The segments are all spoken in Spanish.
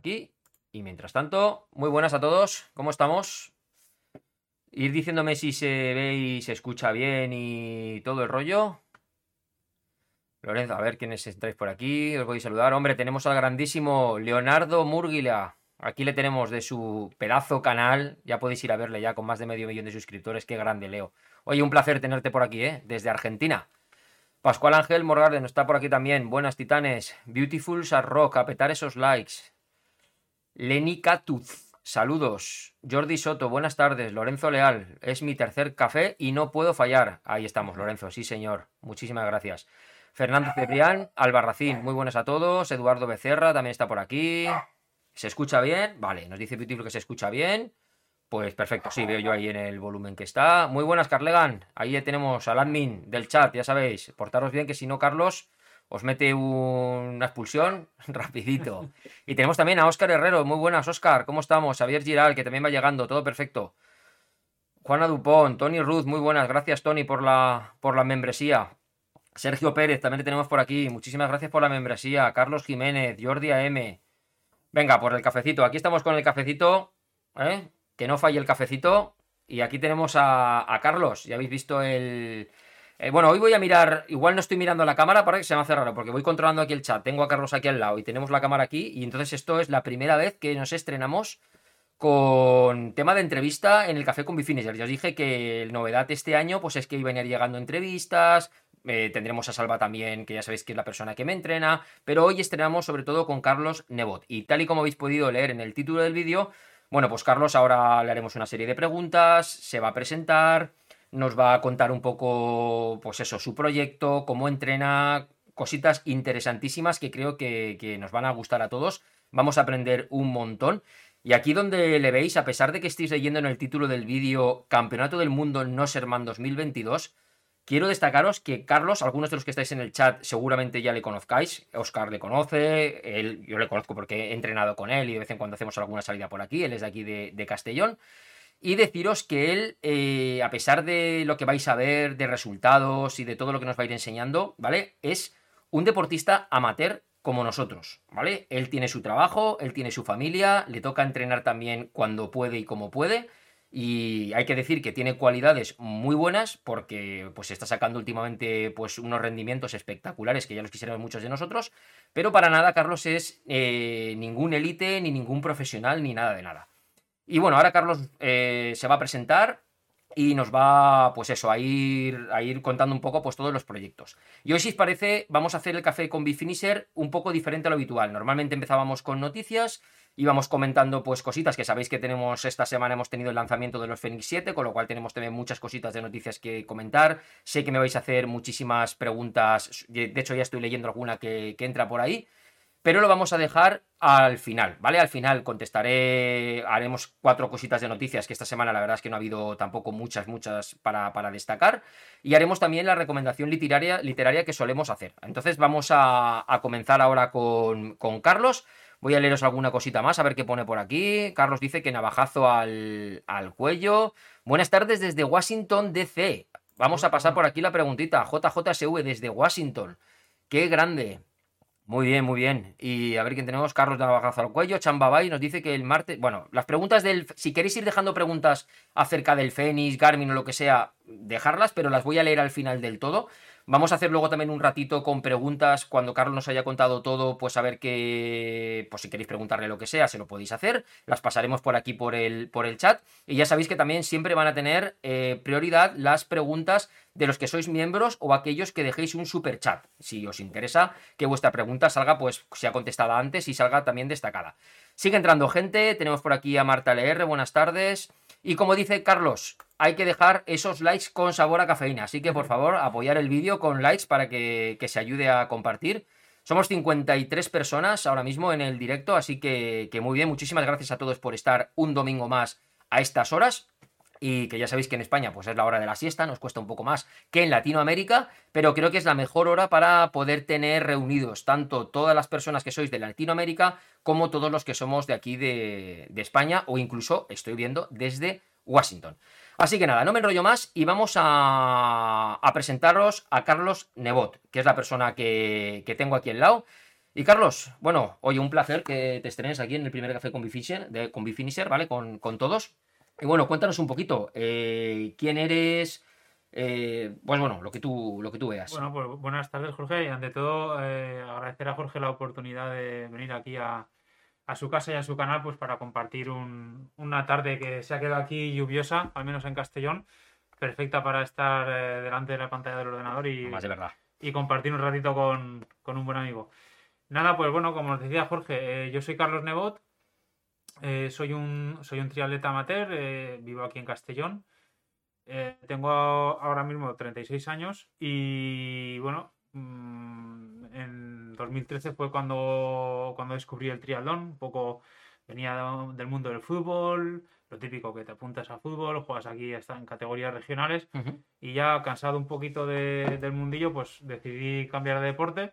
aquí. Y mientras tanto, muy buenas a todos. ¿Cómo estamos? Ir diciéndome si se ve y se escucha bien y todo el rollo. Lorenzo, a ver quiénes estáis por aquí. Os voy a saludar. Hombre, tenemos al grandísimo Leonardo Murguila. Aquí le tenemos de su pedazo canal. Ya podéis ir a verle ya con más de medio millón de suscriptores. Qué grande, Leo. Oye, un placer tenerte por aquí, ¿eh? Desde Argentina. Pascual Ángel Morgarden está por aquí también. Buenas titanes. Beautiful Rock, a petar esos likes. Lenny Catuz, saludos. Jordi Soto, buenas tardes. Lorenzo Leal, es mi tercer café y no puedo fallar. Ahí estamos, Lorenzo, sí señor. Muchísimas gracias. Fernando Cebrián, Albarracín, muy buenas a todos. Eduardo Becerra también está por aquí. ¿Se escucha bien? Vale, nos dice Beautiful que se escucha bien. Pues perfecto, sí, veo yo ahí en el volumen que está. Muy buenas, Carlegan. Ahí tenemos al admin del chat, ya sabéis. Portaros bien, que si no, Carlos os mete una expulsión rapidito. Y tenemos también a Óscar Herrero. Muy buenas, Óscar. ¿Cómo estamos? Javier Giral, que también va llegando. Todo perfecto. Juana Dupont, Tony Ruth, muy buenas. Gracias, Tony, por la, por la membresía. Sergio Pérez, también le tenemos por aquí. Muchísimas gracias por la membresía. Carlos Jiménez, Jordi AM. Venga, por el cafecito. Aquí estamos con el cafecito. ¿eh? que no falle el cafecito. Y aquí tenemos a, Carlos, ya habéis visto el... Eh, bueno, hoy voy a mirar, igual no estoy mirando la cámara para que se me hace raro, porque voy controlando aquí el chat, tengo a Carlos aquí al lado y tenemos la cámara aquí, y entonces esto es la primera vez que nos estrenamos con tema de entrevista en el Café con Bifinisher. Ya os dije que la novedad este año pues es que iban a ir llegando entrevistas, eh, tendremos a Salva también, que ya sabéis que es la persona que me entrena, pero hoy estrenamos sobre todo con Carlos Nebot. Y tal y como habéis podido leer en el título del vídeo, bueno, pues Carlos ahora le haremos una serie de preguntas, se va a presentar, nos va a contar un poco, pues eso, su proyecto, cómo entrena, cositas interesantísimas que creo que, nos van a gustar a todos. Vamos a aprender un montón. Y aquí donde le veis, a pesar de que estéis leyendo en el título del vídeo Campeonato del Mundo No Serman 2022, Quiero destacaros que Carlos, algunos de los que estáis en el chat seguramente ya le conozcáis. Oscar le conoce, yo le conozco porque he entrenado con él y de vez en cuando hacemos alguna salida por aquí. Él es de aquí de, Castellón. Y deciros que él, eh, a pesar de lo que vais a ver, de resultados y de todo lo que nos va a ir enseñando, ¿vale? Es un deportista amateur como nosotros, ¿vale? Él tiene su trabajo, él tiene su familia, le toca entrenar también cuando puede y como puede y hay que decir que tiene cualidades muy buenas porque pues está sacando últimamente pues unos rendimientos espectaculares que ya los quisiéramos muchos de nosotros, pero para nada Carlos es eh, ningún élite ni ningún profesional ni nada de nada. Y bueno, ahora Carlos eh, se va a presentar y nos va pues eso a ir a ir contando un poco pues todos los proyectos. Y hoy si os parece vamos a hacer el café con Bifinisher un poco diferente a lo habitual. Normalmente empezábamos con noticias íbamos comentando pues cositas que sabéis que tenemos esta semana hemos tenido el lanzamiento de los Fenix 7, con lo cual tenemos también muchas cositas de noticias que comentar. Sé que me vais a hacer muchísimas preguntas, de hecho ya estoy leyendo alguna que, entra por ahí, pero lo vamos a dejar al final, ¿vale? Al final contestaré, haremos cuatro cositas de noticias, que esta semana la verdad es que no ha habido tampoco muchas, muchas para, destacar, y haremos también la recomendación literaria, literaria que solemos hacer. Entonces vamos a, comenzar ahora con, con Carlos. Voy a leeros alguna cosita más, a ver qué pone por aquí. Carlos dice que navajazo al, cuello. Buenas tardes desde Washington, D.C. Vamos a pasar por aquí la preguntita. JJSV desde Washington. Qué grande. Muy bien, muy bien. Y a ver quién tenemos. Carlos Navajazo al cuello. Chambabay nos dice que el martes. Bueno, las preguntas del. Si queréis ir dejando preguntas acerca del Fénix, Garmin o lo que sea, dejarlas, pero las voy a leer al final del todo. Vamos a hacer luego también un ratito con preguntas cuando Carlos nos haya contado todo, pues a ver qué, pues si queréis preguntarle lo que sea, se lo podéis hacer. Las pasaremos por aquí por el, por el chat. Y ya sabéis que también siempre van a tener eh, prioridad las preguntas de los que sois miembros o aquellos que dejéis un super chat. Si os interesa que vuestra pregunta salga, pues sea contestada antes y salga también destacada. Sigue entrando gente, tenemos por aquí a Marta LR, buenas tardes. Y como dice Carlos, hay que dejar esos likes con sabor a cafeína. Así que por favor, apoyar el vídeo con likes para que, se ayude a compartir. Somos 53 personas ahora mismo en el directo, así que, que, muy bien. Muchísimas gracias a todos por estar un domingo más a estas horas. Y que ya sabéis que en España pues es la hora de la siesta, nos cuesta un poco más que en Latinoamérica, pero creo que es la mejor hora para poder tener reunidos tanto todas las personas que sois de Latinoamérica como todos los que somos de aquí de, España o incluso estoy viendo desde Washington. Así que nada, no me enrollo más y vamos a, presentaros a Carlos Nebot, que es la persona que, tengo aquí al lado. Y Carlos, bueno, oye, un placer que te estrenes aquí en el primer café con Bifinisher, ¿vale? Con, todos. Y bueno, cuéntanos un poquito, eh, ¿quién eres? Eh, pues bueno, lo que tú, lo que tú veas. Bueno, pues buenas tardes, Jorge. Y ante todo, eh, agradecer a Jorge la oportunidad de venir aquí a, a su casa y a su canal, pues para compartir un, una tarde que se ha quedado aquí lluviosa, al menos en Castellón, perfecta para estar eh, delante de la pantalla del ordenador y, Más de verdad. y compartir un ratito con, con un buen amigo. Nada, pues bueno, como os decía Jorge, yo soy Carlos Nebot, eh, soy, un, soy un triatleta amateur, eh, vivo aquí en Castellón. Eh, tengo ahora mismo 36 años y bueno, mmm, en 2013 fue cuando, cuando descubrí el triatlón, un poco venía del mundo del fútbol, lo típico que te apuntas a fútbol, juegas aquí hasta en categorías regionales Uh -huh. y ya cansado un poquito de, del mundillo, pues decidí cambiar de deporte.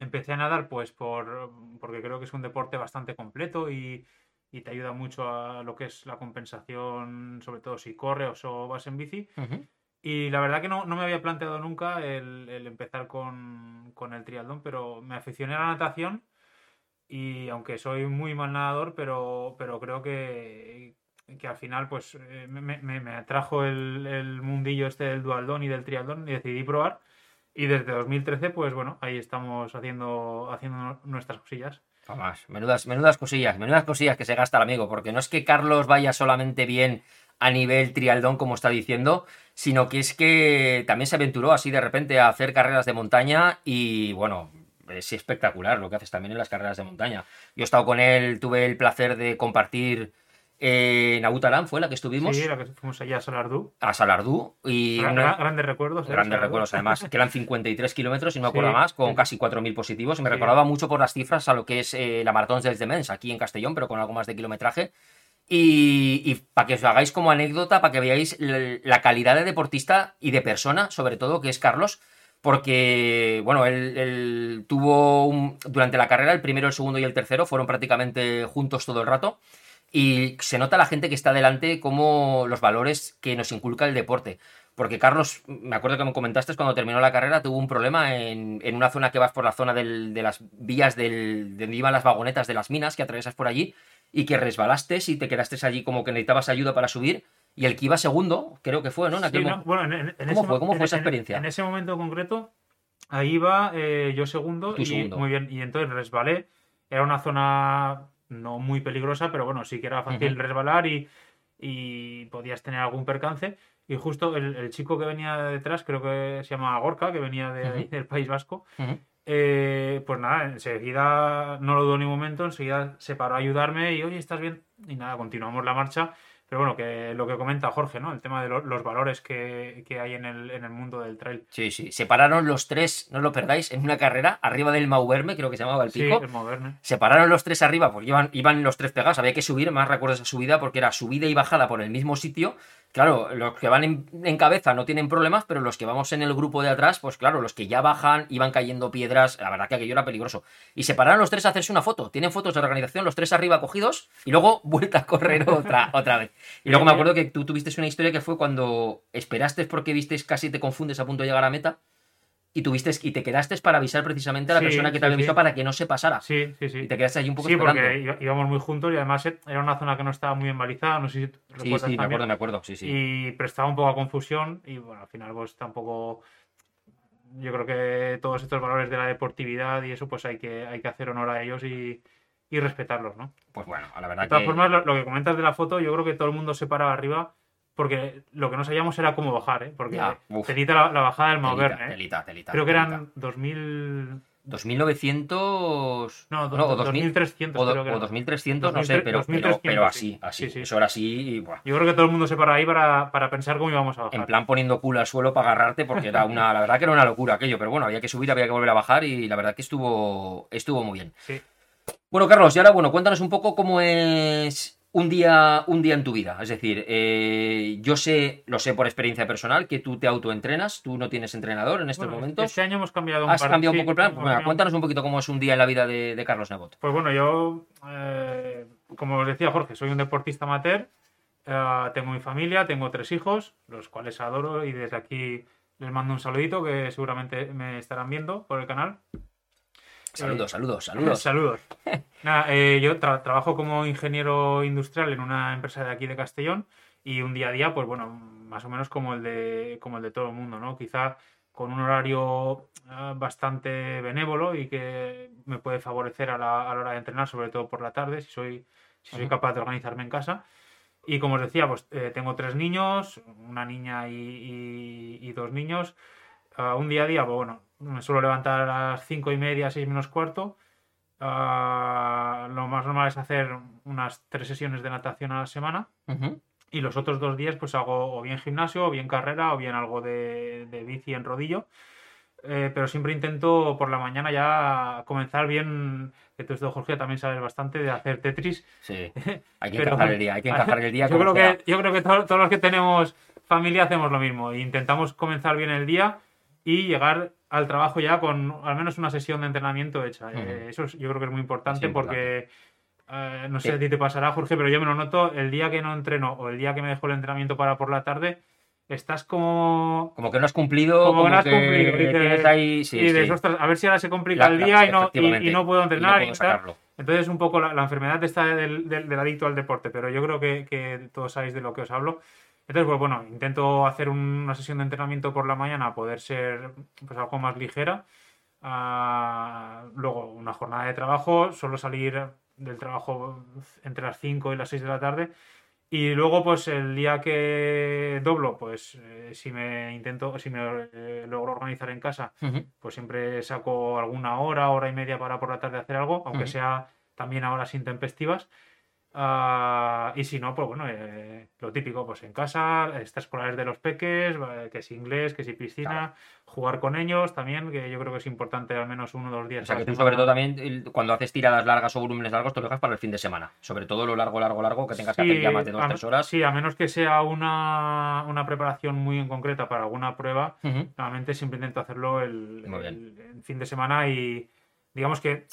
Empecé a nadar pues por, porque creo que es un deporte bastante completo y, y te ayuda mucho a lo que es la compensación, sobre todo si corres o vas en bici. Uh -huh. Y la verdad que no, no, me había planteado nunca el, el empezar con, con, el triatlón, pero me aficioné a la natación y aunque soy muy mal nadador, pero, pero creo que, que al final pues me, me, me atrajo el, el, mundillo este del dualdón y del triatlón y decidí probar. Y desde 2013, pues bueno, ahí estamos haciendo, haciendo nuestras cosillas. Vamos, menudas, menudas cosillas, menudas cosillas que se gasta el amigo, porque no es que Carlos vaya solamente bien a nivel trialdón, como está diciendo, sino que es que también se aventuró así de repente a hacer carreras de montaña y bueno, es espectacular lo que haces también en las carreras de montaña. Yo he estado con él, tuve el placer de compartir eh, Nautalan fue la que estuvimos. Sí, la que fuimos allá a Salardú. A Salardú. Y Gran, una... Grandes recuerdos. ¿eh? Grandes Salardú. recuerdos, además, que eran 53 kilómetros, si no me acuerdo sí, más, con sí. casi 4.000 positivos. Y me sí. recordaba mucho por las cifras a lo que es eh, la Maratón dels Demens, aquí en Castellón, pero con algo más de kilometraje. Y, y para que os hagáis como anécdota, para que veáis la calidad de deportista y de persona, sobre todo, que es Carlos, porque, bueno, él, él tuvo un, durante la carrera, el primero, el segundo y el tercero fueron prácticamente juntos todo el rato. Y se nota la gente que está delante como los valores que nos inculca el deporte. Porque Carlos, me acuerdo que me comentaste cuando terminó la carrera, tuvo un problema en, en una zona que vas por la zona del, de las vías del, de donde iban las vagonetas de las minas, que atravesas por allí, y que resbalaste y te quedaste allí como que necesitabas ayuda para subir. Y el que iba segundo, creo que fue, ¿no? En sí, no bueno, en, en ¿Cómo fue? ¿Cómo fue esa en, experiencia? En, ese momento concreto, ahí iba eh, yo segundo, Tú y segundo. muy bien, y entonces resbalé. Era una zona no muy peligrosa, pero bueno, sí que era fácil uh -huh. resbalar y, y, podías tener algún percance. Y justo el, el, chico que venía detrás, creo que se llama Gorka, que venía de, uh -huh. del País Vasco, uh -huh. eh, pues nada, enseguida no lo dudó ni un momento, enseguida se paró a ayudarme y, oye, ¿estás bien? Y nada, continuamos la marcha. Pero bueno, que lo que comenta Jorge, ¿no? El tema de lo, los valores que, que hay en el, en el, mundo del trail. Sí, sí. Se pararon los tres, no lo perdáis, en una carrera arriba del Mauverme, creo que se llamaba el pico. Sí, el Mauverme. Se pararon los tres arriba, porque iban, iban los tres pegados. Había que subir, más recuerdo esa subida, porque era subida y bajada por el mismo sitio. Claro, los que van en, en, cabeza no tienen problemas, pero los que vamos en el grupo de atrás, pues claro, los que ya bajan, iban cayendo piedras, la verdad que aquello era peligroso. Y se pararon los tres a hacerse una foto. Tienen fotos de organización, los tres arriba cogidos, y luego vuelta a correr otra, otra vez. Y luego me acuerdo que tú tuviste una historia que fue cuando esperaste porque vistes casi te confundes a punto de llegar a meta y tuviste y te quedaste para avisar precisamente a la sí, persona que sí, te había visto sí. para que no se pasara. Sí, sí, sí. Y te quedaste allí un poco sí, esperando. porque íbamos muy juntos y además era una zona que no estaba muy embalizada, no sé si recuerdas Sí, sí, me acuerdo, me acuerdo, sí, sí. Y prestaba un poco a confusión y bueno, al final pues tampoco... Yo creo que todos estos valores de la deportividad y eso pues hay que, hay que hacer honor a ellos y, y respetarlos, ¿no? Pues bueno, a la verdad De todas que... formas, lo, lo que comentas de la foto, yo creo que todo el mundo se paraba arriba porque lo que no sabíamos era cómo bajar, ¿eh? Porque Ya, telita la, la bajada del Telita, ¿eh? telita, telita, Creo que telita. eran 2000... 2900 No, do- o do- 2000 2300 o, do- creo que o era. 2300 no sé 2300, pero, pero, pero 2300, así sí. así Sí, sí. eso era así y, buah, Yo creo que todo el mundo se para ahí para, para pensar cómo íbamos a bajar. en plan poniendo culo al suelo para agarrarte porque era una la verdad que era una locura aquello pero bueno había que subir había que volver a bajar y la verdad que estuvo estuvo muy bien Sí. bueno Carlos y ahora bueno cuéntanos un poco cómo es un día un día en tu vida. Es decir eh, yo sé lo sé por experiencia personal que tú te autoentrenas tú no tienes entrenador en estos Bueno, momentos Este año hemos cambiado un has par- cambiado un poco el plan. cuéntanos un poquito cómo es un día en la vida de, de Carlos Nebot. Pues bueno, yo, eh, como os decía Jorge, soy un deportista amateur, eh, tengo mi familia, tengo tres hijos, los cuales adoro y desde aquí les mando un saludito que seguramente me estarán viendo por el canal. Saludos, saludos, saludos. Saludos. Nada, eh, yo tra- trabajo como ingeniero industrial en una empresa de aquí de Castellón y un día a día, pues bueno, más o menos como el de, como el de todo el mundo, ¿no? Quizá con un horario eh, bastante benévolo y que me puede favorecer a la, a la hora de entrenar, sobre todo por la tarde, si soy, si soy capaz de organizarme en casa. Y como os decía, pues eh, tengo tres niños, una niña y, y- y dos niños. Ah, un día a día, pues bueno, me suelo levantar a las cinco y media, seis menos cuarto. Ah, lo más normal es hacer unas tres sesiones de natación a la semana. Ujú. Y los otros dos días, pues hago o bien gimnasio, o bien carrera, o bien algo de, de bici en rodillo. Eh, pero siempre intento por la mañana ya comenzar bien, que tú Jorge, también sabes bastante de hacer Tetris. Sí, hay que Pero- encajar el día, hay que encajar el día Yo creo sea. que, yo creo que to- todos los que tenemos familia hacemos lo mismo. Intentamos comenzar bien el día y llegar al trabajo ya con al menos una sesión de entrenamiento hecha. Eh, eso es- yo creo que es muy importante, porque eh, no sé Sí. a ti te pasará, Jorge, pero yo me lo noto el día que no entreno o el día que me dejo el entrenamiento para por la tarde, estás como... Como que no has cumplido, Como como, no has que cumplido, y que- tienes ahí... Sí, y dices, sí. "Ostras, a ver si ahora se complica el día y, no, y- no puedo Y no entrenar. puedo y tal". sacarlo. Entonces, un poco la, la enfermedad está del, del- del adicto al deporte, pero yo creo que, que todos sabéis de lo que os hablo. Entonces, pues bueno, intento hacer un- una sesión de entrenamiento por la mañana, poder ser pues algo más ligera. Ah, luego, una jornada de trabajo, solo salir del trabajo entre las 5 y las 6 de la tarde. Y luego, pues el día que doblo, pues eh, si me intento, si me eh, logro organizar en casa, Ujú. pues siempre saco alguna hora, hora y media para por la tarde hacer algo, aunque Ujú. sea también a horas intempestivas. Ah, y si no, pues bueno, eh, lo típico, pues en casa, extraescolares de los peques, que si inglés, que si piscina, Claro. jugar con ellos también, que yo creo que es importante al menos uno o dos días. O sea que tú sobre todo también cuando haces tiradas largas o volúmenes largos te lo dejas para el fin de semana. Sobre todo lo largo, largo, largo que tengas que hacer ya más de dos, a, tres horas. sí, a menos que sea una, una preparación muy en concreta para alguna prueba, Ujú. Normalmente siempre intento hacerlo el fin de semana y digamos que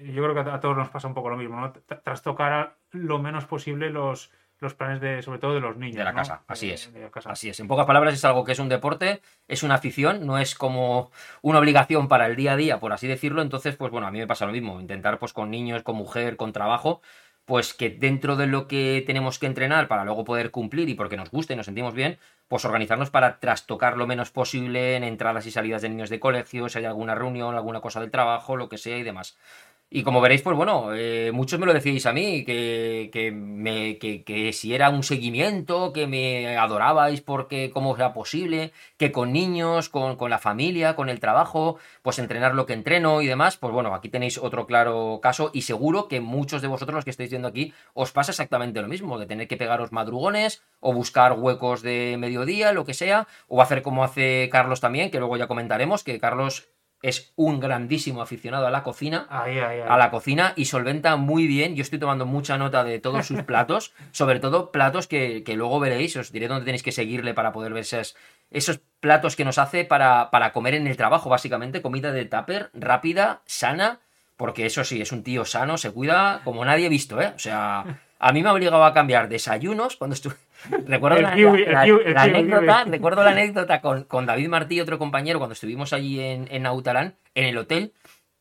yo creo que a, todos nos pasa un poco lo mismo, ¿no? Tra- Trastocar lo menos posible los, los planes de, sobre todo de los niños. De la ¿no? casa, así De- es. de la casa. Así es. En pocas palabras es algo que es un deporte, es una afición, no es como una obligación para el día a día, por así decirlo. Entonces, pues bueno, a mí me pasa lo mismo. Intentar pues con niños, con mujer, con trabajo, pues que dentro de lo que tenemos que entrenar para luego poder cumplir y porque nos guste y nos sentimos bien, pues organizarnos para trastocar lo menos posible en entradas y salidas de niños de colegio, si hay alguna reunión, alguna cosa del trabajo, lo que sea y demás. Y como veréis, pues bueno, eh, muchos me lo decíais a mí, que, que, me, que, si era un seguimiento, que me adorabais porque cómo era posible, que con niños, con, con la familia, con el trabajo, pues entrenar lo que entreno y demás, pues bueno, aquí tenéis otro claro caso y seguro que muchos de vosotros los que estáis viendo aquí os pasa exactamente lo mismo, de tener que pegaros madrugones o buscar huecos de mediodía, lo que sea, o hacer como hace Carlos también, que luego ya comentaremos, que Carlos es un grandísimo aficionado a la cocina a la cocina y solventa muy bien. Yo estoy tomando mucha nota de todos sus platos, sobre todo platos que, que luego veréis, os diré dónde tenéis que seguirle para poder ver esos, esos platos que nos hace para, para comer en el trabajo, básicamente, comida de tupper, rápida, sana, porque eso sí, es un tío sano, se cuida como nadie he visto, ¿eh? O sea, a mí me ha obligado a cambiar desayunos cuando estuve... Recuerdo la, kiwi, la- kiwi, la anécdota, recuerdo la anécdota con, con David Martí y otro compañero cuando estuvimos allí en, en Nautalán, en el hotel,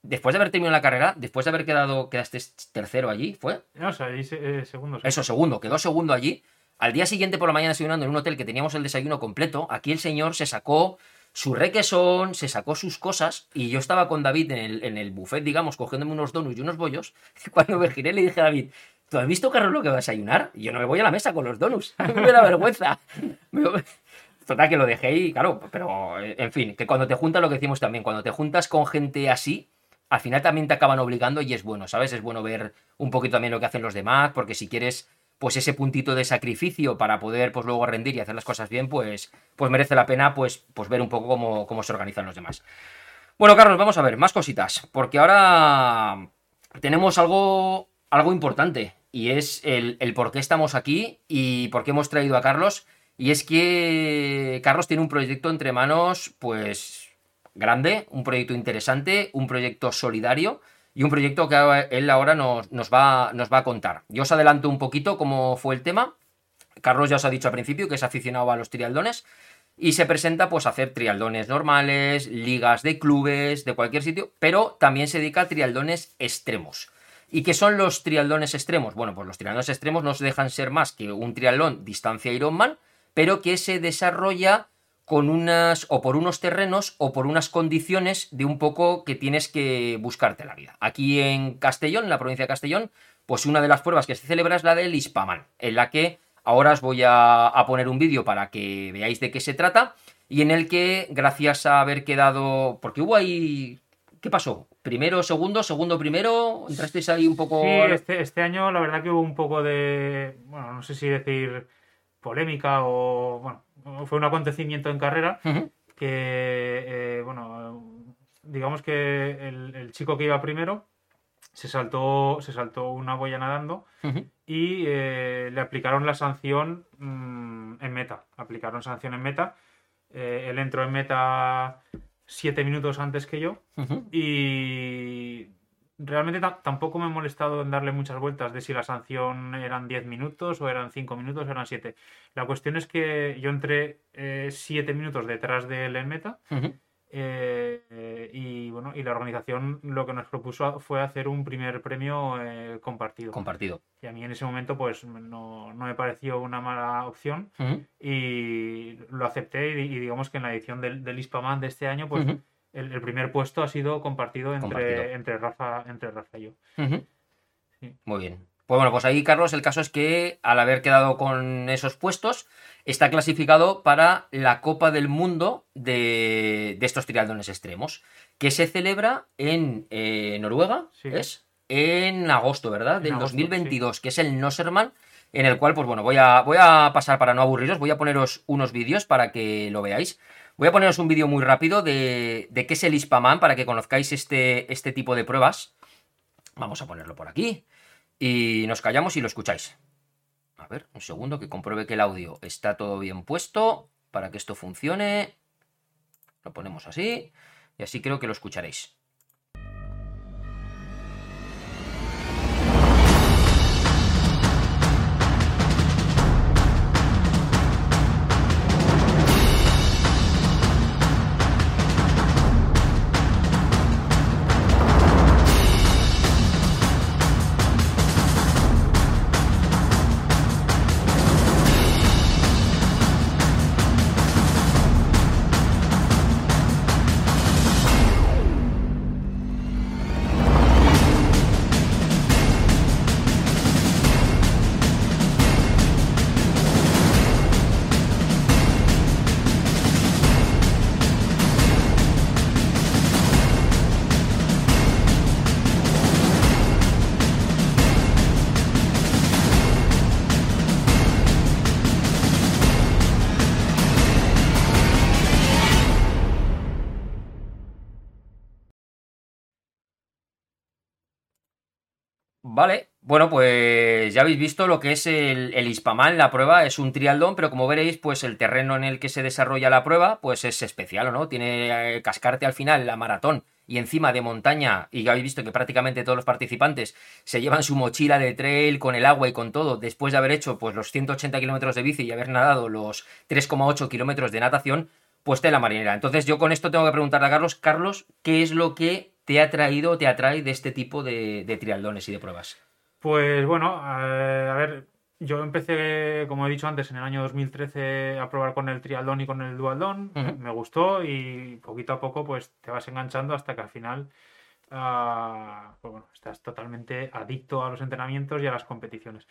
después de haber terminado la carrera, después de haber quedado, quedaste tercero allí, ¿fue? No, o sea, ahí eh, segundos. Eso, segundo, quedó segundo allí. Al día siguiente por la mañana desayunando en un hotel que teníamos el desayuno completo, aquí el señor se sacó su requesón, se sacó sus cosas y yo estaba con David en el, en el buffet, digamos, cogiéndome unos donuts y unos bollos. Y cuando me giré le dije a David, ¿tú has visto, Carlos, lo que va a desayunar? Yo no me voy a la mesa con los donuts. Me da vergüenza. Total, que lo dejé y claro, pero eh, en fin, que cuando te juntas, lo que decimos también, cuando te juntas con gente así, al final también te acaban obligando y es bueno, ¿sabes? Es bueno ver un poquito también lo que hacen los demás, porque si quieres, pues ese puntito de sacrificio para poder, pues luego rendir y hacer las cosas bien, pues, pues merece la pena, pues, pues ver un poco cómo, cómo se organizan los demás. Bueno, Carlos, vamos a ver, más cositas, porque ahora tenemos algo, algo importante, y es el, por qué estamos aquí y por qué hemos traído a Carlos, y es que Carlos tiene un proyecto entre manos, pues grande, un proyecto interesante, un proyecto solidario y un proyecto que él ahora nos, nos, va, nos va a contar. Yo os adelanto un poquito cómo fue el tema. Carlos ya os ha dicho al principio que es aficionado a los trialdones. y se presenta pues a hacer trialdones normales, ligas de clubes, de cualquier sitio, pero también se dedica a trialdones extremos. ¿Y qué son los trialdones extremos? Bueno, pues los trialdones extremos no se dejan ser más que un triatlón distancia Ironman, pero que se desarrolla con unas o por unos terrenos o por unas condiciones de un poco que tienes que buscarte la vida. Aquí en Castellón, en la provincia de Castellón, pues una de las pruebas que se celebra es la del Ispaman, en la que ahora os voy a, poner un vídeo para que veáis de qué se trata y en el que, gracias a haber quedado, porque hubo ahí, ¿qué pasó? ¿Primero, segundo, segundo, primero? ¿Entrasteis ahí un poco...? Sí, este, este año la verdad que hubo un poco de, bueno, no sé si decir polémica o, bueno, fue un acontecimiento en carrera que, eh, bueno, digamos que el, chico que iba primero se saltó, se saltó una boya nadando y eh, le aplicaron la sanción mm, en meta. Aplicaron sanción en meta. Eh, él entró en meta siete minutos antes que yo. Y realmente tampoco me he molestado en darle muchas vueltas de si la sanción eran 10 minutos o eran 5 minutos o eran 7. La cuestión es que yo entré 7 eh, minutos detrás de él en meta eh, y bueno, y la organización lo que nos propuso fue hacer un primer premio eh, compartido. Compartido. Y a mí en ese momento pues no, me pareció una mala opción y lo acepté y, digamos que en la edición del, del ISPAMAN de este año pues el, primer puesto ha sido compartido entre, entre, Rafa, entre Rafa y yo. Muy bien. Pues bueno, pues ahí, Carlos, el caso es que al haber quedado con esos puestos, está clasificado para la Copa del Mundo de, estos triatlones extremos, que se celebra en eh, Noruega, es en agosto, ¿verdad? Del 2022, que es el Noserman, en el cual, pues bueno, voy a, voy a pasar para no aburriros, voy a poneros unos vídeos para que lo veáis. Voy a poneros un vídeo muy rápido de, qué es el ISPAMAN para que conozcáis este, este tipo de pruebas. Vamos a ponerlo por aquí. Y nos callamos y lo escucháis. A ver, un segundo que compruebe que el audio está todo bien puesto para que esto funcione. Lo ponemos así y así creo que lo escucharéis. Vale, bueno, pues ya habéis visto lo que es el, el Ispaman, la prueba, es un trialdón, pero como veréis, pues el terreno en el que se desarrolla la prueba, pues es especial, ¿no? Tiene eh, cascarte al final la maratón y encima de montaña, y ya habéis visto que prácticamente todos los participantes se llevan su mochila de trail con el agua y con todo, después de haber hecho pues los 180 kilómetros de bici y haber nadado los 3,8 kilómetros de natación, pues la marinera. Entonces yo con esto tengo que preguntarle a Carlos, Carlos, ¿qué es lo que te ha traído o te atrae de este tipo de, de trialdones y de pruebas? Pues bueno, a ver, yo empecé, como he dicho antes, en el año 2013 a probar con el trialdón y con el dualdón. Me gustó y poquito a poco pues te vas enganchando hasta que al final ah, pues bueno, estás totalmente adicto a los entrenamientos y a las competiciones.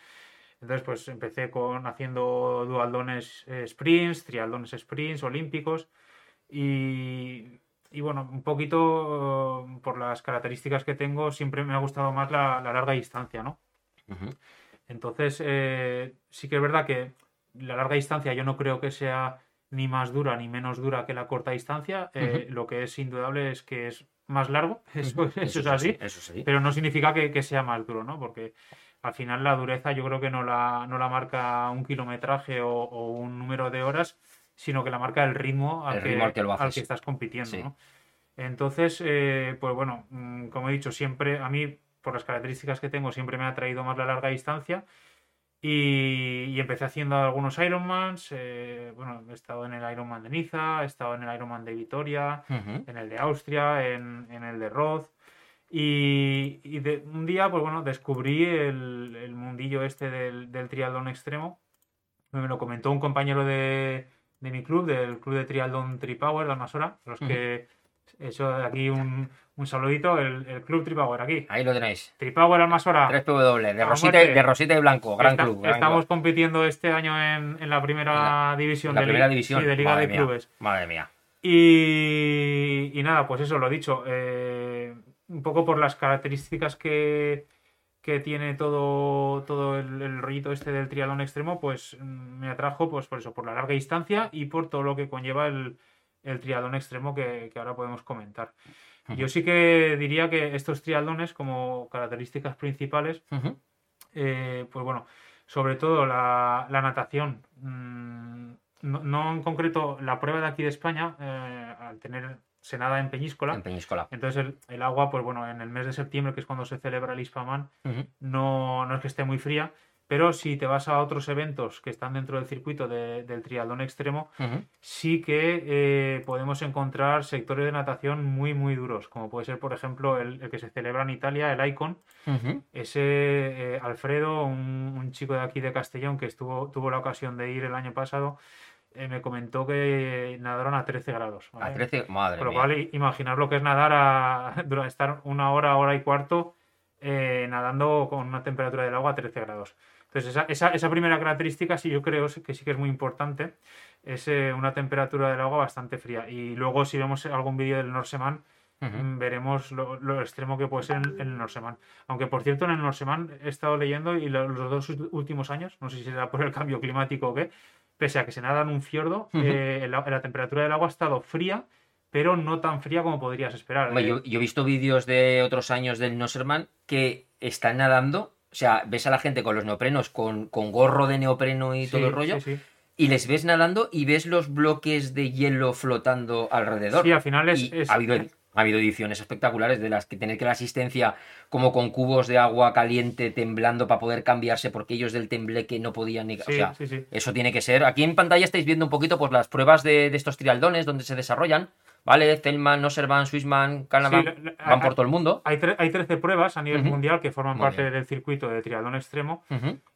Entonces pues empecé con haciendo dualdones eh, sprints, trialdones sprints olímpicos y y bueno, un poquito eh, por las características que tengo, siempre me ha gustado más la, larga distancia, ¿no? Entonces, eh, sí que es verdad que la larga distancia yo no creo que sea ni más dura ni menos dura que la corta distancia. Eh, lo que es indudable es que es más largo, eso, es así, pero no significa que, sea más duro, ¿no? Porque al final la dureza yo creo que no la, no la marca un kilometraje o, o un número de horas, sino que la marca el ritmo al, que, al que, estás compitiendo. Entonces, eh, pues bueno, mm, como he dicho, siempre a mí, por las características que tengo, siempre me ha traído más la larga distancia. Y, y empecé haciendo algunos Ironmans. eh, bueno, he estado en el Ironman de Niza, he estado en el Ironman de Vitoria, Ujú. en el de Austria, en, en el de Roth. Y, y de, un día, pues bueno, descubrí el, el mundillo este del, del triatlón extremo. Me lo comentó un compañero de, de mi club, del club de triatlón Tripower de Almasora, los que he hecho aquí un, un saludito, el, el club Tripower aquí. Ahí lo tenéis. Tripower Almasora. 3PW, de Rosita, de Rosita y Blanco, gran Está- club. gran estamos club. compitiendo este año en, en la primera división, La de, primera li- división. sí, de Liga Madre de mía, Clubes. Madre mía. Y, y nada, pues eso, lo dicho. eh, un poco por las características que, que tiene todo, todo el, el rollito este del triatlón extremo, pues mm, me atrajo pues por eso, por la larga distancia y por todo lo que conlleva el, el triatlón extremo que, que ahora podemos comentar. Yo sí que diría que estos triatlones, como características principales, eh, pues bueno, sobre todo la, la natación. mm, no, no en concreto la prueba de aquí de España, eh, al tener se nada en Peñíscola. En Peñíscola. Entonces el, el agua, pues bueno, en el mes de septiembre, que es cuando se celebra el Ispaman, Ujú. no, no es que esté muy fría, pero si te vas a otros eventos que están dentro del circuito de- del triatlón extremo, sí que eh, podemos encontrar sectores de natación muy, muy duros, como puede ser, por ejemplo, el, el que se celebra en Italia, el Icon. Ese eh, Alfredo, un, un chico de aquí de Castellón que estuvo, tuvo la ocasión de ir el año pasado, eh, me comentó que nadaron a 13 grados. A ¿vale? 13, madre Con lo cual, imaginar lo que es nadar a estar una hora, hora y cuarto eh, nadando con una temperatura del agua a 13 grados. Entonces, esa, esa, esa primera característica sí yo creo que sí que es muy importante, es eh, una temperatura del agua bastante fría. Y luego, si vemos algún vídeo del Norseman, mm, veremos lo, lo extremo que puede ser en, en el Norseman. Aunque, por cierto, en el Norseman he estado leyendo y lo- los dos últimos años, no sé si será por el cambio climático o qué, pese a que se nada en un fiordo, eh, la, la temperatura del agua ha estado fría, pero no tan fría como podrías esperar. Eh, yo, yo he visto vídeos de otros años del Nosserman que están nadando, o sea, ves a la gente con los neoprenos, con, con gorro de neopreno y sí, todo el rollo, Sí, sí. y les ves nadando y ves los bloques de hielo flotando alrededor. Sí, al final es. Y es- ha, habido, ha habido ediciones espectaculares de las que tener que la asistencia como con cubos de agua caliente temblando para poder cambiarse porque ellos del tembleque no podían ni... o sea, sí, sí. eso tiene que ser. Aquí en pantalla estáis viendo un poquito pues las pruebas de, de estos trialdones donde se desarrollan. ¿Vale? Zellman, Nosserman, Swissman, Sí, la- van por todo el mundo. Hay, tre- hay 13 pruebas a nivel mundial que forman Muy parte bien. del circuito de triatlón extremo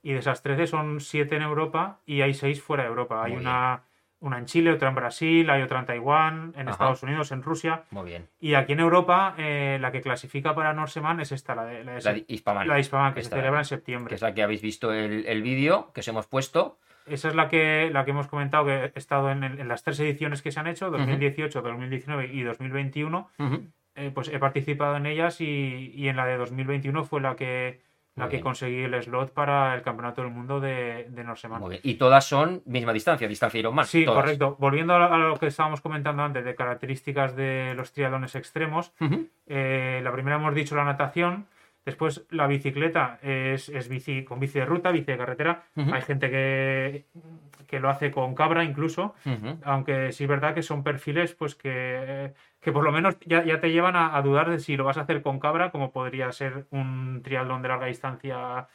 y de esas 13 son 7 en Europa y hay 6 fuera de Europa. Hay una, una en Chile, otra en Brasil, hay otra en Taiwán, en Ajá. Estados Unidos, en Rusia. Muy bien. Y aquí en Europa eh, la que clasifica para Norseman es esta, la de, la de, La de Hispaman, la de Ispavan, que Esta, se celebra en septiembre. que es la que habéis visto el, el vídeo que os hemos puesto. Esa es la que, la que hemos comentado, que he estado en, las tres ediciones que se han hecho, 2018, 2019 y 2021. Ujú. eh, pues he participado en ellas y, y en la de 2021 fue la que, Muy que bien. conseguí el slot para el Campeonato del Mundo de, de Norseman. Muy bien. Y todas son misma distancia, distancia Ironman. Sí, todas. correcto. Volviendo a, lo que estábamos comentando antes de características de los triatlones extremos, eh, la primera hemos dicho la natación, después la bicicleta es, es bici con bici de ruta, bici de carretera. Hay gente que, que lo hace con cabra incluso, aunque sí es verdad que son perfiles pues que, que por lo menos ya, ya te llevan a, a dudar de si lo vas a hacer con cabra, como podría ser un triatlón de larga distancia,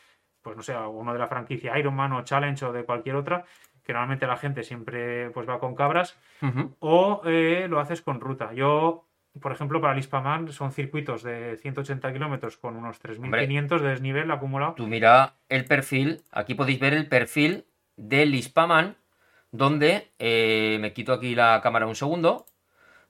pues no sé, uno de la franquicia Ironman o Challenge o de cualquier otra, que normalmente la gente siempre pues va con cabras, o eh, lo haces con ruta. Yo, por ejemplo, para el Ispaman son circuitos de 180 kilómetros con unos 3.500 de desnivel acumulado. Tú mira el perfil, aquí podéis ver el perfil del Hispaman, donde eh, me quito aquí la cámara un segundo,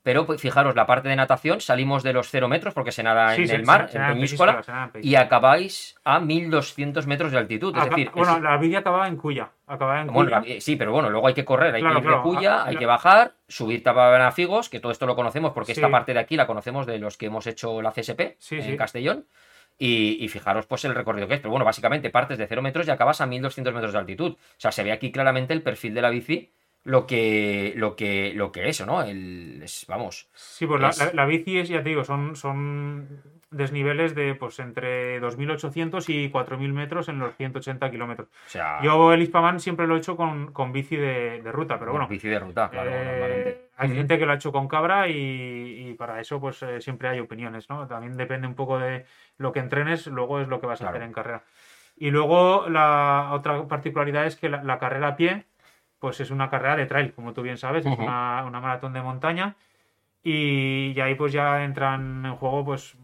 pero pues, fijaros, la parte de natación, salimos de los 0 metros porque se nada Sí, en el mar, se- en Peñíscola, se y acabáis a 1200 metros de altitud. Es Acá- decir, bueno, es- la bici acababa en Cuya. Acababa en Bueno, Cuya. la- sí, pero bueno, luego hay que correr, hay Claro, que ir claro, de Cuya, ah, hay la- que bajar, subir Tabanafigos, que todo esto lo conocemos porque Sí. esta parte de aquí la conocemos de los que hemos hecho la CSP en. Castellón. Y, y fijaros pues el recorrido que es. Pero bueno, básicamente partes de 0 metros y acabas a 1200 metros de altitud. O sea, se ve aquí claramente el perfil de la bici, lo que, lo que, lo que es, ¿no? El, es- vamos. Sí, pues la, Es- la- la bici es, ya te digo, son, son desniveles de pues entre 2.800 y 4.000 metros en los 180 kilómetros. O sea, Yo el Hispaman siempre lo he hecho con, con bici de, de ruta, pero bueno, bici de ruta, claro, eh, hay gente que lo ha hecho con cabra y, y para eso pues eh, siempre hay opiniones, ¿no? También depende un poco de lo que entrenes, luego es lo que vas a Claro. hacer en carrera. Y luego la otra particularidad es que la, la carrera a pie, pues es una carrera de trail, como tú bien sabes, es Ujú. una, una maratón de montaña. Y, y ahí pues ya entran en juego pues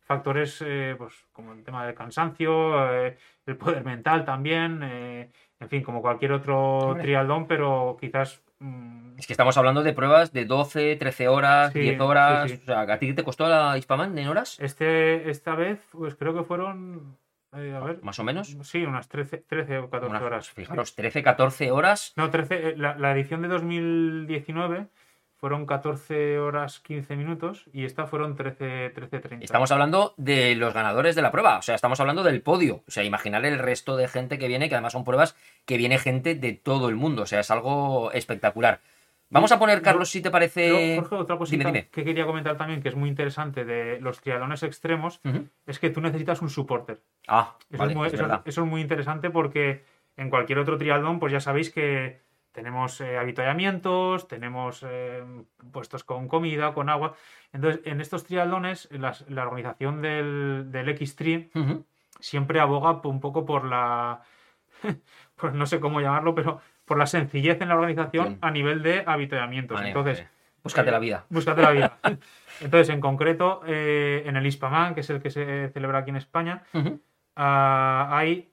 factores eh, pues como el tema del cansancio, eh, el poder mental también, eh, en fin, como cualquier otro Hombre. trialdón, pero quizás mm, Es que estamos hablando de pruebas de 12, 13 horas, Sí, 10 horas. sí, sí. O sea, ¿a ti te costó la Hispaman en horas? este esta vez pues creo que fueron eh, a ver, Más o menos. sí, unas 13, 13 o 14 Unas- horas. Fijaros, 13, 14 horas. No, 13, eh, la, la edición de 2019 fueron 14 horas 15 minutos y esta fueron 13, 13 30. Estamos hablando de los ganadores de la prueba, o sea, estamos hablando del podio. O sea, imaginar el resto de gente que viene, que además son pruebas que viene gente de todo el mundo. O sea, es algo espectacular. Vamos a poner, Carlos, si te parece. Jorge, otra cosita dime, dime. que quería comentar también, que es muy interesante de los triatlones extremos, es que tú necesitas un supporter. Ah, Eso, vale, es muy, es eso- es muy interesante porque en cualquier otro triatlón, pues ya sabéis que tenemos eh, avituallamientos, tenemos eh, puestos con comida, con agua. Entonces, en estos triatlones, las- la organización del, del Ujú. siempre aboga un poco por la, pues no sé cómo llamarlo, pero por la sencillez en la organización Bien. a nivel de avituallamientos. Vale, Entonces, vale. búscate eh, la vida. Búscate la vida. Entonces, en concreto, eh, en el Hispaman, que es el que se celebra aquí en España, ah, hay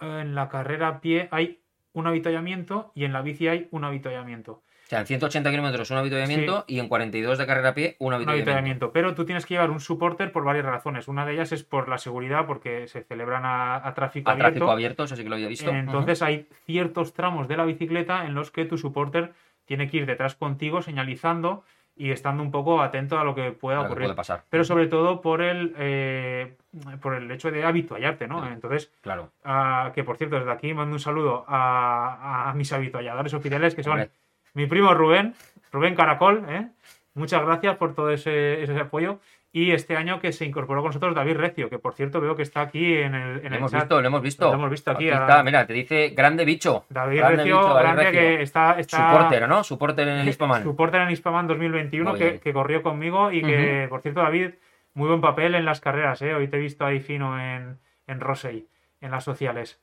en la carrera a pie hay un avituallamiento y en la bici hay un avituallamiento. Sea, en 180 kilómetros un avituallamiento y en 42 de carrera a pie un Un avituallamiento. Pero tú tienes que llevar un supporter por varias razones. Una de ellas es por la seguridad, porque se celebran a, a tráfico A abierto. tráfico abierto, eso sí que lo había visto. Entonces hay ciertos tramos de la bicicleta en los que tu supporter tiene que ir detrás contigo señalizando y estando un poco atento a lo que pueda que ocurrir. puede pasar. Pero sobre todo por el, eh, por el hecho de habituallarte, ¿no? Claro. Entonces, Claro. ah, que por cierto, desde aquí mando un saludo a, a mis habitualladores oficiales, que son Hombre. Mi primo Rubén, Rubén Caracol, ¿eh? Muchas gracias por todo ese, ese apoyo. Y este año que se incorporó con nosotros David Recio, que por cierto veo que está aquí en el, en Lo el hemos chat. visto, lo hemos visto. Lo hemos visto aquí a- está, mira, te dice grande bicho. David Grande Recio, bicho, David grande, Recio. que está, está Supporter, ¿no? Supporter en el Hispaman. Supporter en Hispaman 2021 Muy que, bien. que corrió conmigo y que, por cierto, David, muy buen papel en las carreras, ¿eh? Hoy te he visto ahí fino en, en Rosey, en las sociales.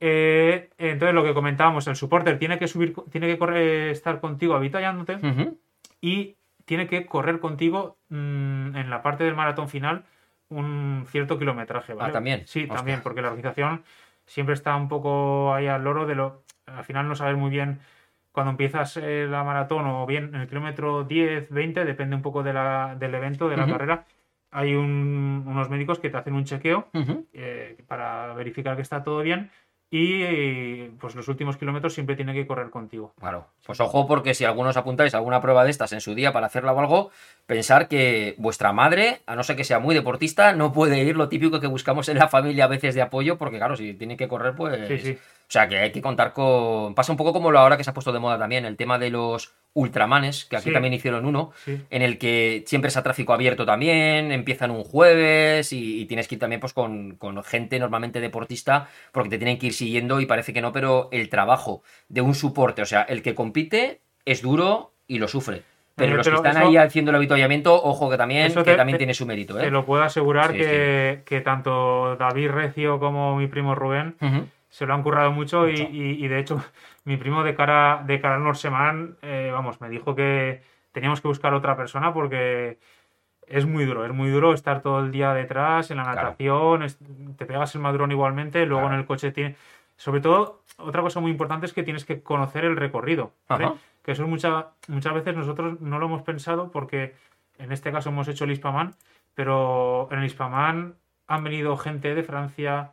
Eh, entonces, lo que comentábamos, el supporter tiene que subir, tiene que correr, estar contigo avituallándote Ujú. y tiene que correr contigo mm, en la parte del maratón final un cierto kilometraje, ¿vale? Ah, ¿también? Sí, Hostia. también, porque la organización siempre está un poco ahí al loro de lo... Al final no sabes muy bien cuando empiezas eh, la maratón o bien en el kilómetro 10, 20, depende un poco de la- del evento, de la carrera, hay un- unos médicos que te hacen un chequeo eh, para verificar que está todo bien y pues los últimos kilómetros siempre tiene que correr contigo. Claro. Pues ojo, porque si algunos apuntáis a alguna prueba de estas en su día para hacerla o algo, pensar que vuestra madre, a no ser que sea muy deportista, no puede ir lo típico que buscamos en la familia a veces de apoyo, porque claro, si tiene que correr, pues. Sí, sí. O sea, que hay que contar con. Pasa un poco como lo ahora que se ha puesto de moda también, el tema de los ultramanes, que aquí Sí. también hicieron uno, Sí. en el que siempre es a tráfico abierto también, empiezan un jueves y, y tienes que ir también pues con, con gente normalmente deportista porque te tienen que ir siguiendo y parece que no, pero el trabajo de un soporte, o sea, el que compite es duro y lo sufre. Pero Eh, los que están eso- ahí haciendo el habituallamiento, ojo que también, que te- también te- tiene su mérito, Te ¿eh? lo puedo asegurar Sí, que, que tanto David Recio como mi primo Rubén se lo han currado mucho, Y, Mucho. y- y, de hecho mi primo de cara de cara al Norseman, eh, vamos, me dijo que teníamos que buscar otra persona porque es muy duro, es muy duro estar todo el día detrás en la Claro. natación, es- te pegas el madrón igualmente, luego Claro. en el coche tiene... Sobre todo, otra cosa muy importante es que tienes que conocer el recorrido, ¿vale? Que eso es mucha- muchas veces nosotros no lo hemos pensado porque en este caso hemos hecho el Hispaman, pero en el Hispaman han venido gente de Francia,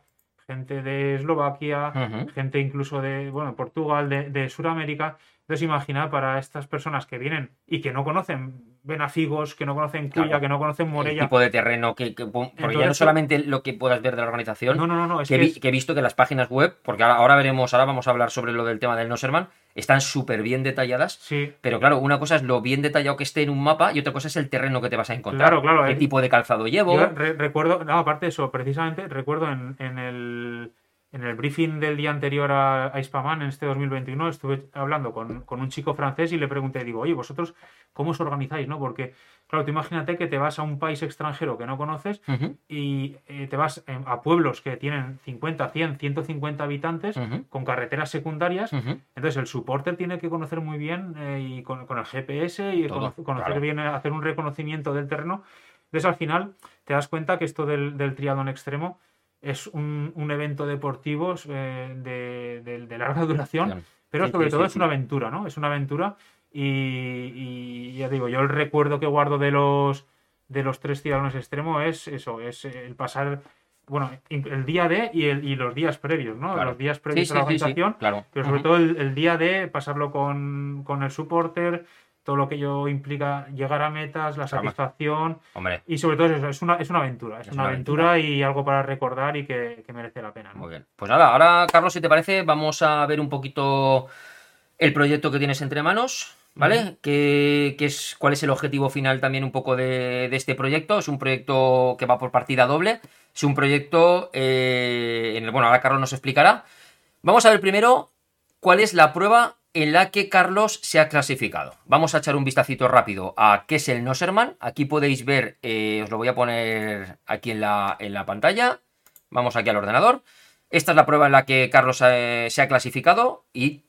gente de Eslovaquia, gente incluso de bueno, Portugal, de, de Sudamérica. Entonces, imagina para estas personas que vienen y que no conocen Benafigos, que no conocen Cuya, Claro. que no conocen El Morella. tipo de terreno que, que- porque ya no solamente lo que puedas ver de la organización, No, no, no, no, es que, que vi- es- que he visto que las páginas web, porque ahora, ahora veremos, ahora vamos a hablar sobre lo del tema del Noserman, están súper bien detalladas. Sí, Pero claro, una cosa es lo bien detallado que esté en un mapa y otra cosa es el terreno que te vas a encontrar. Claro, claro, ¿Qué eh. tipo de calzado llevo? Yo re- recuerdo, no, aparte de eso, precisamente recuerdo en, en el, en el briefing del día anterior a, a en este 2021, estuve hablando con, con un chico francés y le pregunté, digo, oye, vosotros, ¿cómo os organizáis? ¿no? Porque, claro, tú imagínate que te vas a un país extranjero que no conoces y eh, te vas eh, a pueblos que tienen 50, 100, 150 habitantes con carreteras secundarias. Entonces el supporter tiene que conocer muy bien eh, y con, con el GPS y Todo, conocer, conocer claro. bien, hacer un reconocimiento del terreno. Entonces al final te das cuenta que esto del, del triatlón extremo es un, un evento deportivo eh, de, de- de larga duración, pero Sí, sobre sí, todo sí, es una aventura, ¿no? Es una aventura y, y ya digo, yo el recuerdo que guardo de los de los tres triatlones extremo es eso, es el pasar, bueno, el día de y, el- y los días previos, ¿no? Claro. Los días previos sí, a la sí, claro. pero sobre todo el, el día de pasarlo con, con el supporter, todo lo que ello implica llegar a metas, la satisfacción Hombre, y sobre todo eso, es una, es una aventura, es, Es una aventura, y algo para recordar y que, que merece la pena. ¿no? Muy bien. Pues nada, ahora, Carlos, si te parece, vamos a ver un poquito el proyecto que tienes entre manos, ¿vale? ¿Qué, qué es, ¿Cuál es el objetivo final también un poco de, de este proyecto? Es un proyecto que va por partida doble. Es un proyecto eh, en el, bueno, ahora Carlos nos explicará. Vamos a ver primero cuál es la prueba en la que Carlos se ha clasificado. Vamos a echar un vistacito rápido a qué es el Noserman. Aquí podéis ver, eh, os lo voy a poner aquí en la, en la pantalla. Vamos aquí al ordenador. Esta es la prueba en la que Carlos eh, se ha clasificado y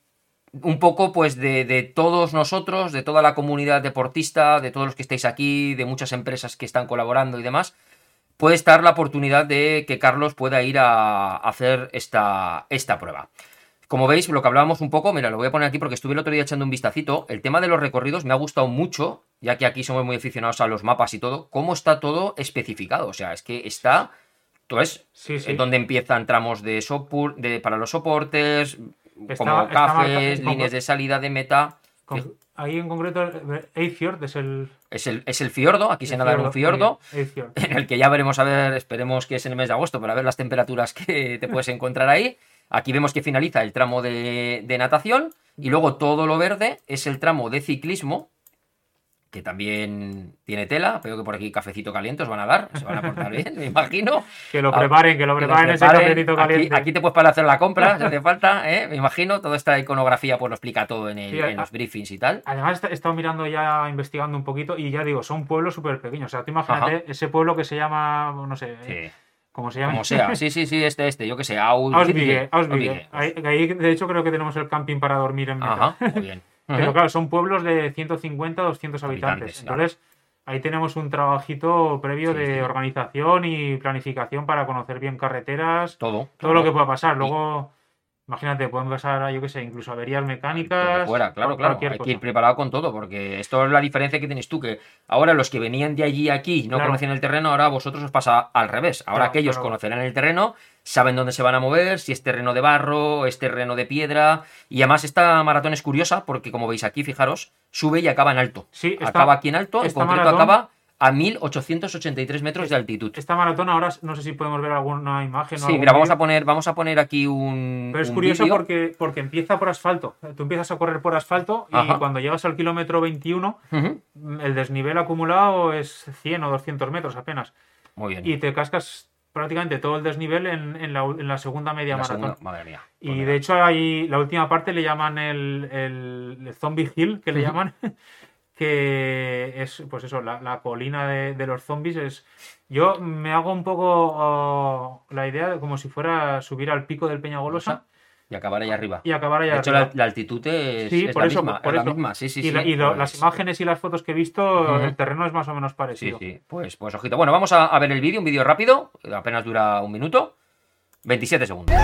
un poco pues de, todos nosotros, de toda la comunidad deportista, de todos los que estáis aquí, de muchas empresas que están colaborando y demás, puede estar la oportunidad de que Carlos pueda ir a hacer esta, esta prueba. Como veis, lo que hablábamos un poco, mira, lo voy a poner aquí porque estuve el otro día echando un vistacito. El tema de los recorridos me ha gustado mucho, ya que aquí somos muy aficionados a los mapas y todo, cómo está todo especificado. O sea, es que está. Entonces, Sí, donde empiezan tramos de, sopor- de para los soportes, Está- como cafés, como- líneas de salida de meta. Con- ahí en concreto, Eifjord es el. Es el, es el fiordo, aquí se nada en un fiordo. en el que ya veremos a ver, esperemos que es en el mes de agosto para ver las temperaturas que te puedes encontrar ahí. Aquí vemos que finaliza el tramo de, de natación y luego todo lo verde es el tramo de ciclismo, que también tiene tela. Veo que por aquí cafecito caliente os van a dar, se van a portar bien, me imagino. Que lo preparen, que lo Que lo preparen ese Aquí- caliente. Aquí, te puedes para hacer la compra, si hace falta, ¿eh? me imagino. Toda esta iconografía pues lo explica todo en, el- Sí, en a- los briefings y tal. Además, he estado mirando ya, investigando un poquito, y ya digo, son pueblos súper pequeños. O sea, tú imagínate ese pueblo que se llama, no sé, Sí. ¿Cómo se llama? Como sea, sí, sí, sí, este, este, yo que sé, Aus- Ausbigue, Ausbigue. Ahí, ahí, de hecho, creo que tenemos el camping para dormir en mitad. Ajá, muy bien. Pero claro, son pueblos de 150, 200 habitantes. Habitantes, claro. Entonces, ahí tenemos un trabajito previo Sí, de sí. organización y planificación para conocer bien carreteras, Todo. todo lo que pueda pasar. Luego, imagínate, pueden pasar, yo qué sé, incluso averías mecánicas. fuera, claro, claro. Hay que ir preparado con todo, porque esto es la diferencia que tienes tú, que ahora los que venían de allí a aquí no Claro. conocían el terreno, ahora a vosotros os pasa al revés. Ahora Claro, aquellos claro. conocerán el terreno, saben dónde se van a mover, si es terreno de barro, es terreno de piedra. Y además esta maratón es curiosa, porque como veis aquí, fijaros, sube y acaba en alto. Sí, esta- acaba aquí en alto, en concreto maratón- acaba a 1883 metros de altitud. Esta maratón ahora no sé si podemos ver alguna imagen o Sí, algún mira, vamos a poner, vamos a poner aquí un. Pero es un curioso porque, porque empieza por asfalto. Tú empiezas a correr por asfalto y cuando llegas al kilómetro 21, Ujú. el desnivel acumulado es 100 o 200 metros apenas. Muy bien. Y te cascas prácticamente todo el desnivel en, en la, en la segunda media La maratón. segunda- madre mía. Y Pues de hecho, ahí la última parte le llaman el, el, el Zombie Hill, que le Ujú. llaman, que es, pues eso, la, la colina de, de los zombies. es Yo me hago un poco oh, la idea de como si fuera subir al pico del Peñagolosa Y acabar ahí arriba. y acabar allá De hecho, arriba. la, la altitud es, Sí, es por la eso, misma. por es eso. la misma, sí, sí, y sí. la- y lo- Pues- las imágenes y las fotos que he visto, Ujú. el terreno es más o menos parecido. sí. Pues, pues ojito. Bueno, vamos a, a ver el vídeo, un vídeo rápido. Apenas dura un minuto. 27 segundos.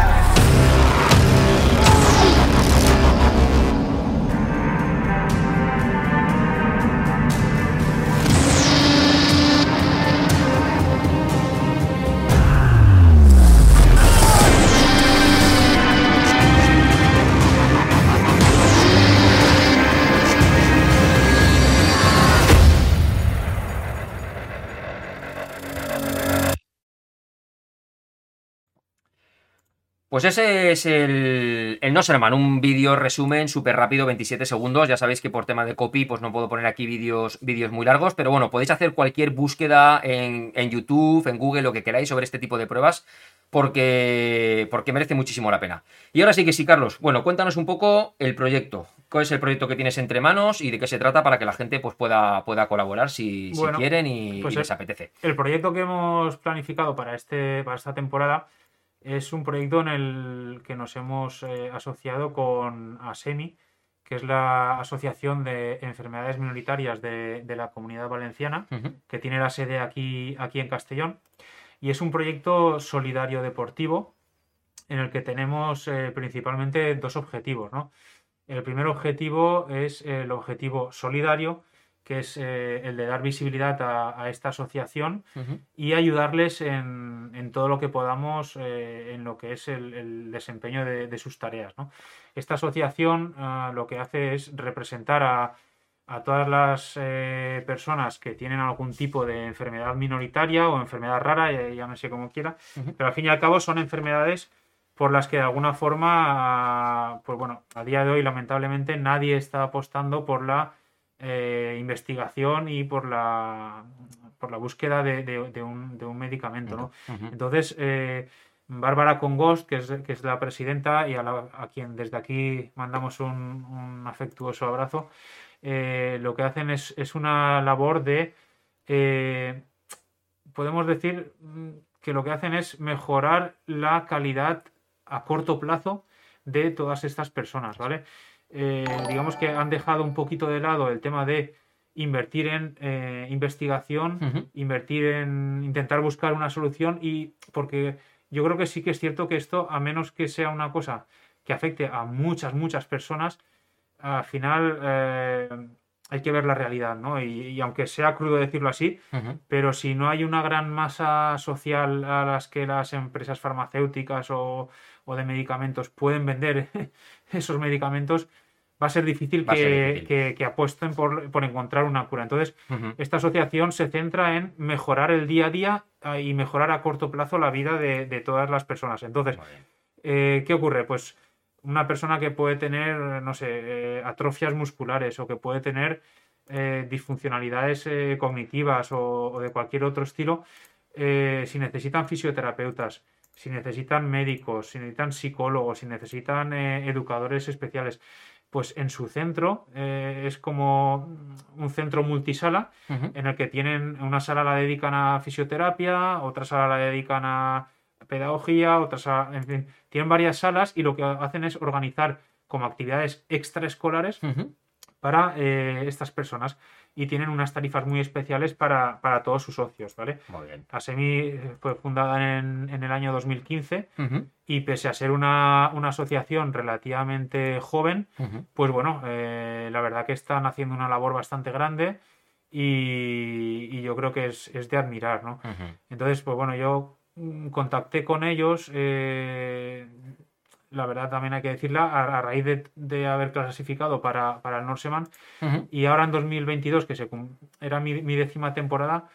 Pues ese es el, el No Serman, un vídeo resumen súper rápido, 27 segundos. Ya sabéis que por tema de copy, pues no puedo poner aquí vídeos, vídeos muy largos, pero bueno, podéis hacer cualquier búsqueda en, en YouTube, en Google, lo que queráis sobre este tipo de pruebas, porque, porque merece muchísimo la pena. Y ahora sí que sí, Carlos. Bueno, cuéntanos un poco el proyecto. ¿Cuál es el proyecto que tienes entre manos y de qué se trata para que la gente pues, pueda, pueda colaborar si, si quieren y, pues y les el- apetece? El proyecto que hemos planificado para, este, para esta temporada es un proyecto en el que nos hemos eh, asociado con ASEMI, que es la Asociación de Enfermedades Minoritarias de, de la Comunidad Valenciana, que tiene la sede aquí, aquí en Castellón. Y es un proyecto solidario deportivo en el que tenemos eh, principalmente dos objetivos, ¿no? El primer objetivo es el objetivo solidario, que es eh, el de dar visibilidad a, a esta asociación y ayudarles en, en todo lo que podamos eh, en lo que es el, el desempeño de, de sus tareas. ¿no? Esta asociación ah, lo que hace es representar a, a todas las eh, personas que tienen algún tipo de enfermedad minoritaria o enfermedad rara, ya, llámese como quiera, Ujú. pero al fin y al cabo son enfermedades por las que de alguna forma, ah, pues bueno, a día de hoy lamentablemente nadie está apostando por la eh, investigación y por la, por la búsqueda de, de- de un, de un medicamento, ¿no? Entonces, eh, Bárbara Congost, que es, que es la presidenta y a, la- a quien desde aquí mandamos un, un afectuoso abrazo, eh, lo que hacen es, es una labor de, podemos decir mm, que lo que hacen es mejorar la calidad a corto plazo de todas estas personas, ¿vale? Eh, digamos que han dejado un poquito de lado el tema de invertir en eh, investigación invertir en intentar buscar una solución y porque yo creo que sí que es cierto que esto, a menos que sea una cosa que afecte a muchas, muchas personas, al final eh, hay que ver la realidad, ¿no? Y, y aunque sea crudo decirlo así, pero si no hay una gran masa social a las que las empresas farmacéuticas o, o de medicamentos pueden vender esos medicamentos, va a ser difícil, que, ser difícil. que- que apuesten por, por encontrar una cura. Entonces, esta asociación se centra en mejorar el día a día ah, y mejorar a corto plazo la vida de, de todas las personas. Entonces, eh, ¿qué ocurre? Pues una persona que puede tener, no sé, eh, atrofias musculares o que puede tener eh, disfuncionalidades cognitivas o, o de cualquier otro estilo, si necesitan fisioterapeutas, si necesitan médicos, si necesitan psicólogos, si necesitan eh, educadores especiales, pues en su centro eh, es como un centro multisala en el que tienen una sala la dedican a fisioterapia, otra sala la dedican a pedagogía, otra sala, en fin, tienen varias salas y lo que hacen es organizar como actividades extraescolares para eh, estas personas y tienen unas tarifas muy especiales para, para todos sus socios, ¿vale? Muy bien. Asemi eh, fue fundada en, en el año 2015 Ujú. y pese a ser una, una asociación relativamente joven, pues bueno, eh, la verdad que están haciendo una labor bastante grande y, y yo creo que es, es de admirar, ¿no? Entonces, pues bueno, yo mm, contacté con ellos, eh, la verdad también hay que decirla, a, a raíz de, de haber clasificado para, para el Norseman Ujú. y ahora en 2022, que se, era mi, mi décima temporada,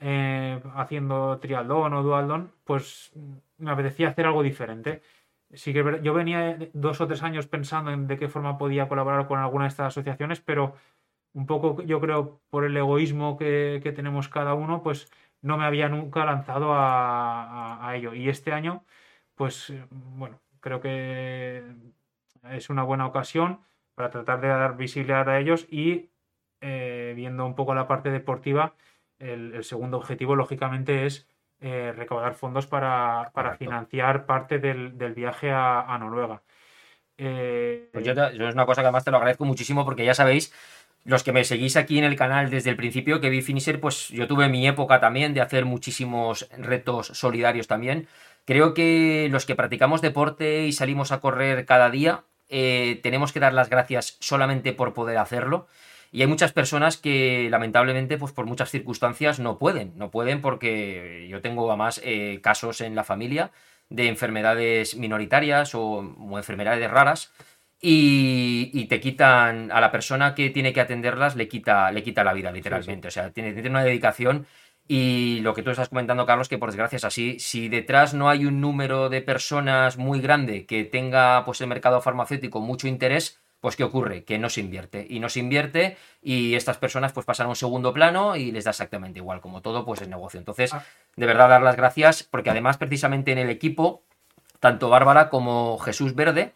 eh, haciendo trialdón o dualdón, pues me apetecía hacer algo diferente. Sí que yo venía dos o tres años pensando en de qué forma podía colaborar con alguna de estas asociaciones, pero un poco yo creo por el egoísmo que, que tenemos cada uno, pues no me había nunca lanzado a, a- a ello. Y este año, pues eh, bueno, creo que es una buena ocasión para tratar de dar visibilidad a ellos y eh, viendo un poco la parte deportiva, el, el segundo objetivo lógicamente es eh, recaudar fondos para, para financiar parte del, del viaje a, a Noruega. Eh, Pues yo, te- yo es una cosa que además te lo agradezco muchísimo porque ya sabéis, los que me seguís aquí en el canal desde el principio, que vi Finisher, pues yo tuve mi época también de hacer muchísimos retos solidarios también. Creo que los que practicamos deporte y salimos a correr cada día, eh, tenemos que dar las gracias solamente por poder hacerlo. Y hay muchas personas que lamentablemente, pues por muchas circunstancias, no pueden. No pueden porque yo tengo además eh, casos en la familia de enfermedades minoritarias o, o enfermedades raras y, y te quitan a la persona que tiene que atenderlas, le quita, le quita la vida literalmente. O sea, tiene, tiene una dedicación Y lo que tú estás comentando, Carlos, que por desgracia es así, si detrás no hay un número de personas muy grande que tenga pues el mercado farmacéutico mucho interés, pues ¿qué ocurre? Que no se invierte. Y no se invierte y estas personas pues pasan a un segundo plano y les da exactamente igual. Como todo, pues es negocio. Entonces, Ah. de verdad dar las gracias porque además precisamente en el equipo, tanto Bárbara como Jesús Verde,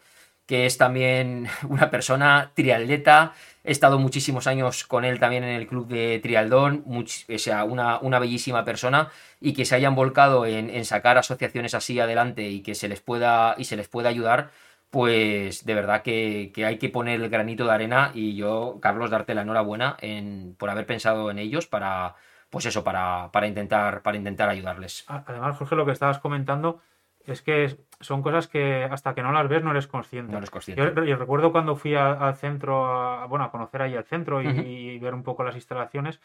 que es también una persona triatleta, he estado muchísimos años con él también en el club de trialdón, o sea, una, una bellísima persona y que se hayan volcado en, sacar asociaciones así adelante y que se les pueda y se les pueda ayudar, pues de verdad que, que hay que poner el granito de arena y yo, Carlos, darte la enhorabuena en, por haber pensado en ellos para, pues eso, para, para intentar, para intentar ayudarles. Además, Jorge, lo que estabas comentando es que son cosas que hasta que no las ves no eres consciente. No eres consciente. Yo, yo recuerdo cuando fui a- al centro, a, bueno, a conocer ahí el centro y, Ujú. y ver un poco las instalaciones.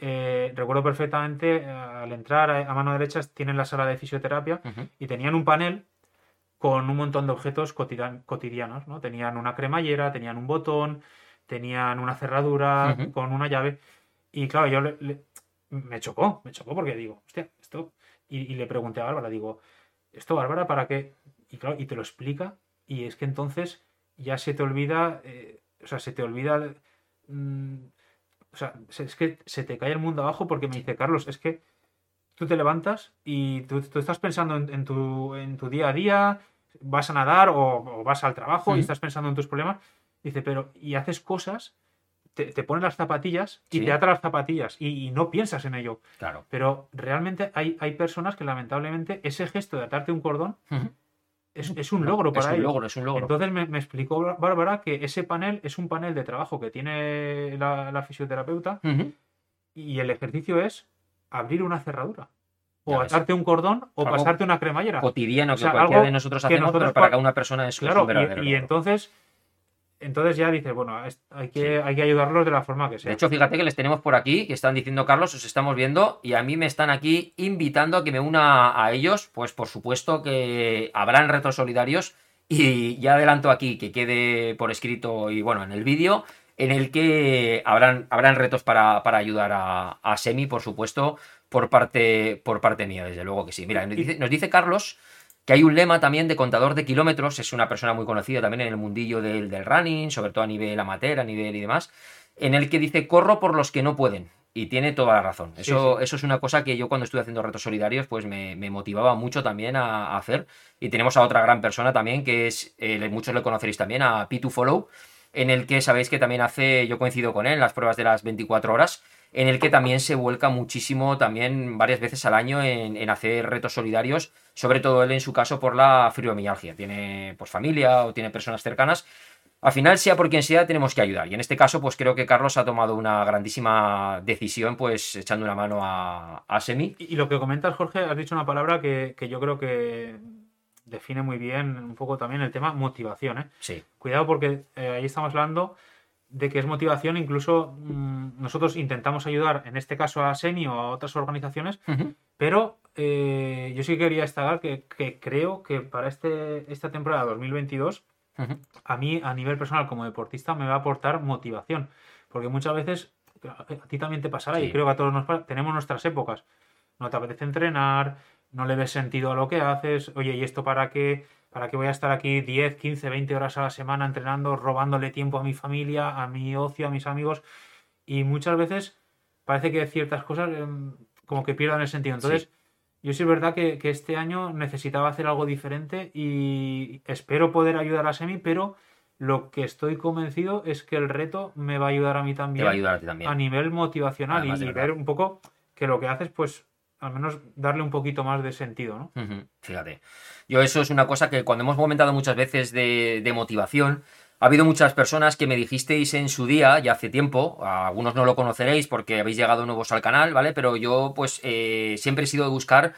eh, recuerdo perfectamente, eh, al entrar a, a mano derecha tienen la sala de fisioterapia Ujú. y tenían un panel con un montón de objetos cotidian- cotidianos, ¿no? Tenían una cremallera, tenían un botón, tenían una cerradura Ujú. con una llave. Y claro, yo le- le- me chocó, me chocó porque digo, hostia, esto. Y, y le pregunté a Bárbara, digo, ¿esto, Bárbara, para qué? Y claro, y te lo explica, y es que entonces ya se te olvida, eh, o sea, se te olvida. mm, o sea, se- es que se te cae el mundo abajo porque me dice, Carlos, es que tú te levantas y tú, tú estás pensando en, en tu, en tu día a día, vas a nadar o, o vas al trabajo y estás pensando en tus problemas. Dice, pero, y haces cosas, te, te pones las zapatillas y Sí. te atas las zapatillas y, y no piensas en ello. Claro. Pero realmente hay, hay personas que lamentablemente ese gesto de atarte un cordón es, es un logro para es un ellos. logro, es un logro. Entonces me, me explicó Bár- Bárbara que ese panel es un panel de trabajo que tiene la, la fisioterapeuta y el ejercicio es abrir una cerradura. O atarte un cordón o Algo pasarte una cremallera. cotidiano O que cualquiera de nosotros hacemos, nosotros pero para cada una persona es, Claro, un verdadero y, entonces, entonces ya dices, bueno, hay que, hay que ayudarlos de la forma que sea. De hecho, fíjate que les tenemos por aquí, que están diciendo, Carlos, os estamos viendo, y a mí me están aquí invitando a que me una a ellos, pues por supuesto que habrán retos solidarios, y ya adelanto aquí que quede por escrito y bueno, en el vídeo, en el que habrán, habrán retos para, para ayudar a, a Semi, por supuesto, por parte, por parte mía, desde luego que sí. Mira, nos dice, nos dice Carlos que hay un lema también de contador de kilómetros, es una persona muy conocida también en el mundillo del, del running, sobre todo a nivel amateur, a nivel y demás, en el que dice corro por los que no pueden. Y tiene toda la razón. Eso, sí. eso es una cosa que yo cuando estuve haciendo retos solidarios, pues me, me motivaba mucho también a, a hacer. Y tenemos a otra gran persona también, que es, eh, muchos le conoceréis también, a P2Follow, en el que sabéis que también hace, yo coincido con él, en las pruebas de las 24 horas, en el que también se vuelca muchísimo, también varias veces al año, en, en hacer retos solidarios, sobre todo él en su caso por la fibromialgia. Tiene pues familia o tiene personas cercanas. Al final, sea por quien sea, tenemos que ayudar. Y en este caso, pues creo que Carlos ha tomado una grandísima decisión, pues echando una mano a, a Semi. Y, y lo que comentas, Jorge, has dicho una palabra que, que yo creo que define muy bien un poco también el tema motivación. ¿eh? Sí, Cuidado porque eh, ahí estamos hablando de que es motivación, incluso mm, nosotros intentamos ayudar, en este caso a SEMI o a otras organizaciones, pero eh, yo sí quería destacar que, que creo que para este, esta temporada 2022 Ujú. a mí a nivel personal como deportista me va a aportar motivación, porque muchas veces a ti también te pasará Sí. y creo que a todos nos tenemos nuestras épocas, no te apetece entrenar, no le ves sentido a lo que haces, oye, ¿y esto para qué? ¿Para qué voy a estar aquí 10, 15, 20 horas a la semana entrenando, robándole tiempo a mi familia, a mi ocio, a mis amigos? Y muchas veces parece que ciertas cosas em, como que pierdan el sentido. Entonces, yo sí es verdad que, que este año necesitaba hacer algo diferente y espero poder ayudar a Semi, pero lo que estoy convencido es que el reto me va a ayudar a mí Te también va a ayudar a ti también. a nivel motivacional Además, y, ver un poco que lo que haces, pues al menos darle un poquito más de sentido, ¿no? Fíjate. Yo eso es una cosa que cuando hemos comentado muchas veces de, de motivación, ha habido muchas personas que me dijisteis en su día, ya hace tiempo, algunos no lo conoceréis porque habéis llegado nuevos al canal, ¿vale? Pero yo pues eh, siempre he sido de buscar,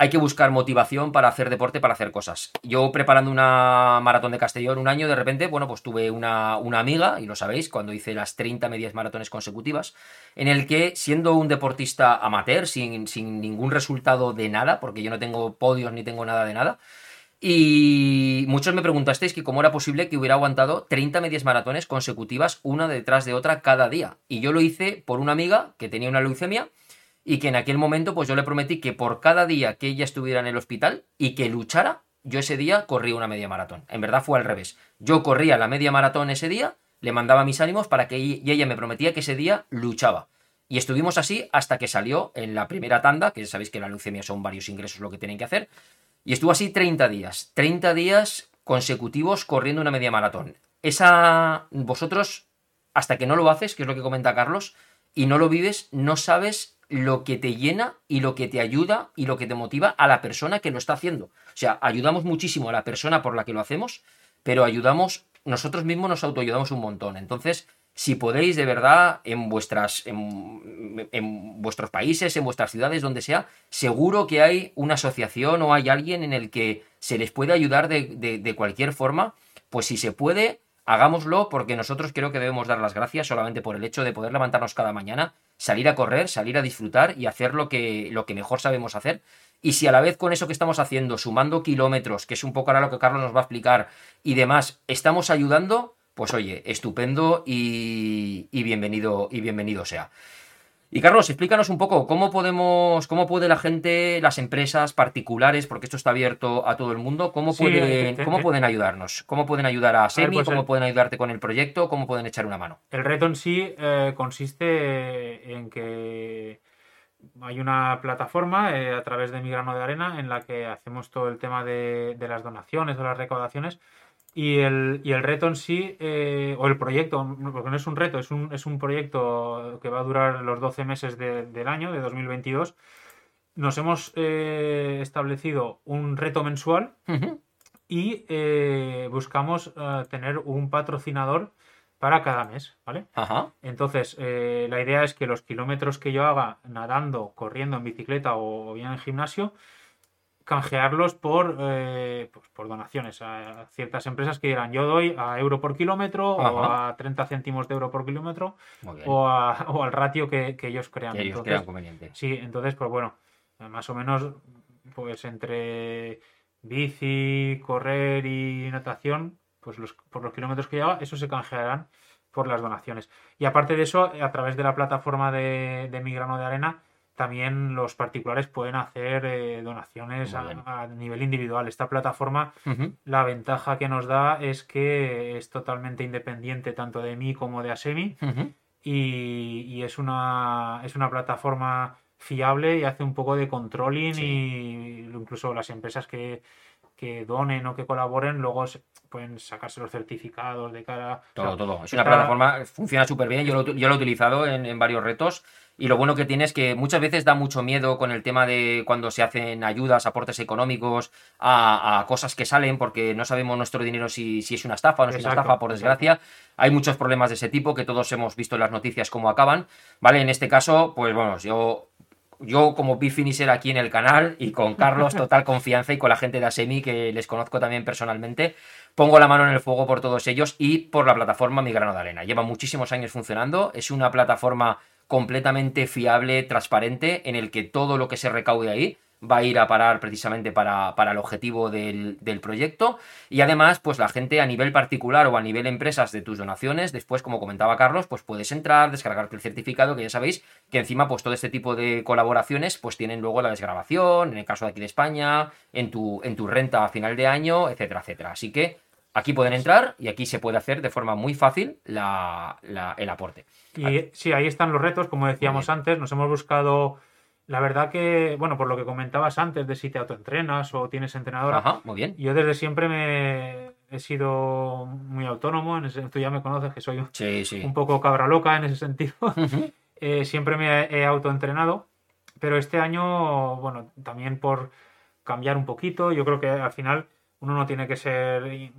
hay que buscar motivación para hacer deporte, para hacer cosas. Yo preparando una maratón de Castellón un año, de repente, bueno, pues tuve una, una amiga, y lo sabéis, cuando hice las 30 medias maratones consecutivas, en el que siendo un deportista amateur, sin, sin ningún resultado de nada, porque yo no tengo podios ni tengo nada de nada, y muchos me preguntasteis que cómo era posible que hubiera aguantado 30 medias maratones consecutivas, una detrás de otra cada día. Y yo lo hice por una amiga que tenía una leucemia y que en aquel momento pues yo le prometí que por cada día que ella estuviera en el hospital y que luchara, yo ese día corría una media maratón. En verdad fue al revés. Yo corría la media maratón ese día, le mandaba mis ánimos para que y ella me prometía que ese día luchaba. Y estuvimos así hasta que salió en la primera tanda, que sabéis que la leucemia son varios ingresos lo que tienen que hacer, y estuvo así 30 días. 30 días consecutivos corriendo una media maratón. Esa, vosotros, hasta que no lo haces, que es lo que comenta Carlos, y no lo vives, no sabes lo que te llena y lo que te ayuda y lo que te motiva a la persona que lo está haciendo. O sea, ayudamos muchísimo a la persona por la que lo hacemos, pero ayudamos, nosotros mismos nos autoayudamos un montón. Entonces, si podéis de verdad en vuestras en, vuestros países, en vuestras ciudades, donde sea, seguro que hay una asociación o hay alguien en el que se les puede ayudar de, de cualquier forma, pues si se puede, hagámoslo porque nosotros creo que debemos dar las gracias solamente por el hecho de poder levantarnos cada mañana, salir a correr, salir a disfrutar y hacer lo que, lo que mejor sabemos hacer. Y si a la vez con eso que estamos haciendo, sumando kilómetros, que es un poco ahora lo que Carlos nos va a explicar, y demás, estamos ayudando, pues oye, estupendo y, y bienvenido, y bienvenido sea. Y Carlos, explícanos un poco cómo podemos, cómo puede la gente, las empresas particulares, porque esto está abierto a todo el mundo, cómo Sí, pueden, te- cómo te- pueden ayudarnos, cómo pueden ayudar a Semi, pues cómo el- pueden ayudarte con el proyecto, cómo pueden echar una mano. El reto en sí eh, consiste en que hay una plataforma eh, a través de Mi Grano de Arena en la que hacemos todo el tema de, de las donaciones o las recaudaciones y el, y el reto en sí, eh, o el proyecto, porque no es un reto, es un, es un proyecto que va a durar los 12 meses de- del año, de 2022. Nos hemos eh, establecido un reto mensual y eh, buscamos eh, tener un patrocinador para cada mes, ¿vale? Ajá. Entonces, eh, la idea es que los kilómetros que yo haga nadando, corriendo en bicicleta o, bien en gimnasio, canjearlos por, eh, pues, por donaciones a ciertas empresas que dirán, yo doy a euro por kilómetro o a 30 céntimos de euro por kilómetro o, a- o al ratio que, que ellos crean. que ellos Entonces, crean conveniente. Sí, entonces, pues bueno, más o menos, pues entre bici, correr y natación, pues los, por los kilómetros que lleva, eso se canjearán por las donaciones. Y aparte de eso, a través de la plataforma de, de Mi Grano de Arena, también los particulares pueden hacer eh, donaciones a, a nivel individual. Esta plataforma, la ventaja que nos da es que es totalmente independiente tanto de mí como de Asemi y, y es una es una plataforma fiable y hace un poco de controlling Sí. y incluso las empresas que, que donen o que colaboren luego pueden sacarse los certificados de cara o Todo, sea, todo. Es una plataforma, funciona súper bien. Yo lo, yo lo he utilizado en, en varios retos. Y lo bueno que tiene es que muchas veces da mucho miedo con el tema de cuando se hacen ayudas, aportes económicos a, a cosas que salen, porque no sabemos nuestro dinero si, si es una estafa o no es una estafa, por exacto. desgracia. Hay muchos problemas de ese tipo que todos hemos visto en las noticias cómo acaban. ¿Vale? En este caso, pues bueno, yo yo como Bifinisher aquí en el canal y con Carlos, total confianza y con la gente de Asemi, que les conozco también personalmente, pongo la mano en el fuego por todos ellos y por la plataforma Mi Grano de Arena. Lleva muchísimos años funcionando, es una plataforma completamente fiable, transparente, en el que todo lo que se recaude ahí va a ir a parar precisamente para, para el objetivo del, del proyecto. Y además pues la gente a nivel particular o a nivel empresas de tus donaciones después como comentaba Carlos pues puedes entrar descargarte el certificado que ya sabéis que encima pues todo este tipo de colaboraciones pues tienen luego la desgrabación en el caso de aquí de España en tu en tu renta a final de año etcétera etcétera. Así que aquí pueden entrar y aquí se puede hacer de forma muy fácil la- la- el aporte. Y sí, ahí están los retos, como decíamos antes, nos hemos buscado, la verdad que, bueno, por lo que comentabas antes de si te autoentrenas o tienes entrenadora, Ajá, muy bien. yo desde siempre me he sido muy autónomo, en ese, tú ya me conoces que soy un, sí sí. un poco cabra loca en ese sentido. Eh, siempre me he, autoentrenado, pero este año, bueno, también por cambiar un poquito, yo creo que al final uno no tiene que ser,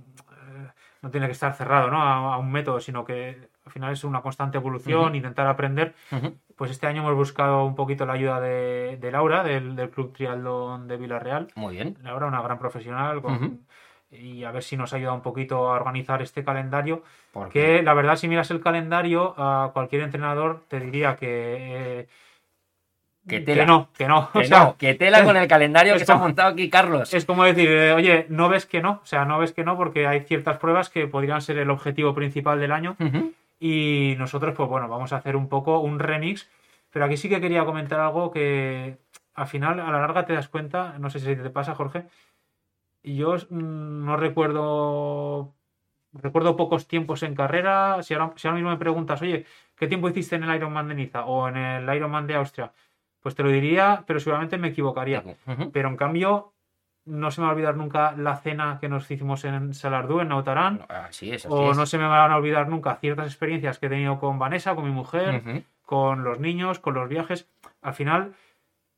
no tiene que estar cerrado ¿no? a, a un método, sino que al final es una constante evolución, Ujú. intentar aprender. Ujú. Pues este año hemos buscado un poquito la ayuda de, de Laura, del, del Club Triatlón de Villarreal. muy bien Laura, una gran profesional, con- Ujú. y a ver si nos ayuda un poquito a organizar este calendario porque que la verdad, si miras el calendario, a cualquier entrenador te diría que. eh, Que tela. no, que no. que O sea, no, que tela con el calendario es que se ha como- montado aquí Carlos es como decir, eh, oye, no ves que no. O sea, no ves que no, porque hay ciertas pruebas que podrían ser el objetivo principal del año. Y nosotros, pues bueno, vamos a hacer un poco un remix Pero aquí sí que quería comentar algo que al final, a la larga, te das cuenta, no sé si te pasa, Jorge, yo mm, no recuerdo recuerdo pocos tiempos en carrera. Si ahora, si ahora mismo me preguntas, oye, ¿qué tiempo hiciste en el Ironman de Niza o en el Ironman de Austria? Pues te lo diría, pero seguramente me equivocaría. Ujú. Pero en cambio, no se me va a olvidar nunca la cena que nos hicimos en Salardú, en Nautarán. Así es, así O es. no se me van a olvidar nunca ciertas experiencias que he tenido con Vanessa, con mi mujer, Ujú. con los niños, con los viajes. Al final,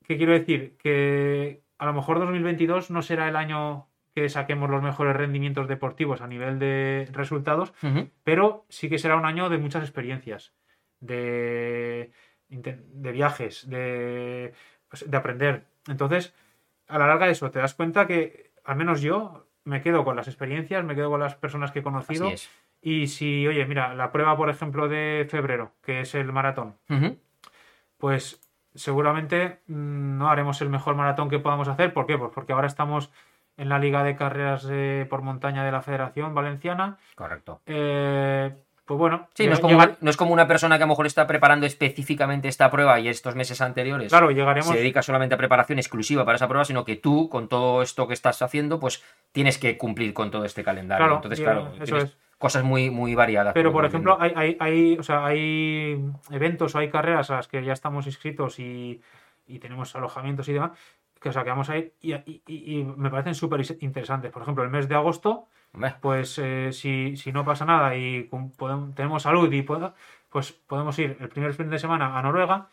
¿qué quiero decir? Que a lo mejor 2022 no será el año que saquemos los mejores rendimientos deportivos a nivel de resultados, Ujú. pero sí que será un año de muchas experiencias, de, de viajes, de, pues, de aprender. Entonces, a la larga de eso, te das cuenta que, al menos yo, me quedo con las experiencias, me quedo con las personas que he conocido. Y si, oye, mira, la prueba, por ejemplo, de febrero, que es el maratón, pues seguramente mm, no haremos el mejor maratón que podamos hacer. ¿Por qué? Pues porque ahora estamos en la Liga de Carreras eh, por Montaña de la Federación Valenciana. Correcto. Eh, pues bueno, Sí, no es, como, llega- no es como una persona que a lo mejor está preparando específicamente esta prueba y estos meses anteriores claro, llegaremos. se dedica solamente a preparación exclusiva para esa prueba, sino que tú, con todo esto que estás haciendo, pues tienes que cumplir con todo este calendario. Claro, Entonces, claro, eso es. cosas muy, muy variadas. Pero, por ejemplo, hay, hay, o sea, hay eventos o hay carreras a las que ya estamos inscritos y, y tenemos alojamientos y demás, que, o sea, que vamos a ir y, y- y- y me parecen súper interesantes. Por ejemplo, el mes de agosto, Hombre, pues eh, si, si no pasa nada y tenemos salud y puedo- pues podemos ir el primer fin de semana a Noruega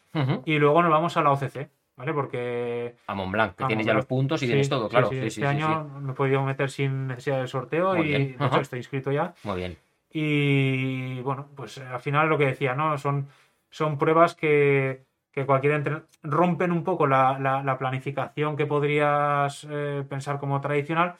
y luego nos vamos a la OCC, ¿vale? Porque a Montblanc, que a tienes ya los puntos y sí, tienes todo, claro. sí, este año me he podido meter sin necesidad del sorteo Muy y bien, de hecho estoy inscrito ya. Muy bien. Y bueno, pues al final lo que decía, ¿no? Son, son pruebas que, que cualquier entre- rompen un poco la, la- la planificación que podrías eh, pensar como tradicional,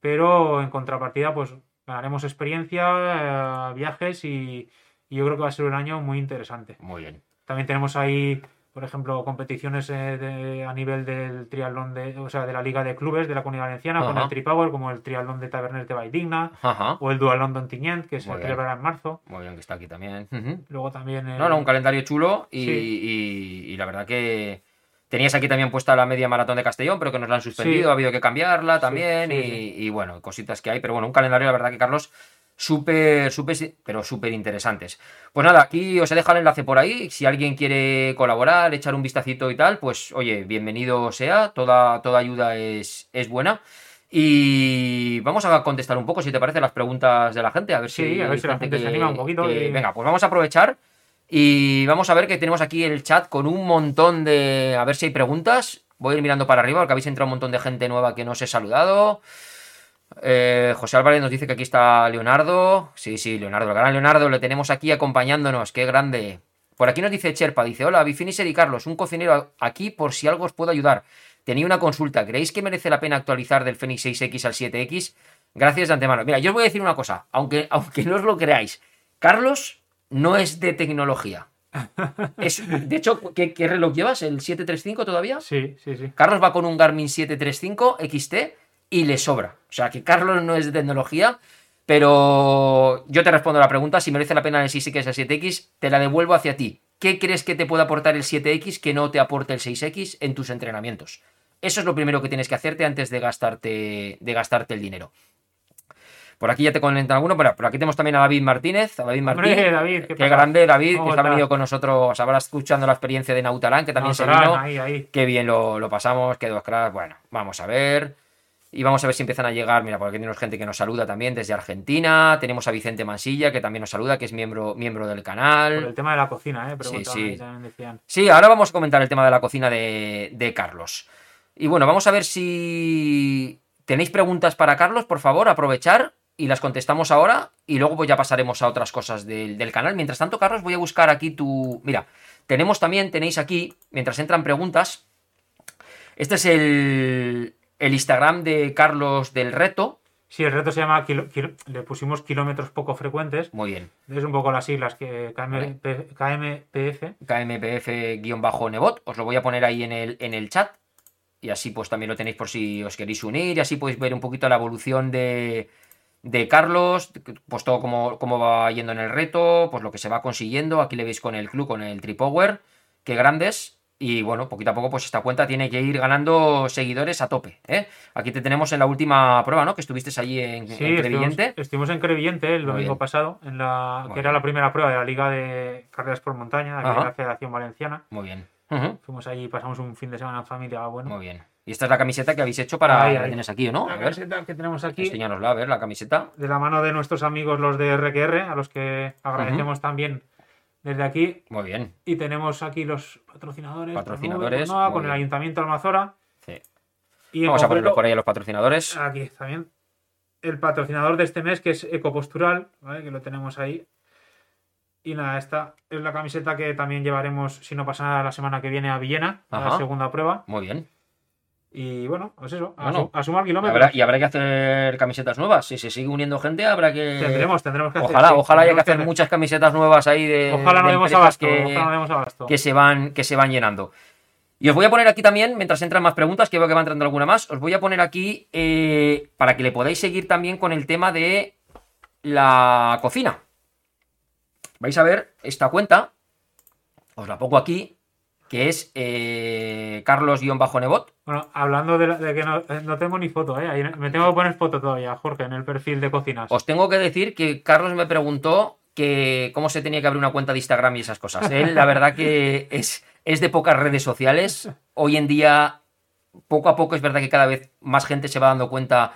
pero en contrapartida, pues ganaremos experiencia, eh, viajes y, y yo creo que va a ser un año muy interesante. Muy bien. También tenemos ahí, por ejemplo, competiciones eh, de- a nivel del triatlón, de, o sea, de la Liga de Clubes de la Comunidad Valenciana, con el Tripower, como el triatlón de Tabernes de Valldigna, Ajá. o el Dual London Tiñent, que se celebrará en marzo. Muy bien que está aquí también. Luego también. el- No, no, un calendario chulo y, Sí. y- y la verdad que tenías aquí también puesta la media maratón de Castellón, pero que nos la han suspendido, Sí. ha habido que cambiarla también sí, y, y bueno, cositas que hay, pero bueno, un calendario la verdad que Carlos súper, súper, pero súper interesantes. Pues nada, aquí os he dejado el enlace por ahí, si alguien quiere colaborar, echar un vistacito y tal, pues oye, bienvenido sea, toda, toda ayuda es, es buena. Y vamos a contestar un poco, si te parece, las preguntas de la gente, a ver si, Sí, a ver si la gente se anima un poquito que- y- Venga, pues vamos a aprovechar y vamos a ver que tenemos aquí el chat con un montón de... A ver si hay preguntas. Voy a ir mirando para arriba porque habéis entrado un montón de gente nueva que no os he saludado. Eh, José Álvarez nos dice que aquí está Leonardo. Sí, sí, Leonardo, el gran Leonardo, le tenemos aquí acompañándonos. Qué grande. Por aquí nos dice Cherpa, dice, hola, Bifinisher y Carlos, un cocinero aquí por si algo os puedo ayudar. Tenía una consulta, ¿creéis que merece la pena actualizar del Fenix 6X al 7X? Gracias de antemano. Mira, yo os voy a decir una cosa, aunque, aunque no os lo creáis, Carlos no es de tecnología. Es, de hecho, ¿qué, qué reloj llevas? ¿El 735 todavía? Sí, sí, sí. Carlos va con un Garmin 735 XT y le sobra. O sea, que Carlos no es de tecnología, pero yo te respondo a la pregunta, si merece la pena el 6X al 7X, te la devuelvo hacia ti. ¿Qué crees que te puede aportar el 7X que no te aporte el 6X en tus entrenamientos? Eso es lo primero que tienes que hacerte antes de gastarte, de gastarte el dinero. Por aquí ya te comentan alguno, pero por aquí tenemos también a David Martínez. A David Martínez. Hombre, David, ¿qué grande, David, ¿Cómo que está venido con nosotros. Habrá escuchando la experiencia de Nautalán, que también se vino. ahí, ahí. Qué bien lo, lo pasamos, qué dos cracks. Bueno, vamos a ver. Y vamos a ver si empiezan a llegar. Mira, por aquí tenemos gente que nos saluda también desde Argentina. Tenemos a Vicente Mansilla, que también nos saluda, que es miembro, miembro del Por canal. el tema de la cocina, ¿eh? Sí. decían. Sí, ahora vamos a comentar el tema de la cocina de, de Carlos. Y bueno, vamos a ver si tenéis preguntas para Carlos, por favor, aprovechar y las contestamos ahora y luego pues ya pasaremos a otras cosas del, del canal. Mientras tanto, Carlos, voy a buscar aquí tu... Mira, tenemos también, tenéis aquí, mientras entran preguntas, este es el, el Instagram de Carlos del Reto. Sí, el reto se llama. kilo- kilo- le pusimos kilómetros poco frecuentes. Muy bien. Es un poco las siglas que KMP KMPF. KMPF-Nebot. Os lo voy a poner ahí en el, en el chat. Y así pues también lo tenéis por si os queréis unir. Y así podéis ver un poquito la evolución de, de Carlos. Pues todo cómo, cómo va yendo en el reto. Pues lo que se va consiguiendo. Aquí le veis con el club, con el Tripower. que grandes. Y bueno, poquito a poco, pues esta cuenta tiene que ir ganando seguidores a tope. ¿eh? Aquí te tenemos en la última prueba, ¿no? Que estuviste allí en, Sí, en estuvimos, Crevillente. estuvimos en Crevillente el domingo pasado, en la, Muy que era la primera prueba de la Liga de Carreras por Montaña, de la Federación Valenciana. Muy bien. Fuimos allí, pasamos un fin de semana en familia bueno. Muy bien. Y esta es la camiseta que habéis hecho para. Ahí, la tienes aquí, ¿no? La A ver, camiseta que tenemos aquí, enséñanosla, a ver, la camiseta. de la mano de nuestros amigos los de RQR, a los que agradecemos también desde aquí. Muy bien. Y tenemos aquí los patrocinadores. Patrocinadores, Con, el. Ayuntamiento de Almazora. Sí. Y Vamos a ponerlos por ahí a los patrocinadores. Aquí también. El patrocinador de este mes, que es Ecopostural, ¿vale? que lo tenemos ahí. Y nada, esta es la camiseta que también llevaremos, si no pasa nada, la semana que viene a Villena, a la segunda prueba. Muy bien. Y bueno, pues eso, a, Bueno, su- a sumar Y kilómetros. habrá, y habrá que hacer camisetas nuevas. Si se sigue uniendo gente, habrá que. Tendremos, tendremos que hacer. Ojalá, sí, ojalá haya que hacer muchas camisetas nuevas ahí de. Ojalá no de demos abasto, que, ojalá no demos abasto. que se van, que se van llenando. Y os voy a poner aquí también, mientras entran más preguntas, que veo que va entrando alguna más, os voy a poner aquí eh, para que le podáis seguir también con el tema de la cocina. Vais a ver esta cuenta, os la pongo aquí, que es eh, Carlos-Nebot. Bueno, hablando de, que no, eh, no tengo ni foto, ¿eh? Me tengo que poner foto todavía, Jorge, en el perfil de cocinas. Os tengo que decir que Carlos me preguntó que cómo se tenía que abrir una cuenta de Instagram y esas cosas. Él, la verdad que es, es de pocas redes sociales. Hoy en día, poco a poco, es verdad que cada vez más gente se va dando cuenta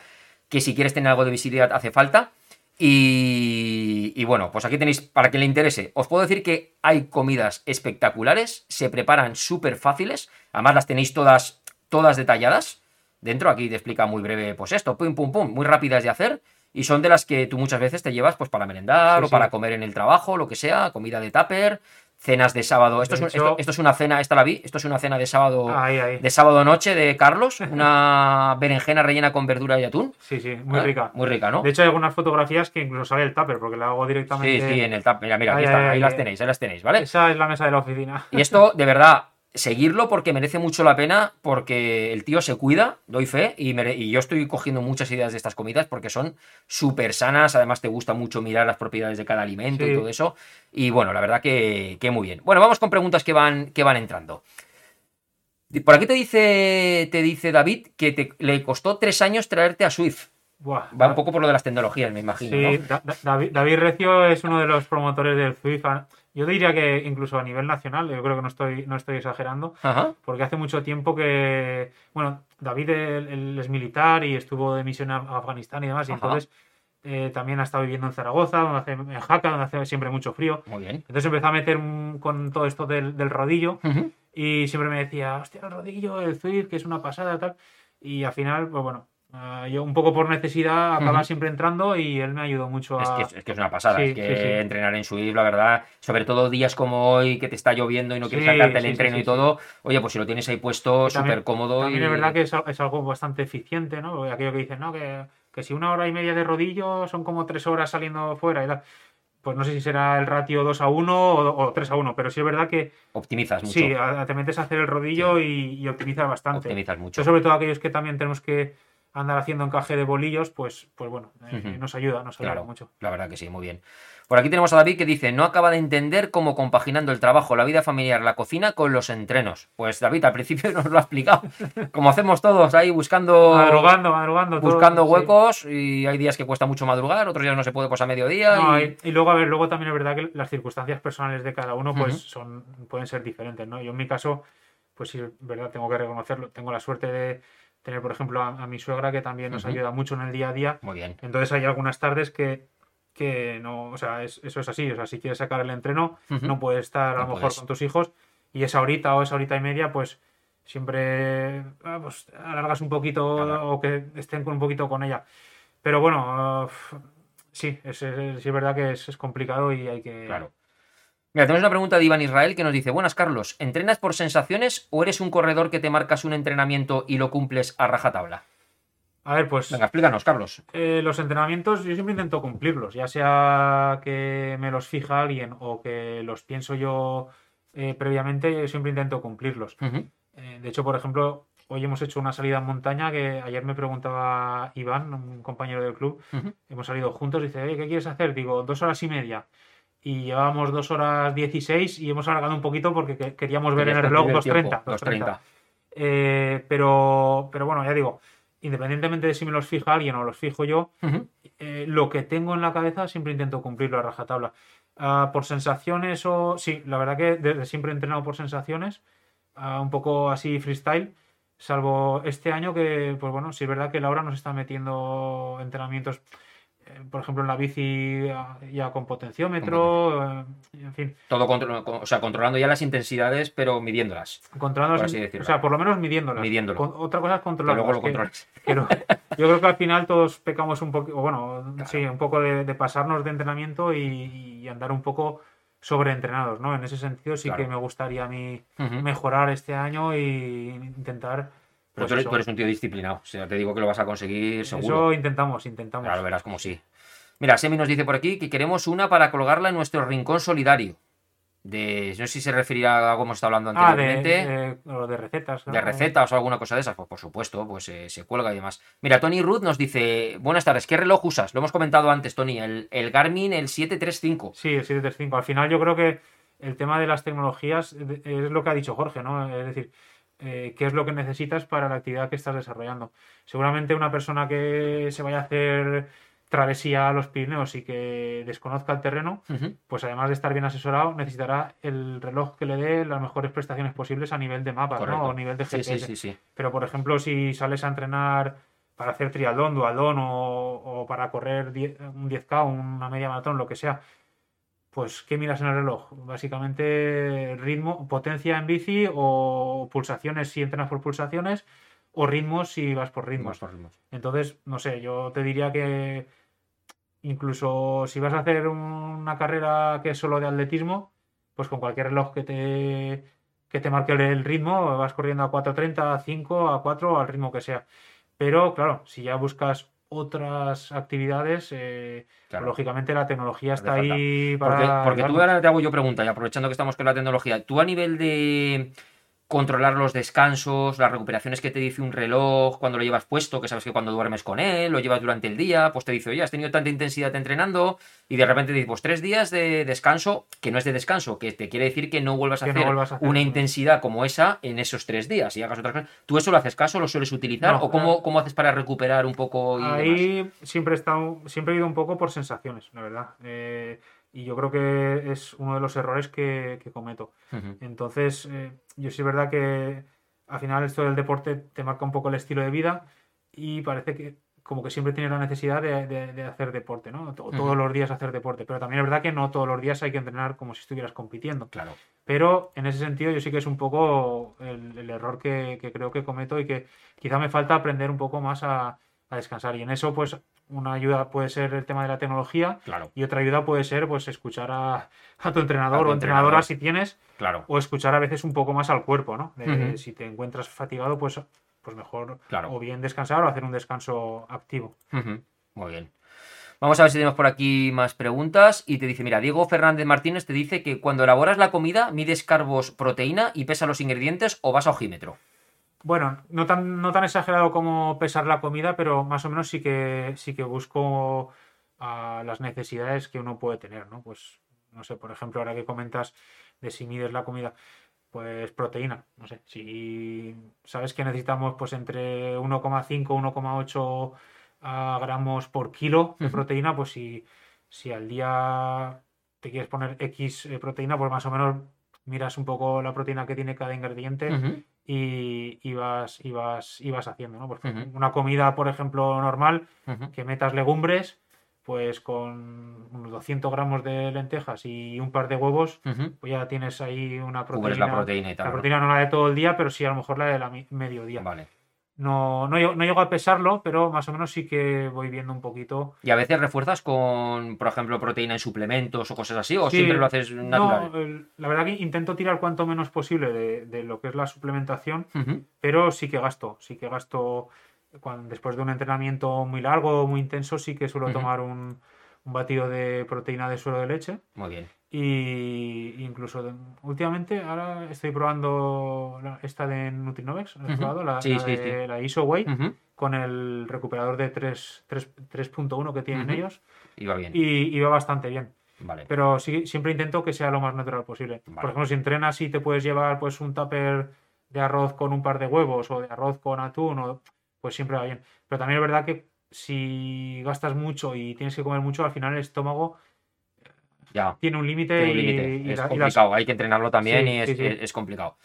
que si quieres tener algo de visibilidad hace falta. Y, y bueno, pues aquí tenéis, para que le interese, os puedo decir que hay comidas espectaculares, se preparan súper fáciles, además las tenéis todas, todas detalladas. Dentro aquí te explica muy breve, pues esto, pum, pum, pum, muy rápidas de hacer. Y son de las que tú muchas veces te llevas pues para merendar Sí, o sí. para comer en el trabajo, lo que sea, comida de tupper, cenas de sábado. Esto, De es, un- hecho- esto, esto es una cena, esta la vi, esto es una cena de sábado, Ahí, ahí. de sábado noche de Carlos, una berenjena rellena con verdura y atún. Sí, sí, muy rica. Muy rica, ¿no? De hecho, hay algunas fotografías que incluso sale el tupper, porque la hago Sí, directamente. sí, en el tupper. Mira, mira, aquí están, ay, ahí las tenéis, ahí las tenéis, ¿vale? Esa es la mesa de la oficina. Y esto, de verdad, seguirlo porque merece mucho la pena, porque el tío se cuida, doy fe, y, yo estoy cogiendo muchas ideas de estas comidas porque son súper sanas, además te gusta mucho mirar las propiedades de cada alimento y todo eso, y bueno, la verdad que, que muy bien. Bueno, vamos con preguntas que van, que van entrando. Por aquí te dice, te dice David que te, le costó tres años traerte a Swift. Buah, Va un poco por lo de las tecnologías, me imagino. Sí, ¿no? Da- Da- David, David Recio es uno de los promotores del Zwift. Yo diría que incluso a nivel nacional, yo creo que no estoy, no estoy exagerando, Ajá. porque hace mucho tiempo que, bueno, David él- él es militar y estuvo de misión a Afganistán y demás, y Ajá. entonces eh, también ha estado viviendo en Zaragoza, donde hace, en Jaca, donde hace siempre mucho frío. Muy bien. Entonces empezó a meter con todo esto del, del rodillo Ujú. y siempre me decía, hostia, el rodillo, el Zwift, que es una pasada, tal. Y al final, pues bueno, ah, yo un poco por necesidad acaba siempre entrando y él me ayudó mucho a... Es que, es, que es una pasada, Sí, es que sí, sí. entrenar en Swift, la verdad, sobre todo días como hoy, que te está lloviendo y no quieres sacarte el entreno y todo, oye, pues si lo tienes ahí puesto, súper cómodo. También y... es verdad que es, al- es algo bastante eficiente, ¿no? Aquello que dicen, ¿no? Que, que si una hora y media de rodillo son como tres horas saliendo fuera y tal. Pues no sé si será el ratio 2 a 1 o, o 3 a 1, pero sí es verdad que optimizas mucho. sí, te metes a hacer el rodillo y, y optimizas bastante. optimizas mucho. Yo, sobre todo aquellos que también tenemos que andar haciendo encaje de bolillos, pues, pues bueno, eh, nos ayuda, nos ayuda Claro. mucho. La verdad que sí, muy bien. Por aquí tenemos a David que dice, no acaba de entender cómo compaginando el trabajo, la vida familiar, la cocina con los entrenos. Pues David, al principio nos lo ha explicado. Como hacemos todos ahí buscando... Madrugando, madrugando. todo, Buscando sí. huecos y hay días que cuesta mucho madrugar, otros días no se puede pues a mediodía. No, y... luego, a ver, luego también es verdad que las circunstancias personales de cada uno pues son, pueden ser diferentes, ¿no? Yo en mi caso, pues sí, es verdad, tengo que reconocerlo. Tengo la suerte de tener, por ejemplo, a, a mi suegra que también nos ayuda mucho en el día a día. Muy bien. Entonces hay algunas tardes que, que no, o sea, es- eso es así. O sea, si quieres sacar el entreno, no puedes estar a No lo mejor con tus hijos y esa horita o esa horita y media, pues siempre ah, pues, alargas un poquito Claro. o que estén con un poquito con ella. Pero bueno, ah, sí, es, es- sí es verdad que es, es complicado y hay que... Claro. Mira, tenemos una pregunta de Iván Israel que nos dice: Buenas, Carlos, ¿entrenas por sensaciones o eres un corredor que te marcas un entrenamiento y lo cumples a rajatabla? A ver, pues Venga, explícanos, Carlos. eh, los entrenamientos yo siempre intento cumplirlos, ya sea que me los fija alguien o que los pienso yo eh, previamente, yo siempre intento cumplirlos. Eh, de hecho, por ejemplo, hoy hemos hecho una salida en montaña que ayer me preguntaba Iván, un compañero del club, hemos salido juntos, dice, "Oye, ¿qué quieres hacer? Digo, dos horas y media. Y llevábamos 2 horas 16 y hemos alargado un poquito porque que- queríamos ver en el reloj cumplir el 2.30. tiempo, 2.30. Eh, pero, pero bueno, ya digo, independientemente de si me los fija alguien o los fijo yo, eh, lo que tengo en la cabeza siempre intento cumplirlo a rajatabla. Ah, por sensaciones o... Sí, la verdad que desde siempre he entrenado por sensaciones, ah, un poco así freestyle, salvo este año que, pues bueno, sí es verdad que Laura nos está metiendo entrenamientos, por ejemplo, en la bici ah, ya con potenciómetro, eh, en fin, Todo contro- con- o sea, controlando ya las intensidades, pero midiéndolas. controlando, decirlo. o sea, por lo menos midiéndolas. Midiéndolo. Con- otra cosa es Que controlarlas. luego lo que- controles. Pero yo creo que al final todos pecamos un poco, bueno, sí, un poco de, de pasarnos de entrenamiento y, y andar un poco sobreentrenados, ¿no? En ese sentido sí Claro. que me gustaría a mí mejorar este año y intentar... Pero pues tú eres, eso. tú eres un tío disciplinado. O sea, te digo que lo vas a conseguir seguro. Eso intentamos, intentamos. Lo verás como sí. Mira, Semi nos dice por aquí que queremos una para colgarla en nuestro rincón solidario. De, no sé si se referirá a algo que hemos estado hablando ah, de, anteriormente. de, de recetas. ¿no? de recetas o alguna cosa de esas, pues por supuesto, pues eh, se cuelga y demás. Mira, Tony Ruth nos dice, buenas tardes, ¿qué reloj usas? Lo hemos comentado antes, Tony, el, el Garmin, el 735. Sí, el 735. Al final yo creo que el tema de las tecnologías eh, es lo que ha dicho Jorge, ¿no? Es decir, eh, qué es lo que necesitas para la actividad que estás desarrollando. Seguramente una persona que se vaya a hacer travesía a los Pirineos y que desconozca el terreno, pues además de estar bien asesorado, necesitará el reloj que le dé las mejores prestaciones posibles a nivel de mapa, Correcto. ¿no? O nivel de GPS. sí, sí, sí. Pero, por ejemplo, si sales a entrenar para hacer triatlón, duatlón o, o para correr un 10K, una media maratón, lo que sea, pues ¿qué miras en el reloj? Básicamente ritmo, potencia en bici o pulsaciones si entrenas por pulsaciones o ritmos si vas por ritmos. Ritmos por ritmos. Entonces, no sé, yo te diría que incluso si vas a hacer una carrera que es solo de atletismo, pues con cualquier reloj que te, que te marque el ritmo, vas corriendo a 4.30, a 5, a 4, al ritmo que sea. Pero claro, si ya buscas otras actividades, eh, Claro. lógicamente la tecnología está ahí para... Porque, porque tú ahora te hago yo pregunta, y aprovechando que estamos con la tecnología, tú a nivel de controlar los descansos, las recuperaciones que te dice un reloj cuando lo llevas puesto, que sabes que cuando duermes con él, lo llevas durante el día, pues te dice, oye, has tenido tanta intensidad entrenando y de repente te dice, pues tres días de descanso, que no es de descanso, que te quiere decir que no vuelvas a, no hacer, vuelvas a hacer una eso. intensidad como esa en esos tres días y hagas otras cosas. ¿Tú eso lo haces caso, lo sueles utilizar No, o cómo, cómo haces para recuperar un poco y demás? Ahí siempre he estado, siempre he ido un poco por sensaciones, la verdad. Eh, y yo creo que es uno de los errores que, que cometo. Ujú. Entonces, eh, yo sí es verdad que al final esto del deporte te marca un poco el estilo de vida y parece que como que siempre tienes la necesidad de, de- de hacer deporte, ¿no? To- Todos Ujú. los días hacer deporte. Pero también es verdad que no todos los días hay que entrenar como si estuvieras compitiendo. Claro. Pero en ese sentido yo sí que es un poco el, el error que, que creo que cometo y que quizá me falta aprender un poco más a, a descansar. Y en eso, pues, una ayuda puede ser el tema de la tecnología Claro, y otra ayuda puede ser, pues, escuchar a, a tu entrenador A tu o entrenadora entrenador. si tienes, claro, o escuchar a veces un poco más al cuerpo, ¿no? De. Si te encuentras fatigado, pues, pues mejor Claro. o bien descansar o hacer un descanso activo. Muy bien. Vamos a ver si tenemos por aquí más preguntas. Y te dice, mira, Diego Fernández Martínez te dice que cuando elaboras la comida, mides carbos, proteína y pesas los ingredientes o vas a ojímetro. Bueno, no tan, no tan exagerado como pesar la comida, pero más o menos sí que, sí que busco ah, las necesidades que uno puede tener, ¿no? Pues, no sé, por ejemplo, ahora que comentas de si mides la comida, pues proteína, no sé, si sabes que necesitamos pues entre 1,5 1,8 ah, gramos por kilo de proteína, pues si, si al día te quieres poner X eh, proteína, pues más o menos miras un poco la proteína que tiene cada ingrediente y, y vas, y vas, y vas haciendo, ¿no? Ujú. una comida, por ejemplo, normal, que metas legumbres, pues con unos 200 gramos de lentejas y un par de huevos, pues ya tienes ahí una Cubres proteína. la proteína y La tal. ¿no? proteína no la de todo el día, pero sí a lo mejor la de la mediodía. Vale. No, no, llego- no llego a pesarlo, pero más o menos sí que voy viendo un poquito. ¿Y a veces refuerzas con, por ejemplo, proteína en suplementos o cosas así? ¿O Sí, siempre lo haces natural? No, el- la verdad que intento tirar cuanto menos posible de, de lo que es la suplementación, pero sí que gasto, sí que gasto cuando, después de un entrenamiento muy largo, muy intenso, sí que suelo tomar un, un batido de proteína de suero de leche Muy bien. Y incluso de- últimamente ahora estoy probando la- esta de Nutrinovex, ¿la has Ujú. probado? La, Sí, la sí, de- la Ujú, con el recuperador de 3 3 3.1 que tienen ellos Y va bien. y, y va bastante bien. Vale. pero sí, siempre intento que sea lo más natural posible. Vale. Por ejemplo, si entrenas y te puedes llevar pues un tupper de arroz con un par de huevos o de arroz con atún, o, pues siempre va bien. Pero también es verdad que si gastas mucho y tienes que comer mucho, al final el estómago Ya. tiene un límite y, es la- y las- complicado, hay que entrenarlo también Sí, y es, sí, sí. es- es complicado.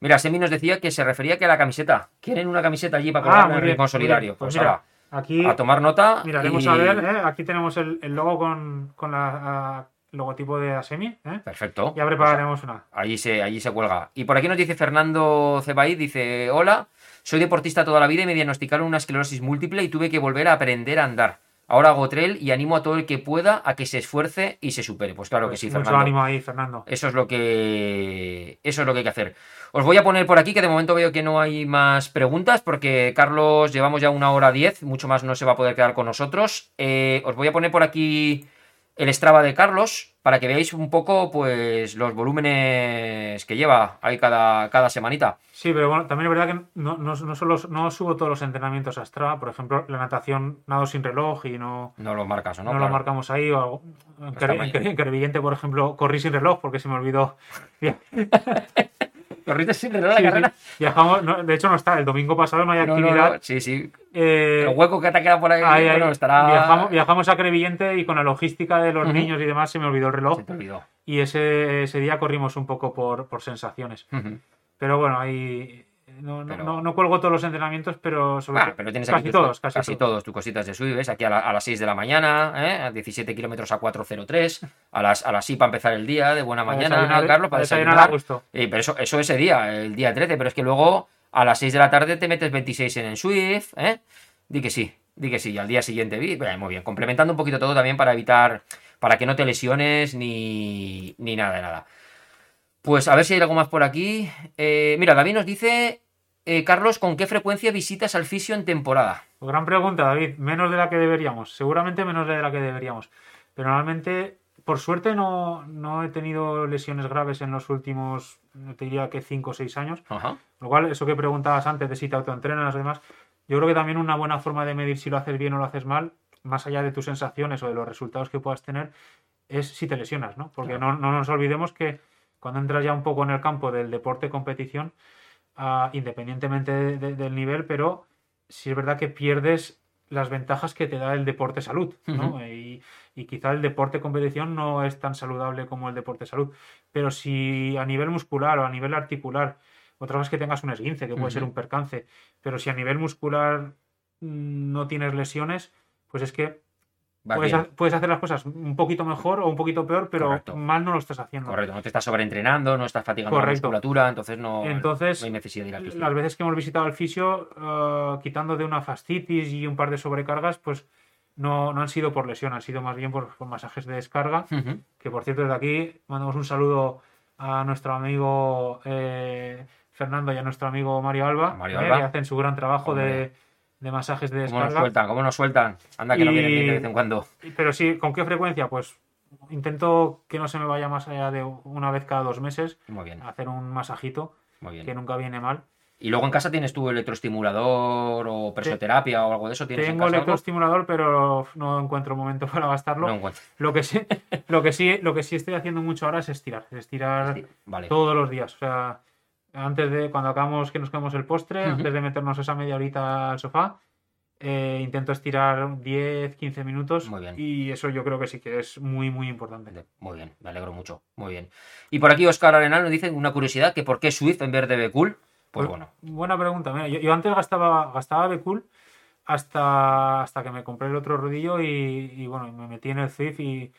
Mira, Semi nos decía que se refería que a la camiseta. ¿Quieren una camiseta allí para Ah, colgar en el rincón bien. solidario? Pues Pues, mira, ahora, aquí a tomar nota. miraremos y- a ver, ¿eh? aquí tenemos el, el logo con, con la logotipo de Asemi, ¿eh? Perfecto. ya prepararemos una. Allí se, allí se cuelga. Y por aquí nos dice Fernando Cebaí, dice, hola, soy deportista toda la vida y me diagnosticaron una esclerosis múltiple y tuve que volver a aprender a andar. Ahora hago trail y animo a todo el que pueda a que se esfuerce y se supere. Pues claro Pues que sí, mucho Fernando. ánimo ahí, Fernando. Eso es lo que eso es lo que hay que hacer. Os voy a poner por aquí que de momento veo que no hay más preguntas porque Carlos llevamos ya una hora diez, mucho más no se va a poder quedar con nosotros. Eh, os voy a poner por aquí el Strava de Carlos para que veáis un poco pues los volúmenes que lleva ahí cada, cada semanita. Sí, pero bueno, también es verdad que no, no, no solo no subo todos los entrenamientos a Strava. Por ejemplo, la natación nado sin reloj y no, No lo marcas, ¿o no, ¿no? lo marcamos ahí. O en Crevillente, por ejemplo, corrí sin reloj porque se me olvidó. ¿Corriste sin reloj la Sí, sí. carrera? Viajamos, no, de hecho no está, el domingo pasado no hay No, actividad. no. Sí, sí. Eh, El hueco que te ha quedado por ahí, ahí, bueno, estará... viajamos, viajamos a Crevillente y con la logística de los Ujú. niños y demás se me olvidó el reloj. Se te olvidó. Y ese, ese día corrimos un poco por, por sensaciones. Ujú. Pero bueno, ahí no, no, Pero- no, no cuelgo todos los entrenamientos, pero sobre Ah, pero tienes casi aquí todos, casi, casi todos. todos tus cositas de ¿ves? Aquí a, la- a las 6 de la mañana, ¿eh? a 17 kilómetros a 4.03, a las, a las 6 para empezar el día, de buena mañana, desayunar, ¿eh, Carlos, para desayunar a gusto. Eh, pero eso, eso ese día, el día 13, pero es que luego a las 6 de la tarde te metes 26 en el Swift, ¿eh? Di que sí, di que sí, y al día siguiente, vi, muy bien, complementando un poquito todo también para evitar, para que no te lesiones ni, ni nada de nada. Pues a ver si hay algo más por aquí. Eh, mira, David nos dice, eh, Carlos, ¿con qué frecuencia visitas al fisio en temporada? Pues gran pregunta, David. Menos de la que deberíamos. Seguramente menos de la que deberíamos. Pero normalmente, por suerte, no, no he tenido lesiones graves en los últimos, no te diría que 5 o 6 años. Ajá. Lo cual, eso que preguntabas antes de si te autoentrenas y demás, yo creo que también una buena forma de medir si lo haces bien o lo haces mal, más allá de tus sensaciones o de los resultados que puedas tener, es si te lesionas, ¿no? Porque no, no nos olvidemos que cuando entras ya un poco en el campo del deporte competición, independientemente de- de- del nivel, pero sí es verdad que pierdes las ventajas que te da el deporte salud, ¿no? Ujú. y, y quizá el deporte competición no es tan saludable como el deporte salud. Pero si a nivel muscular o a nivel articular, otra vez que tengas un esguince, que puede ser un percance, pero si a nivel muscular mm, no tienes lesiones, pues es que puedes, bien. ha- puedes hacer las cosas un poquito mejor o un poquito peor, pero Correcto. mal no lo estás haciendo. Correcto, no te estás sobreentrenando, no estás fatigando la Correcto. musculatura, entonces no, Entonces, no hay necesidad de ir al fisio. Las veces que hemos visitado al fisio, eh, quitando de una fascitis y un par de sobrecargas, pues no, no han sido por lesión, han sido más bien por, por masajes de descarga. Que por cierto, desde aquí mandamos un saludo a nuestro amigo eh, Fernando y a nuestro amigo Mario Alba, eh, que hacen su gran trabajo Hombre. de masajes de ¿Cómo nos descarga. sueltan? ¿Cómo nos sueltan? Anda que no Y- vienen bien de vez en cuando. Pero sí, ¿con qué frecuencia? Pues intento que no se me vaya más allá de una vez cada dos meses, Muy bien, hacer un masajito, muy bien. que nunca viene mal. ¿Y luego en casa tienes tu electroestimulador o presoterapia o algo de eso? ¿Tienes en Tengo algo? electroestimulador, pero no encuentro momento para gastarlo. No encuentro. Lo que sí, lo que sí, lo que sí estoy haciendo mucho ahora es estirar, es estirar Vale. todos los días. O sea, antes de cuando acabamos que nos comemos el postre, antes de meternos esa media horita al sofá, eh, intento estirar 10, 15 minutos. Muy bien. Y eso yo creo que sí que es muy, muy importante. Muy bien, me alegro mucho. Muy bien. Y por aquí Oscar Arenal nos dice una curiosidad, que ¿por qué Swift en vez de Becool? Pues Pues- bueno, Buena pregunta. Mira, yo, yo antes gastaba, gastaba Becool hasta, hasta que me compré el otro rodillo y, y, bueno, me metí en el Zwift y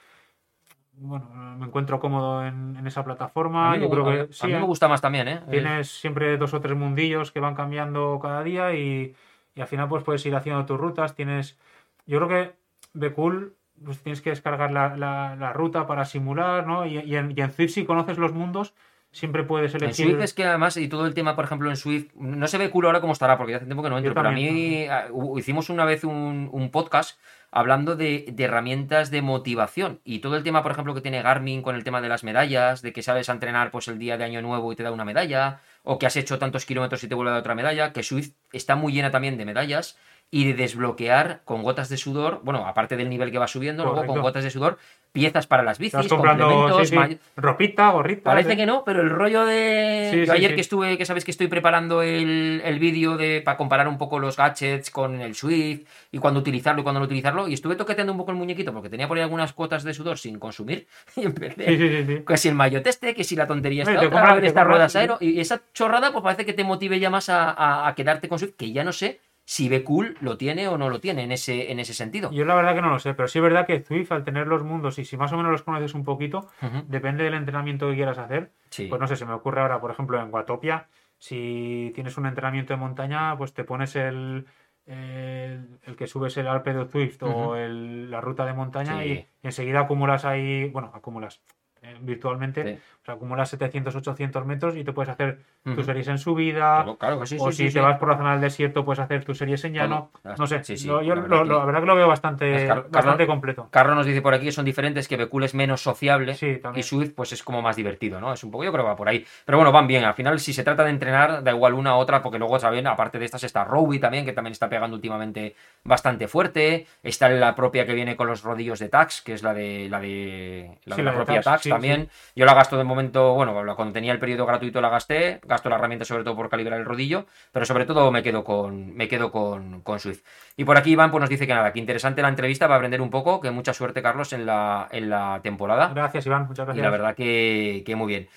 bueno, me encuentro cómodo en, en esa plataforma. a mí, yo creo a- que a sí, mí me ¿eh? gusta más también, ¿eh? Tienes siempre dos o tres mundillos que van cambiando cada día y, y al final pues puedes ir haciendo tus rutas. Tienes, yo creo que Becool pues tienes que descargar la, la- la ruta para simular, ¿no? Y, y en, y en Zwift si conoces los mundos siempre puedes En elegir. Swift es que además, y todo el tema, por ejemplo, en Swift, no se ve culo ahora cómo estará, porque ya hace tiempo que no entro, pero a mí ah, hicimos una vez un, un podcast hablando de, herramientas de motivación. Y todo el tema, por ejemplo, que tiene Garmin con el tema de las medallas, de que sales a entrenar pues el día de Año Nuevo y te da una medalla, o que has hecho tantos kilómetros y te vuelve a dar otra medalla, que Swift está muy llena también de medallas y de desbloquear con gotas de sudor, bueno, aparte del nivel que va subiendo, luego con gotas de sudor, piezas para las bicis, complementos, sí, sí, ropita, gorrita. Parece ¿eh? que no, pero el rollo de. Yo ayer que estuve, que sabes que estoy preparando el, el vídeo de para comparar un poco los gadgets con el Swift y cuándo utilizarlo y cuándo no utilizarlo, y estuve toqueteando un poco el muñequito porque tenía por ahí algunas cuotas de sudor sin consumir y empecé. Sí, sí, sí, sí. Que si el maillot este, que si la tontería te otra, compras- a ver estas ruedas aero, y esa chorrada pues parece que te motive ya más a, a- a quedarte con Swift, que ya no sé si ve cool lo tiene o no lo tiene en ese, en ese sentido. Yo la verdad que no lo sé, pero sí es verdad que Zwift, al tener los mundos y si más o menos los conoces un poquito, depende del entrenamiento que quieras hacer. Sí. Pues no sé, se me ocurre ahora, por ejemplo, en Watopia, si tienes un entrenamiento de montaña, pues te pones el, el, el que subes el Alpe de Zwift o el- la ruta de montaña Sí. y enseguida acumulas ahí, bueno, acumulas eh, virtualmente, Sí. O sea, acumulas 700, 800 metros y te puedes hacer tus series en subida, Claro, claro que sí, o sí, si sí, te vas por la zona del desierto, puedes hacer tus series en llano. No sé, Sí, sí, lo- yo la verdad lo- que- la verdad que lo veo bastante, bastante completo. Carlos nos dice por aquí que son diferentes, que Becul es menos sociable y. Swift pues es como más divertido, ¿no? Es un poco, yo creo que va por ahí. Pero bueno, van bien. Al final, si se trata de entrenar, da igual una u otra, porque luego, ¿saben? Aparte de estas está Roby también, que también está pegando últimamente bastante fuerte. Está la propia que viene con los rodillos de Tax, que es la de la de la, Sí, de la la de propia Tax sí, también. Yo la gasto de momento, bueno, la- cuando tenía el periodo gratuito la gasté, gasto la herramienta sobre todo por calibrar el rodillo, pero sobre todo me quedo con, me quedo con, con Swift. Y por aquí Iván pues nos dice que nada, que interesante la entrevista, va a aprender un poco, que mucha suerte Carlos en la, en la temporada. Gracias, Iván, muchas Y gracias. la verdad que, que muy bien.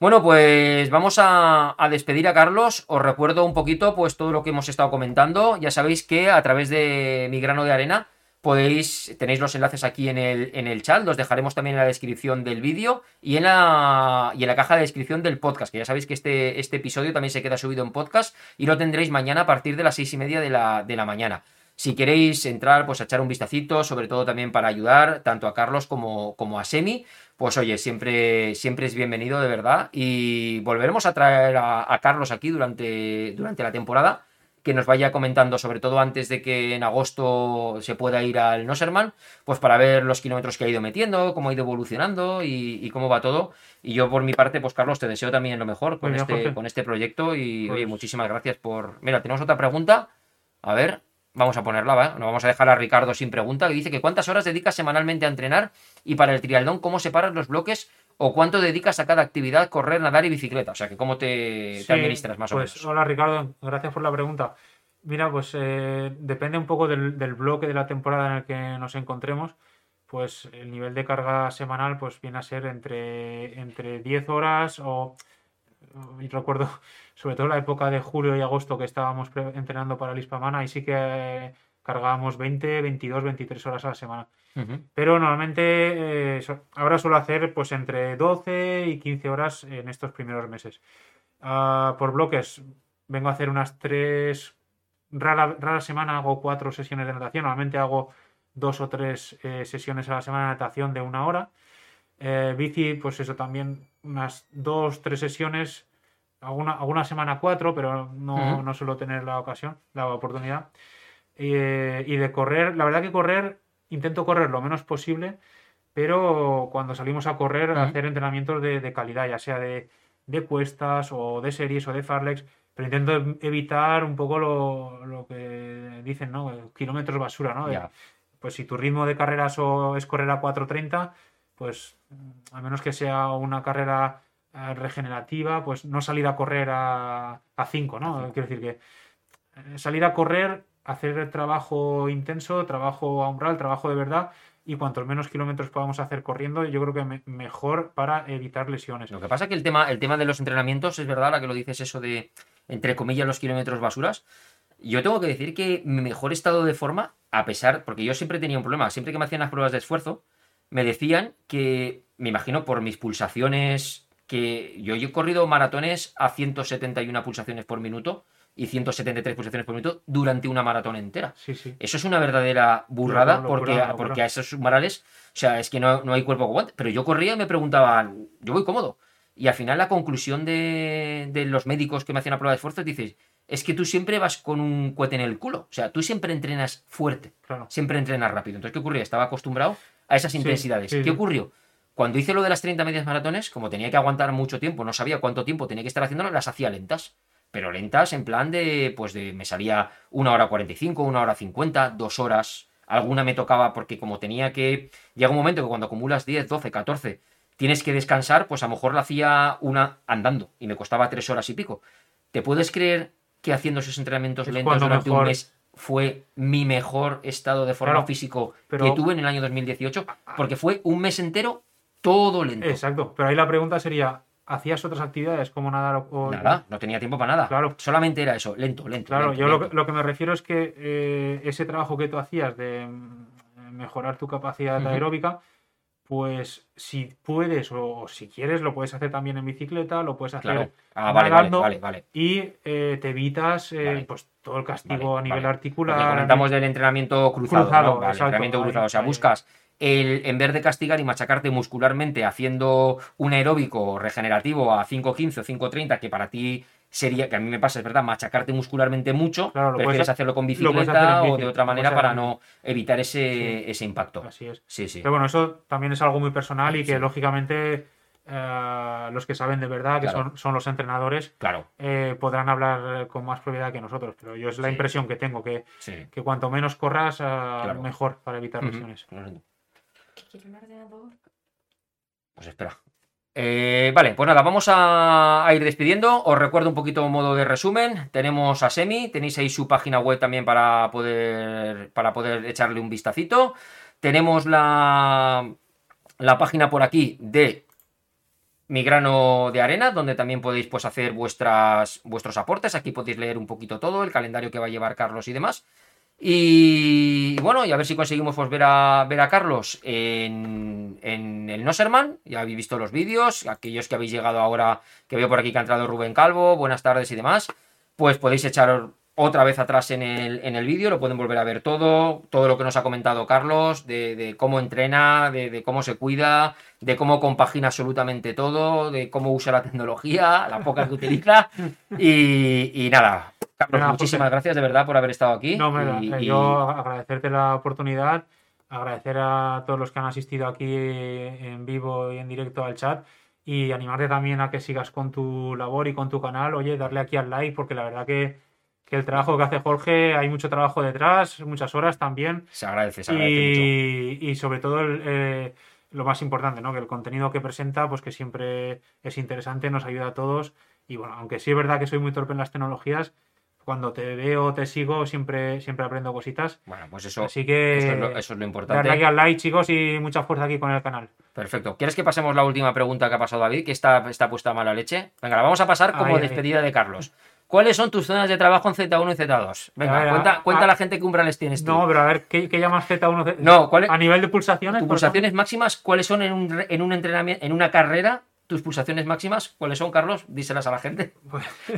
Bueno, pues vamos a, a despedir a Carlos. Os recuerdo un poquito pues todo lo que hemos estado comentando. Ya sabéis que a través de mi grano de arena podéis, tenéis los enlaces aquí en el, en el chat, los dejaremos también en la descripción del vídeo y en la, y en la caja de descripción del podcast, que ya sabéis que este, este episodio también se queda subido en podcast y lo tendréis mañana a partir de las seis y media de la, de la mañana. Si queréis entrar, pues a echar un vistacito, sobre todo también para ayudar tanto a Carlos como, como a Semi, pues oye, siempre, siempre es bienvenido de verdad y volveremos a traer a, a Carlos aquí durante, durante la temporada, que nos vaya comentando, sobre todo antes de que en agosto se pueda ir al Noserman, pues para ver los kilómetros que ha ido metiendo, cómo ha ido evolucionando y, y cómo va todo. Y yo por mi parte, pues Carlos, te deseo también lo mejor con, este, Jorge. con este proyecto y Pues- oye, muchísimas gracias por... Mira, tenemos otra pregunta. A ver, vamos a ponerla, ¿va? No vamos a dejar a Ricardo sin pregunta, que dice que cuántas horas dedicas semanalmente a entrenar y para el triatlón, cómo separas los bloques o cuánto dedicas a cada actividad, correr, nadar y bicicleta. O sea, que cómo te, administras más pues, o menos. Hola Ricardo, gracias por la pregunta. Mira, pues eh, depende un poco del, del bloque de la temporada en el que nos encontremos. Pues el nivel de carga semanal pues viene a ser entre, entre 10 horas o y recuerdo sobre todo la época de julio y agosto que estábamos entrenando para el Hispamana y sí que cargábamos 20, 22, 23 horas a la semana. Ujú. Pero normalmente eh, ahora suelo hacer pues entre 12 y 15 horas en estos primeros meses. Ah, por bloques vengo a hacer unas 3, rara, rara semana hago 4 sesiones de natación, normalmente hago 2 o 3 sesiones a la semana de natación de una hora. Eh, bici, pues eso también, unas 2, 3 sesiones, alguna, alguna semana 4, pero no, Ujú. no suelo tener la ocasión, la oportunidad. Eh, y de correr, la verdad que correr, intento correr lo menos posible, pero cuando salimos a correr, Ujú. hacer entrenamientos de, de calidad, ya sea de, de cuestas o de series o de farlex, pero intento ev- evitar un poco lo, lo que dicen, ¿no? Kilómetros basura, ¿no? Pues si tu ritmo de carreras es correr a 4.30, pues a menos que sea una carrera eh, regenerativa, pues no salir a correr a, a 5, ¿no? Quiero decir que eh, salir a correr, hacer trabajo intenso, trabajo a umbral, trabajo de verdad, y cuantos menos kilómetros podamos hacer corriendo, yo creo que me- mejor para evitar lesiones. Lo que pasa es que el tema, el tema de los entrenamientos, es verdad, la que lo dices eso de, entre comillas, los kilómetros basuras. Yo tengo que decir que mi mejor estado de forma, a pesar, porque yo siempre tenía un problema, siempre que me hacían las pruebas de esfuerzo, me decían que, me imagino por mis pulsaciones, que yo he corrido maratones a 171 pulsaciones por minuto y 173 pulsaciones por minuto durante una maratón entera. Sí, sí. Eso es una verdadera burrada Locura, porque, locura, porque a esos umbrales, o sea, es que no, no hay cuerpo que aguante. Pero yo corría y me preguntaban, yo voy cómodo. Y al final la conclusión de, de los médicos que me hacían la prueba de esfuerzo dices, es que tú siempre vas con un cohete en el culo. O sea, tú siempre entrenas fuerte, Claro. siempre entrenas rápido. Entonces, ¿qué ocurría? Estaba acostumbrado a esas Sí, intensidades. ¿Qué ocurrió? Cuando hice lo de las 30 medias maratones, como tenía que aguantar mucho tiempo, no sabía cuánto tiempo tenía que estar haciéndolo, las hacía lentas. Pero lentas en plan de, pues de, me salía una hora 45, una hora 50, dos horas. Alguna me tocaba porque como tenía que, llega un momento que cuando acumulas 10, 12, 14, tienes que descansar, pues a lo mejor la hacía una andando y me costaba tres horas y pico. ¿Te puedes creer que haciendo esos entrenamientos Es lentos durante mejor- un mes fue mi mejor estado de forma Claro, físico pero- que tuve en el año 2018? Porque fue un mes entero todo lento. Exacto, pero ahí la pregunta sería, ¿hacías otras actividades como nadar o... Nada, no tenía tiempo para nada. Claro. Solamente era eso, lento, lento. Claro, lento, yo lo que, lo que me refiero es que eh, ese trabajo que tú hacías de mm, mejorar tu capacidad aeróbica, pues si puedes o, si quieres lo puedes hacer también en bicicleta, lo puedes hacer Claro. Ah, vale, vale, nadando vale, vale. y eh, te evitas eh, pues todo el castigo a nivel articular. Comentamos del entrenamiento cruzado, Cruzado, ¿no? Exacto, entrenamiento cruzado. O sea, buscas el, en vez de castigar y machacarte muscularmente haciendo un aeróbico regenerativo a 5.15 o 5.30, que para ti sería, que a mí me pasa, es verdad, machacarte muscularmente mucho, Claro, prefieres hacerlo con bicicleta en o bici, de otra manera para no evitar ese, ese impacto. Así es. Sí, sí. Pero bueno, eso también es algo muy personal y que Sí. lógicamente eh, los que saben de verdad, que Claro. son, son los entrenadores, Claro, eh, podrán hablar con más propiedad que nosotros. Pero yo es la Sí. impresión que tengo, que, que cuanto menos corras, eh, mejor para evitar lesiones. ¿Que quiero un ordenador? Pues espera. Eh, vale, pues nada, vamos a, ir despidiendo. Os recuerdo un poquito modo de resumen. Tenemos a Semi, tenéis ahí su página web también para poder, para poder echarle un vistacito. Tenemos la, la página por aquí de Mi Grano de Arena, donde también podéis pues, hacer vuestras, vuestros aportes. Aquí podéis leer un poquito todo, el calendario que va a llevar Carlos y demás. Y bueno, y a ver si conseguimos pues, ver, a, ver a Carlos en, en el Noserman. Ya habéis visto los vídeos. Aquellos que habéis llegado ahora, que veo por aquí que ha entrado Rubén Calvo, buenas tardes y demás. Pues podéis echar otra vez atrás en el, en el vídeo, lo pueden volver a ver todo, todo lo que nos ha comentado Carlos, de, de cómo entrena, de, de cómo se cuida, de cómo compagina absolutamente todo, de cómo usa la tecnología, la poca que utiliza. Y, y nada, Carlos, Venga, muchísimas José. gracias de verdad por haber estado aquí. No, me y- eh, y- yo agradecerte la oportunidad, agradecer a todos los que han asistido aquí en vivo y en directo al chat y animarte también a que sigas con tu labor y con tu canal. Oye, darle aquí al like porque la verdad que, que el trabajo que hace Jorge, hay mucho trabajo detrás, muchas horas también se agradece, se agradece mucho. y, y sobre todo el, eh, lo más importante, ¿no? Que el contenido que presenta, pues que siempre es interesante, nos ayuda a todos. Y bueno, aunque sí es verdad que soy muy torpe en las tecnologías, cuando te veo, te sigo, siempre, siempre aprendo cositas. Bueno, pues eso, Así que eso, es lo, eso es lo importante. darle aquí al like, chicos, y mucha fuerza aquí con el canal. Perfecto. ¿Quieres que pasemos la última pregunta que ha pasado David, que está, está puesta a mala leche? Venga, la vamos a pasar como despedida de Carlos. ¿Cuáles son tus zonas de trabajo en Z1 y Z2? Venga, A ver, cuenta, a- cuenta a- la gente qué umbrales tienes tú. No, pero a ver, ¿qué, qué llamas Z1? Z- No, ¿cuál es- A nivel de pulsaciones. tus pulsaciones máximas, ¿cuáles son en un, en un entrenamiento, en una carrera? ¿Tus pulsaciones máximas? ¿Cuáles son, Carlos? Díselas a la gente.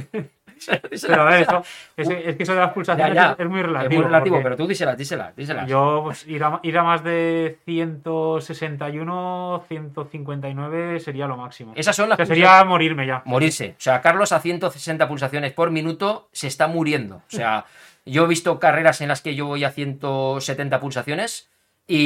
Díselas, Pero a ver, díselas. eso, es, es que eso de las pulsaciones Ya, ya. Es, muy Es relativo. muy relativo, pero tú díselas, díselas, díselas. Yo, pues, ir a, ir a más de 161, 159 sería lo máximo. Esas son O las sea, pulsaciones- sería morirme ya. morirse. O sea, Carlos a 160 pulsaciones por minuto se está muriendo. O sea, yo he visto carreras en las que yo voy a 170 pulsaciones y,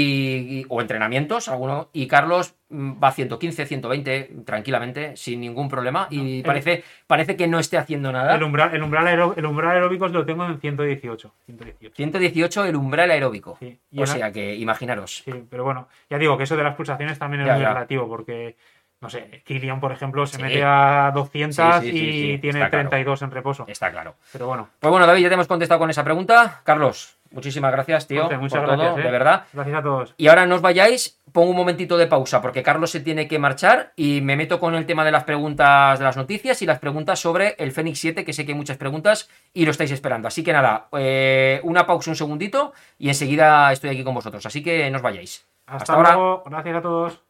y- o entrenamientos, alguno, y Carlos mm, va a 115, 120 tranquilamente, sin ningún problema. Y el- parece, parece que no esté haciendo nada. El umbral, el umbral, aeró- el umbral aeróbicos lo tengo en 118. 118. 118 el umbral aeróbico. Sí. O la- sea que imaginaros. sí, pero bueno, ya digo que eso de las pulsaciones también es muy relativo porque, no sé, Kilian, por ejemplo, se Sí. mete a 200 Sí, sí, sí, y tiene está claro. 32 en reposo. Está claro. Pero bueno, Pues bueno, David, ya te hemos contestado con esa pregunta. Carlos, muchísimas gracias, tío, Jorge, muchas por todo, gracias, ¿eh? de verdad. gracias a todos. Y ahora no os vayáis, pongo un momentito de pausa porque Carlos se tiene que marchar y me meto con el tema de las preguntas de las noticias y las preguntas sobre el Fénix 7, que sé que hay muchas preguntas y lo estáis esperando. Así que nada, eh, una pausa un segundito y enseguida estoy aquí con vosotros. Así que no os vayáis. Hasta, Hasta ahora. luego, gracias a todos.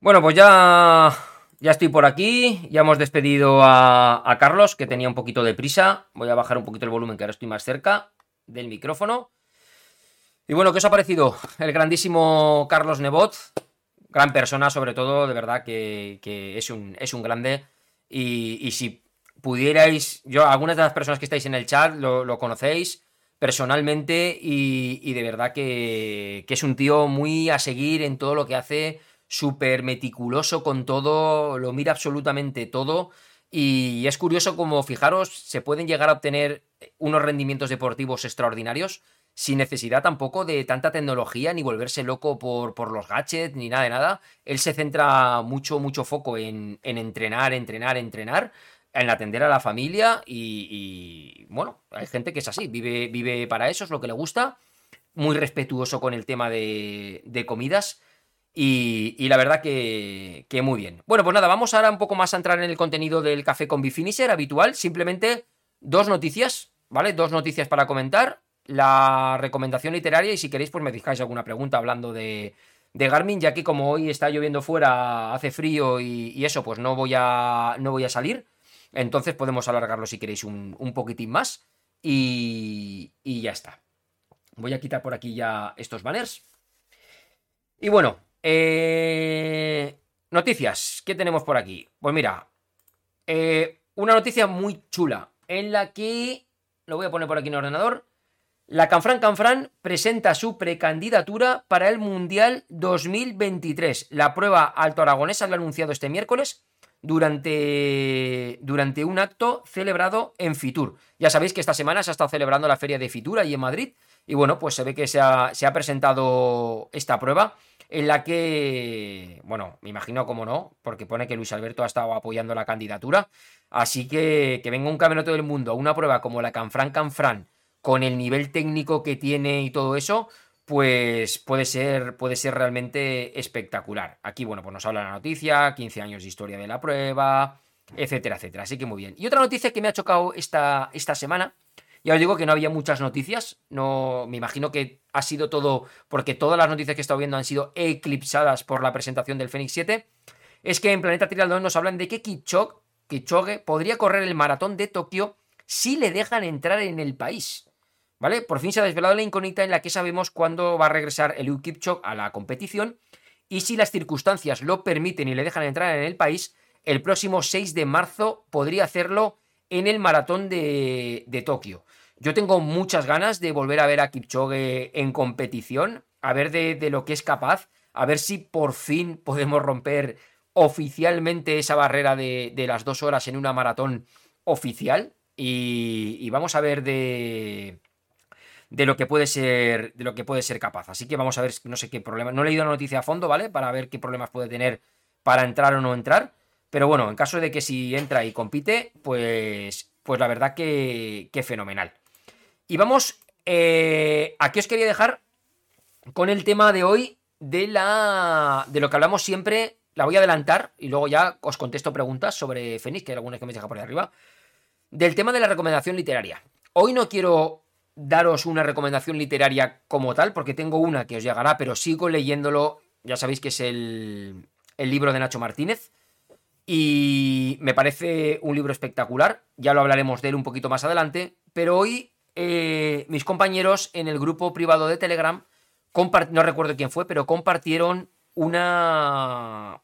Bueno, pues ya, ya estoy por aquí. Ya hemos despedido a, a Carlos, que tenía un poquito de prisa. Voy a bajar un poquito el volumen, que ahora estoy más cerca del micrófono. Y bueno, ¿qué os ha parecido? El grandísimo Carlos Nebot. Gran persona, sobre todo, de verdad que, es, un, es un grande. Y, y si pudierais, yo, algunas de las personas que estáis en el chat lo, lo conocéis personalmente y, y de verdad que, que es un tío muy a seguir en todo lo que hace, súper meticuloso con todo, lo mira absolutamente todo Y es curioso como, fijaros, se pueden llegar a obtener unos rendimientos deportivos extraordinarios sin necesidad tampoco de tanta tecnología ni volverse loco por, por los gadgets ni nada de nada. Él se centra mucho, mucho foco en, en entrenar, entrenar, entrenar, en atender a la familia y, y, bueno, hay gente que es así, vive, vive para eso, es lo que le gusta, muy respetuoso con el tema de, de comidas. Y, la verdad que, muy bien. Bueno, pues nada, vamos ahora un poco más a entrar en el contenido del café con Bifinisher habitual. Simplemente dos noticias, ¿vale? Dos noticias para comentar la recomendación literaria y si queréis pues me dejáis alguna pregunta hablando de, de Garmin, ya que como hoy está lloviendo fuera, hace frío y, y, eso, pues no voy a, no voy a salir. Entonces podemos alargarlo si queréis un, un poquitín más y, y ya está. Voy a quitar por aquí ya estos banners. Y bueno, eh, noticias, ¿qué tenemos por aquí? Pues mira, eh, una noticia muy chula en la que, lo voy a poner por aquí en el ordenador, la Canfran Canfran presenta su precandidatura para el Mundial 2023. La prueba alto aragonesa lo ha anunciado este miércoles durante, durante un acto celebrado en Fitur. Ya sabéis que esta semana se ha estado celebrando la feria de Fitur ahí en Madrid. Y bueno, pues se ve que se ha, se ha presentado esta prueba en la que, bueno, me imagino cómo no, porque pone que Luis Alberto ha estado apoyando la candidatura. Así que que venga un campeonato del mundo a una prueba como la Canfran Canfran con el nivel técnico que tiene y todo eso, pues puede ser, puede ser realmente espectacular. Aquí, bueno, pues nos habla la noticia, 15 años de historia de la prueba, etcétera, etcétera. Así que muy bien. Y otra noticia que me ha chocado esta, esta semana, ya os digo que no había muchas noticias, no, me imagino que ha sido todo, porque todas las noticias que he estado viendo han sido eclipsadas por la presentación del Fenix 7, es que en Planeta Triatlón nos hablan de que Kipchoge podría correr el maratón de Tokio si le dejan entrar en el país. ¿Vale? Por fin se ha desvelado la incógnita en la que sabemos cuándo va a regresar el Kipchoge a la competición y si las circunstancias lo permiten y le dejan entrar en el país, el próximo 6 de marzo podría hacerlo en el maratón de Tokio. Yo tengo muchas ganas de volver a ver a Kipchoge en competición, a ver de, de lo que es capaz, a ver si por fin podemos romper oficialmente esa barrera de, de las dos horas en una maratón oficial. Y, y vamos a ver de, de lo que puede ser de lo que puede ser capaz. Así que vamos a ver, no sé qué problema. No he leído la noticia a fondo, ¿vale? Para ver qué problemas puede tener para entrar o no entrar. Pero bueno, en caso de que si entra y compite, pues, pues la verdad que, que fenomenal. Y vamos, eh, aquí os quería dejar con el tema de hoy de la de lo que hablamos siempre. La voy a adelantar y luego ya os contesto preguntas sobre Fénix, que hay algunas que me deja por ahí arriba. Del tema de la recomendación literaria. Hoy no quiero daros una recomendación literaria como tal, porque tengo una que os llegará, pero sigo leyéndolo. Ya sabéis que es el, el libro de Nacho Martínez. Y me parece un libro espectacular. Ya lo hablaremos de él un poquito más adelante. Pero hoy eh, mis compañeros en el grupo privado de Telegram, no recuerdo quién fue, pero compartieron una,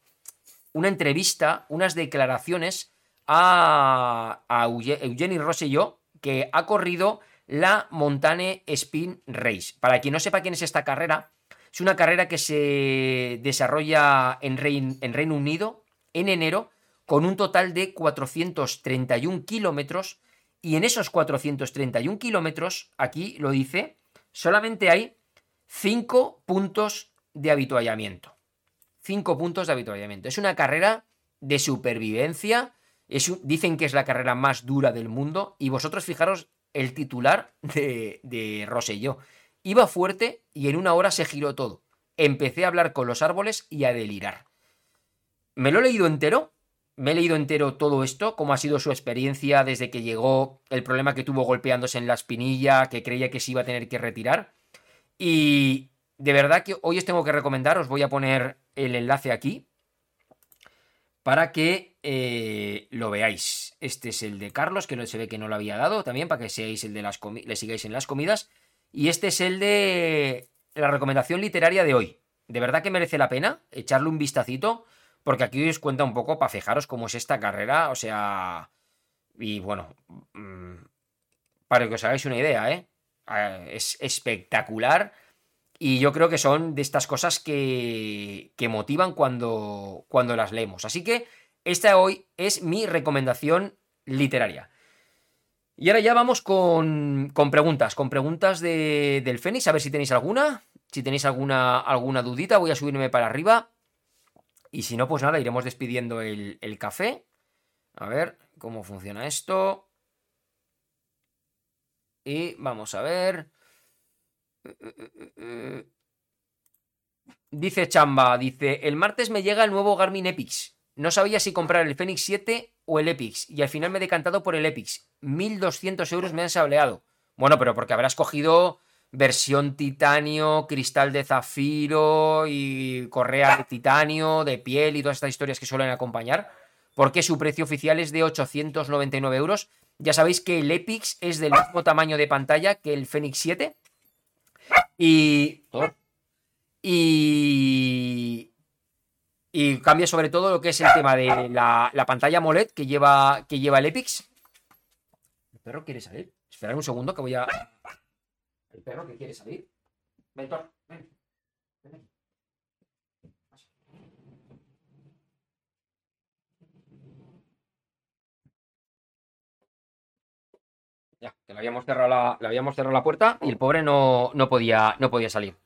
una entrevista, unas declaraciones a, a Eugeni Rosselló, que ha corrido la Montane Spin Race. Para quien no sepa quién es esta carrera, es una carrera que se desarrolla en, en Reino Unido en enero con un total de 431 kilómetros y en esos 431 kilómetros, aquí lo dice, solamente hay 5 puntos de habituallamiento. 5 puntos de habituallamiento. Es una carrera de supervivencia. Dicen que es la carrera más dura del mundo. Y vosotros fijaros el titular de, de Rosselló. Iba fuerte y en una hora se giró todo. Empecé a hablar con los árboles y a delirar. Me lo he leído entero. Me he leído entero todo esto, cómo ha sido su experiencia desde que llegó, el problema que tuvo golpeándose en la espinilla, que creía que se iba a tener que retirar. Y de verdad que hoy os tengo que recomendar, os voy a poner el enlace aquí, para que eh, lo veáis. Este es el de Carlos, que se ve que no lo había dado también, para que seáis el de las le sigáis en las comidas. Y este es el de la recomendación literaria de hoy. De verdad que merece la pena echarle un vistacito, porque aquí os cuenta un poco para fijaros cómo es esta carrera, o sea... Y bueno, mmm, para que os hagáis una idea, ¿eh? Es espectacular y yo creo que son de estas cosas que, motivan cuando, cuando las leemos. Así que esta hoy es mi recomendación literaria. Y ahora ya vamos con, con preguntas, con preguntas de, del Fénix, a ver si tenéis alguna. Si tenéis alguna, alguna dudita, voy a subirme para arriba. Y si no, pues nada, iremos despidiendo el, el café. A ver cómo funciona esto. Y vamos a ver. Dice Chamba, dice, el martes me llega el nuevo Garmin Epix. No sabía si comprar el Fenix 7 o el Epix. Y al final me he decantado por el Epix. 1.200 euros me han sableado. Bueno, pero porque habrás cogido versión titanio, cristal de zafiro y correa de titanio, de piel y todas estas historias que suelen acompañar. Porque su precio oficial es de 899 euros. Ya sabéis que el Epix es del mismo tamaño de pantalla que el Fenix 7. Y. Y. Y cambia sobre todo lo que es el tema de la, la pantalla AMOLED que lleva, que lleva el Epix. ¿El perro quiere salir? Esperad un segundo que voy a. ¿El perro que quiere salir? Ven, Thor, ven. Ven aquí. Ya, que le habíamos cerrado la, le habíamos cerrado la puerta y el pobre no, no, podía, no podía salir.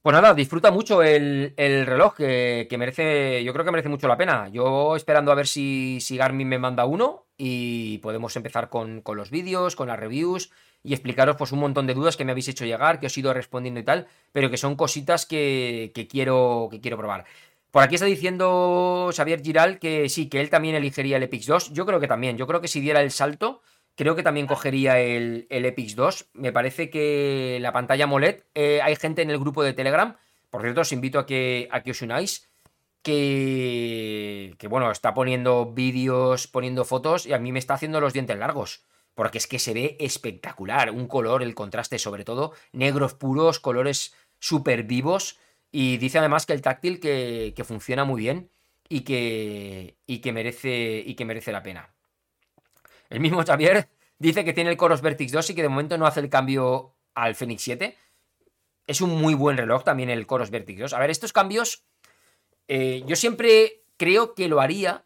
Pues nada, disfruta mucho el, el reloj, que, que, merece, yo creo que merece mucho la pena. Yo esperando a ver si, si Garmin me manda uno y podemos empezar con, con los vídeos, con las reviews y explicaros pues un montón de dudas que me habéis hecho llegar, que os he ido respondiendo y tal, pero que son cositas que, que quiero, que quiero probar. Por aquí está diciendo Xavier Giral que sí, que él también elegiría el Epix 2. Yo creo que también, yo creo que si diera el salto, creo que también cogería el, el Epix 2. Me parece que la pantalla AMOLED, eh, hay gente en el grupo de Telegram, por cierto, os invito a que, a que os unáis, que, que bueno, está poniendo vídeos, poniendo fotos y a mí me está haciendo los dientes largos. Porque es que se ve espectacular, un color, el contraste sobre todo, negros puros, colores súper vivos. Y dice además que el táctil que, funciona muy bien y que, y, que merece, y que merece la pena. El mismo Xavier dice que tiene el Coros Vertix 2 y que de momento no hace el cambio al Fenix 7. Es un muy buen reloj también el Coros Vertix 2. A ver, estos cambios eh, yo siempre creo que lo haría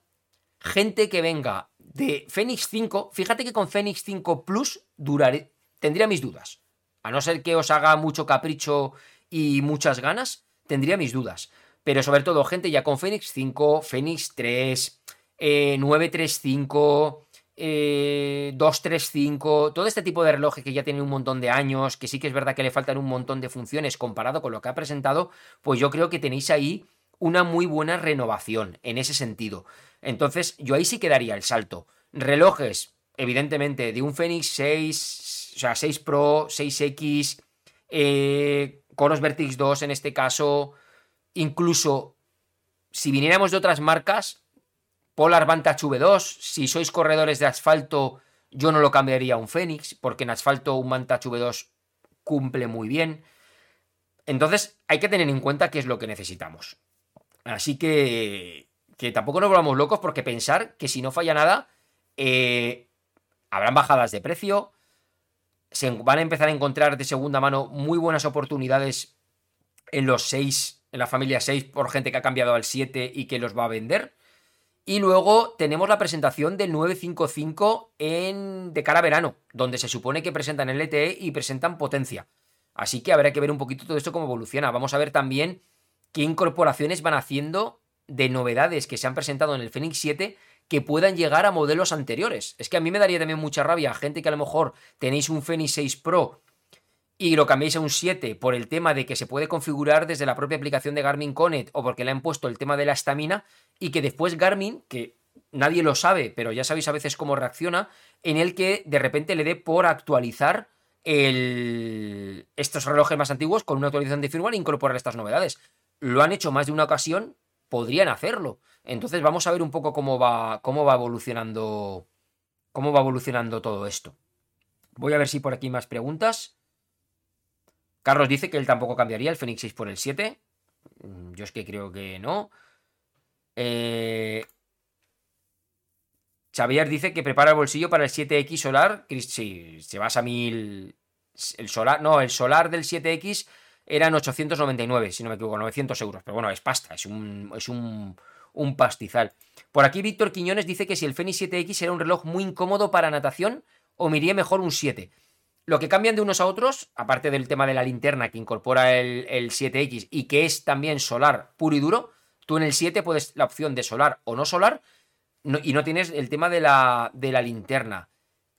gente que venga de Fenix 5. Fíjate que con Fenix 5 Plus duraré, tendría mis dudas. A no ser que os haga mucho capricho y muchas ganas, tendría mis dudas. Pero sobre todo gente ya con Fenix 5, Fenix 3, eh, 935, eh, 235, todo este tipo de relojes que ya tienen un montón de años, que sí que es verdad que le faltan un montón de funciones comparado con lo que ha presentado, pues yo creo que tenéis ahí una muy buena renovación en ese sentido. Entonces, yo ahí sí quedaría el salto. Relojes, evidentemente, de un Fenix 6, o sea, 6 Pro, 6X, eh, Coros Vertix 2 en este caso, incluso si viniéramos de otras marcas, Polar Vantage V2, si sois corredores de asfalto, yo no lo cambiaría a un Fénix, porque en asfalto un Vantage V2 cumple muy bien. Entonces hay que tener en cuenta qué es lo que necesitamos. Así que, que tampoco nos volvamos locos porque pensar que si no falla nada, eh, habrán bajadas de precio, se van a empezar a encontrar de segunda mano muy buenas oportunidades en los 6, en la familia 6, por gente que ha cambiado al 7 y que los va a vender. Y luego tenemos la presentación del 955 en, de cara a verano, donde se supone que presentan el LTE y presentan potencia. Así que habrá que ver un poquito todo esto cómo evoluciona. Vamos a ver también qué incorporaciones van haciendo de novedades que se han presentado en el Fenix 7 que puedan llegar a modelos anteriores. Es que a mí me daría también mucha rabia gente que a lo mejor tenéis un Fenix 6 Pro y lo cambiéis a un 7 por el tema de que se puede configurar desde la propia aplicación de Garmin Connect o porque le han puesto el tema de la estamina y que después Garmin, que nadie lo sabe, pero ya sabéis a veces cómo reacciona, en el que de repente le dé por actualizar estos relojes más antiguos con una actualización de firmware e incorporar estas novedades. Lo han hecho más de una ocasión, podrían hacerlo. Entonces vamos a ver un poco cómo va, cómo va evolucionando cómo va evolucionando todo esto. Voy a ver si por aquí más preguntas. Carlos dice que él tampoco cambiaría el Fenix 6 por el 7. Yo es que creo que no. Eh... Xavier dice que prepara el bolsillo para el 7X solar. Sí, se vas a mil. El solar. No, el solar del 7X eran 899, si no me equivoco, 900 euros. Pero bueno, es pasta, es un, es un, un pastizal. Por aquí Víctor Quiñones dice que si el Fenix 7X era un reloj muy incómodo para natación o me iría mejor un 7. Lo que cambian de unos a otros, aparte del tema de la linterna que incorpora el, el 7X y que es también solar puro y duro, tú en el 7 puedes la opción de solar o no solar y no tienes el tema de la, de la linterna.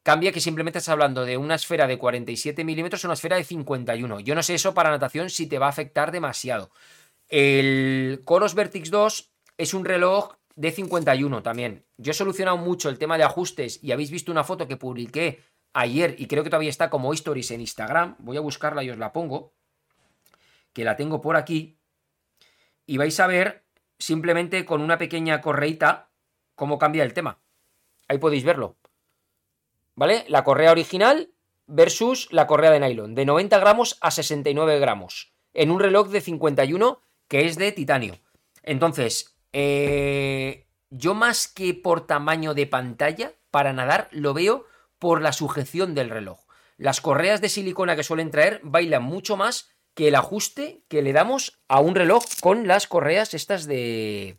Cambia que simplemente estás hablando de una esfera de 47 milímetros o una esfera de 51. Yo no sé eso para natación si te va a afectar demasiado. El Coros Vertix 2 es un reloj de 51 también. Yo he solucionado mucho el tema de ajustes y habéis visto una foto que publiqué ayer y creo que todavía está como stories en Instagram. Voy a buscarla y os la pongo. Que la tengo por aquí. Y vais a ver simplemente con una pequeña correita cómo cambia el tema. Ahí podéis verlo. ¿Vale? La correa original versus la correa de nylon. De 90 gramos a 69 gramos. En un reloj de 51 que es de titanio. Entonces, eh, yo más que por tamaño de pantalla, para nadar, lo veo por la sujeción del reloj. Las correas de silicona que suelen traer bailan mucho más que el ajuste que le damos a un reloj con las correas estas de,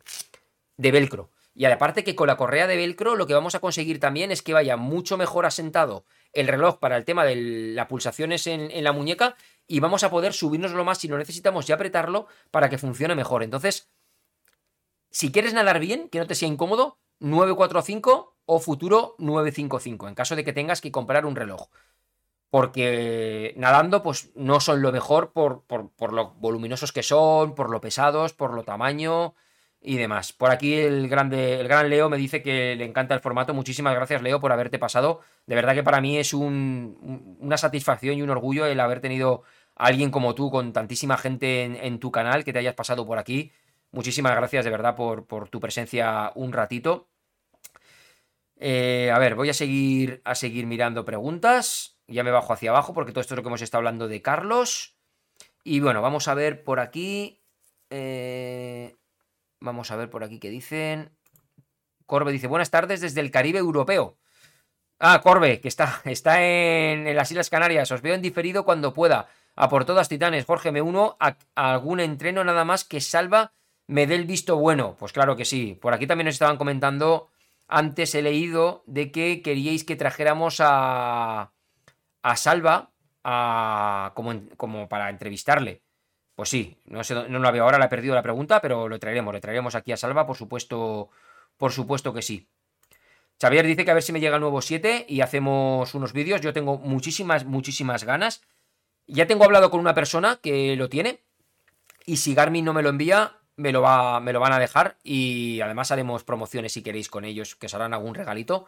de velcro. Y aparte que con la correa de velcro lo que vamos a conseguir también es que vaya mucho mejor asentado el reloj para el tema de las pulsaciones en, en la muñeca y vamos a poder subirnoslo más si no necesitamos ya apretarlo para que funcione mejor. Entonces, si quieres nadar bien, que no te sea incómodo, 945 o futuro 955, en caso de que tengas que comprar un reloj. Porque nadando, pues no son lo mejor por, por, por lo voluminosos que son, por lo pesados, por lo tamaño y demás. Por aquí el, grande, el gran Leo me dice que le encanta el formato. Muchísimas gracias, Leo, por haberte pasado. De verdad que para mí es un- un- una satisfacción y un orgullo el haber tenido a alguien como tú, con tantísima gente en, tu canal, que te hayas pasado por aquí. Muchísimas gracias de verdad por, por tu presencia un ratito. Eh, a ver, voy a seguir, a seguir mirando preguntas. Ya me bajo hacia abajo porque todo esto es lo que hemos estado hablando de Carlos. Y bueno, vamos a ver por aquí. eh, vamos a ver por aquí qué dicen. Corbe dice, buenas tardes desde el Caribe europeo. Ah, Corbe, que está, está en, las Islas Canarias. Os veo en diferido cuando pueda. A por todas, titanes. Jorge, me uno a, algún entreno nada más que salva me dé el visto bueno. Pues claro que sí. Por aquí también nos estaban comentando. Antes he leído de que queríais que trajéramos a, a Salva a, como, como para entrevistarle. Pues sí, no, sé, no la veo ahora, la he perdido la pregunta, pero lo traeremos, le traeremos aquí a Salva, por supuesto, por supuesto que sí. Xavier dice que a ver si me llega el nuevo 7 y hacemos unos vídeos. Yo tengo muchísimas, muchísimas ganas. Ya tengo hablado con una persona que lo tiene. Y si Garmin no me lo envía, me lo, va, me lo van a dejar. Y además haremos promociones si queréis con ellos, que os harán algún regalito.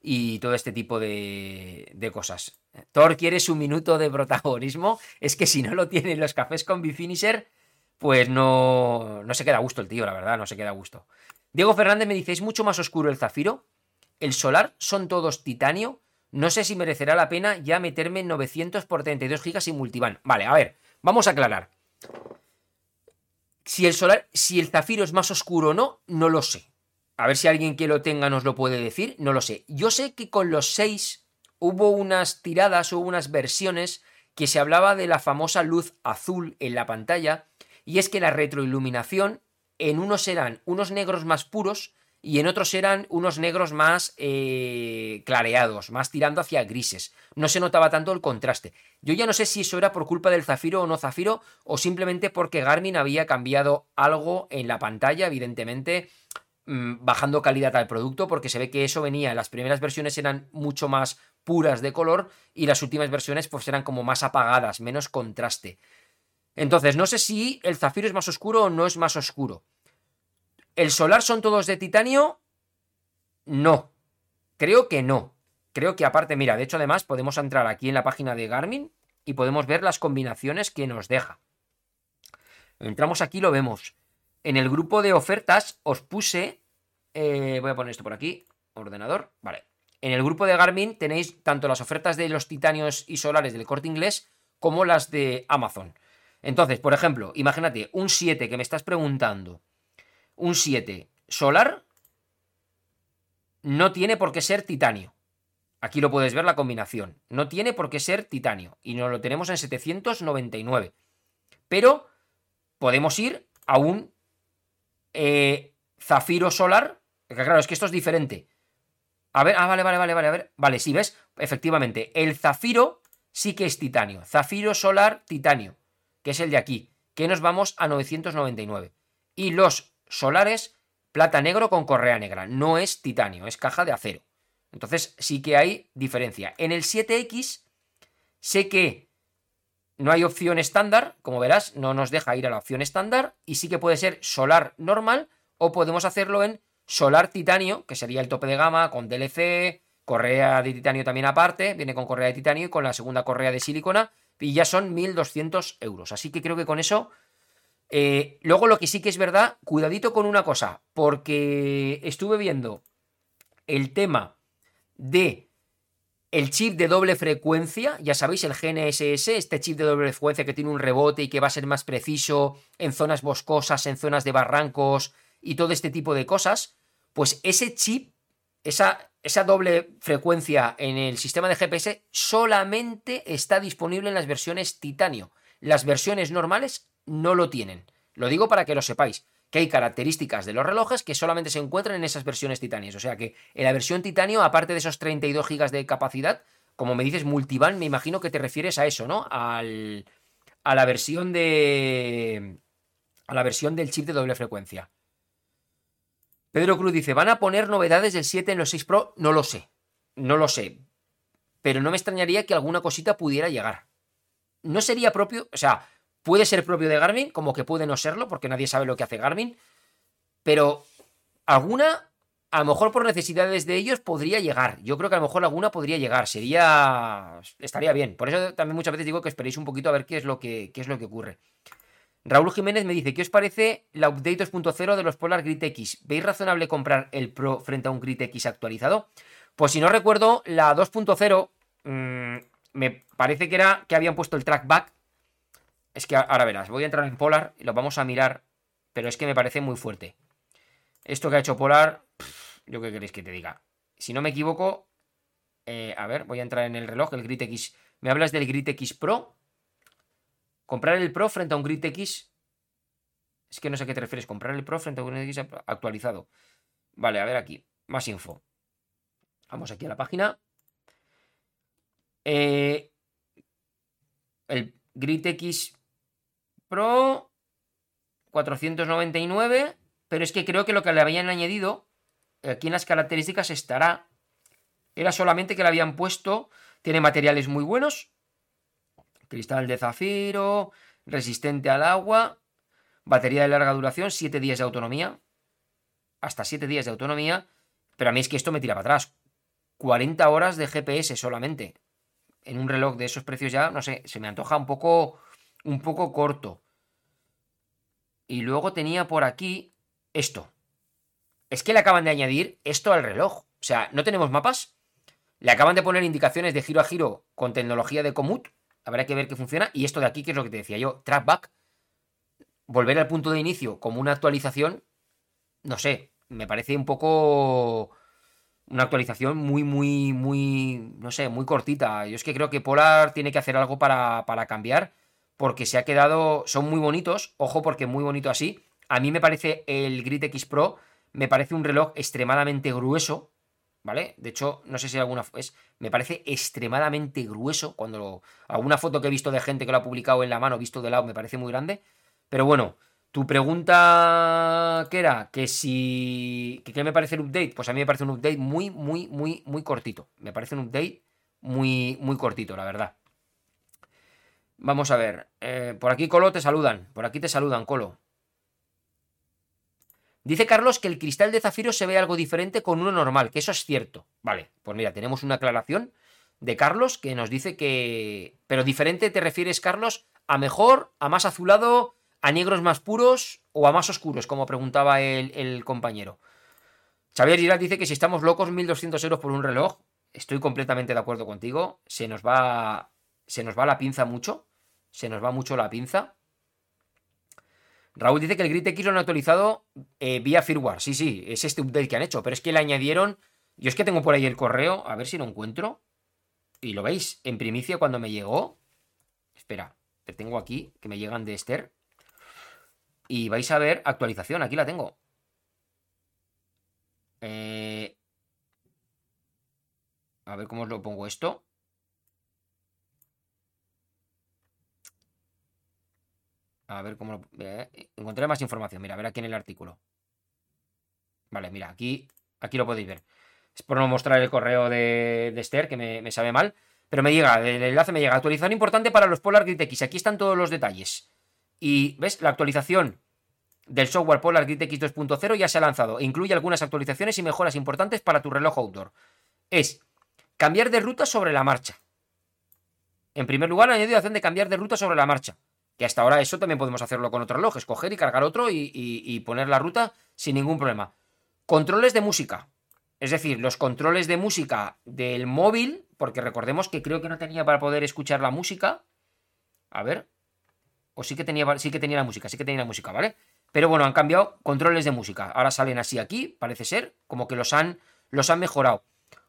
Y todo este tipo de, cosas. Thor quiere su minuto de protagonismo. Es que si no lo tienen los cafés con Bifinisher, pues no, no se queda a gusto el tío, la verdad, no se queda a gusto. Diego Fernández me dice, ¿es mucho más oscuro el zafiro? El solar son todos titanio. No sé si merecerá la pena ya meterme en 900 por 32 gigas y multivan. Vale, a ver, vamos a aclarar. Si el solar, si el zafiro es más oscuro o no, no lo sé. A ver si alguien que lo tenga nos lo puede decir, no lo sé. Yo sé que con los 6 hubo unas tiradas o unas versiones que se hablaba de la famosa luz azul en la pantalla y es que la retroiluminación en unos eran unos negros más puros y en otros eran unos negros más eh, clareados, más tirando hacia grises. No se notaba tanto el contraste. Yo ya no sé si eso era por culpa del zafiro o no zafiro, o simplemente porque Garmin había cambiado algo en la pantalla, evidentemente, bajando calidad al producto, porque se ve que eso venía, las primeras versiones eran mucho más puras de color y las últimas versiones pues eran como más apagadas, menos contraste. Entonces, no sé si el zafiro es más oscuro o no es más oscuro. ¿El solar son todos de titanio? No. Creo que no. Creo que aparte, mira, de hecho además podemos entrar aquí en la página de Garmin y podemos ver las combinaciones que nos deja. Entramos aquí, lo vemos. En el grupo de ofertas os puse... eh, voy a poner esto por aquí. Ordenador. Vale. En el grupo de Garmin tenéis tanto las ofertas de los titanios y solares del corte inglés como las de Amazon. Entonces, por ejemplo, imagínate un 7 que me estás preguntando. Un 7 solar no tiene por qué ser titanio. Aquí lo puedes ver la combinación. No tiene por qué ser titanio. Y nos lo tenemos en 799. Pero podemos ir a un eh, zafiro solar. Que claro, es que esto es diferente. A ver, ah, vale, vale, vale, vale, a ver. Vale, sí, ¿ves? Efectivamente, el zafiro sí que es titanio. Zafiro solar titanio, que es el de aquí, que nos vamos a 999. Y los solares, plata negro con correa negra. No es titanio, es caja de acero. Entonces sí que hay diferencia. En el 7X sé que no hay opción estándar, como verás, no nos deja ir a la opción estándar y sí que puede ser solar normal o podemos hacerlo en solar titanio, que sería el tope de gama con DLC, correa de titanio también aparte, viene con correa de titanio y con la segunda correa de silicona y ya son 1200 euros. Así que creo que con eso... Eh, luego lo que sí que es verdad, cuidadito con una cosa, porque estuve viendo el tema de el chip de doble frecuencia, ya sabéis, el GNSS, este chip de doble frecuencia que tiene un rebote y que va a ser más preciso en zonas boscosas, en zonas de barrancos y todo este tipo de cosas, pues ese chip, esa, esa doble frecuencia en el sistema de GPS solamente está disponible en las versiones titanio. Las versiones normales no lo tienen. Lo digo para que lo sepáis que hay características de los relojes que solamente se encuentran en esas versiones titanias. O sea que en la versión titanio, aparte de esos 32 GB de capacidad, como me dices multiband, me imagino que te refieres a eso, ¿no? Al, a la versión de. a la versión del chip de doble frecuencia. Pedro Cruz dice: ¿Van a poner novedades del 7 en los 6 Pro? No lo sé. No lo sé. Pero no me extrañaría que alguna cosita pudiera llegar. No sería propio. O sea, Puede ser propio de Garmin, como que puede no serlo, porque nadie sabe lo que hace Garmin. Pero alguna, a lo mejor por necesidades de ellos, podría llegar. Yo creo que a lo mejor alguna podría llegar. Sería. Estaría bien. Por eso también muchas veces digo que esperéis un poquito a ver qué es lo que, qué es lo que ocurre. Raúl Jiménez me dice, ¿qué os parece la update 2.0 de los Polar Grid X? ¿Veis razonable comprar el Pro frente a un Grid X actualizado? Pues si no recuerdo, la 2.0 mmm, me parece que era que habían puesto el trackback es que ahora verás, voy a entrar en Polar y lo vamos a mirar, pero es que me parece muy fuerte. Esto que ha hecho Polar, yo qué queréis que te diga. Si no me equivoco, eh, a ver, voy a entrar en el reloj, el Grid X. ¿Me hablas del Grid X Pro? Comprar el Pro frente a un Grid X. Es que no sé a qué te refieres. Comprar el Pro frente a un Grid X actualizado. Vale, a ver aquí. Más info. Vamos aquí a la página. Eh, el Grid X Pro 499, pero es que creo que lo que le habían añadido aquí en las características estará. Era solamente que le habían puesto, tiene materiales muy buenos, cristal de zafiro, resistente al agua, batería de larga duración, 7 días de autonomía, hasta 7 días de autonomía, pero a mí es que esto me tira para atrás. 40 horas de GPS solamente. En un reloj de esos precios ya, no sé, se me antoja un poco un poco corto. Y luego tenía por aquí esto. Es que le acaban de añadir esto al reloj. O sea, no tenemos mapas. Le acaban de poner indicaciones de giro a giro con tecnología de Komoot. Habrá que ver qué funciona. Y esto de aquí, que es lo que te decía yo, trackback. Volver al punto de inicio como una actualización. No sé, me parece un poco una actualización muy, muy, muy, no sé, muy cortita. Yo es que creo que Polar tiene que hacer algo para, para cambiar porque se ha quedado, son muy bonitos, ojo porque muy bonito así. A mí me parece el Grid X Pro, me parece un reloj extremadamente grueso, ¿vale? De hecho, no sé si alguna es, me parece extremadamente grueso cuando lo, alguna foto que he visto de gente que lo ha publicado en la mano, visto de lado, me parece muy grande. Pero bueno, tu pregunta ¿qué era que si que qué me parece el update, pues a mí me parece un update muy muy muy muy cortito. Me parece un update muy muy cortito, la verdad. Vamos a ver. Eh, por aquí, Colo, te saludan. Por aquí te saludan, Colo. Dice Carlos que el cristal de zafiro se ve algo diferente con uno normal, que eso es cierto. Vale, pues mira, tenemos una aclaración de Carlos que nos dice que... Pero diferente te refieres, Carlos, a mejor, a más azulado, a negros más puros o a más oscuros, como preguntaba el, compañero. Xavier Girard dice que si estamos locos, 1.200 euros por un reloj. Estoy completamente de acuerdo contigo. Se nos va se nos va la pinza mucho. Se nos va mucho la pinza. Raúl dice que el Grid X lo han actualizado eh, vía firmware. Sí, sí, es este update que han hecho. Pero es que le añadieron. Yo es que tengo por ahí el correo. A ver si lo encuentro. Y lo veis en primicia cuando me llegó. Espera, te tengo aquí, que me llegan de Esther. Y vais a ver actualización. Aquí la tengo. Eh, A ver cómo os lo pongo esto. A ver cómo lo... eh, encontré más información. Mira, a ver aquí en el artículo. Vale, mira, aquí, aquí lo podéis ver. Es por no mostrar el correo de, Esther, que me, sabe mal. Pero me llega, el enlace me llega. Actualización importante para los Polar Grid X. Aquí están todos los detalles. Y, ¿ves? La actualización del software Polar Grid X 2.0 ya se ha lanzado. E incluye algunas actualizaciones y mejoras importantes para tu reloj outdoor. Es cambiar de ruta sobre la marcha. En primer lugar, añadido la opción de cambiar de ruta sobre la marcha. Que hasta ahora eso también podemos hacerlo con otro reloj. Escoger y cargar otro y, y- poner la ruta sin ningún problema. Controles de música. Es decir, los controles de música del móvil, porque recordemos que creo que no tenía para poder escuchar la música. A ver. O sí que tenía, sí que tenía la música, sí que tenía la música, ¿vale? Pero bueno, han cambiado controles de música. Ahora salen así aquí, parece ser, como que los han, los han mejorado.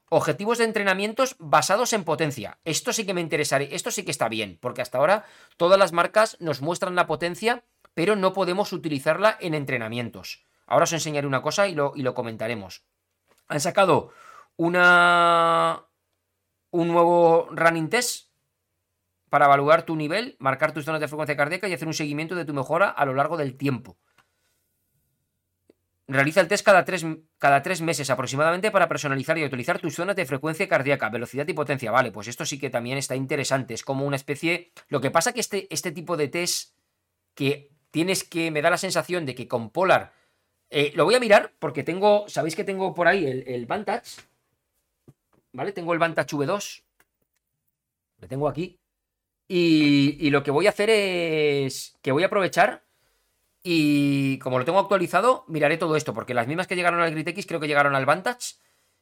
Objetivos de entrenamientos basados en potencia. Esto sí que me interesaría, esto sí que está bien, porque hasta ahora todas las marcas nos muestran la potencia, pero no podemos utilizarla en entrenamientos. Ahora os enseñaré una cosa y lo, y lo comentaremos. Han sacado una un nuevo running test para evaluar tu nivel, marcar tus zonas de frecuencia cardíaca y hacer un seguimiento de tu mejora a lo largo del tiempo. Realiza el test cada tres, cada tres meses aproximadamente para personalizar y utilizar tus zonas de frecuencia cardíaca, velocidad y potencia. Vale, pues esto sí que también está interesante. Es como una especie. Lo que pasa que este, este tipo de test que tienes que. Me da la sensación de que con Polar. eh, lo voy a mirar porque tengo. ¿Sabéis que tengo por ahí el, el Vantage? ¿Vale? Tengo el Vantage V2. Lo tengo aquí. Y, y lo que voy a hacer es que voy a aprovechar y como lo tengo actualizado, miraré todo esto, porque las mismas que llegaron al Grid X creo que llegaron al Vantage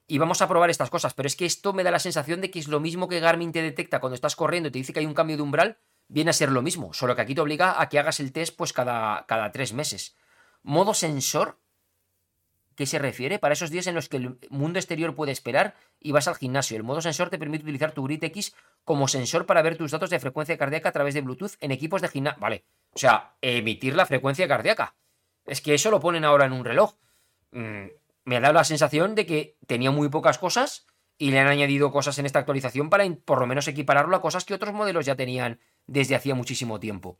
y vamos a probar estas cosas, pero es que esto me da la sensación de que es lo mismo que Garmin te detecta cuando estás corriendo y te dice que hay un cambio de umbral, viene a ser lo mismo, solo que aquí te obliga a que hagas el test pues cada, cada tres meses. Modo sensor, ¿qué se refiere? Para esos días en los que el mundo exterior puede esperar y vas al gimnasio. El modo sensor te permite utilizar tu Grid X como sensor para ver tus datos de frecuencia cardíaca a través de Bluetooth en equipos de gimnasio. Vale, o sea, emitir la frecuencia cardíaca. Es que eso lo ponen ahora en un reloj. Mm, me da la sensación de que tenía muy pocas cosas y le han añadido cosas en esta actualización para por lo menos equipararlo a cosas que otros modelos ya tenían desde hacía muchísimo tiempo.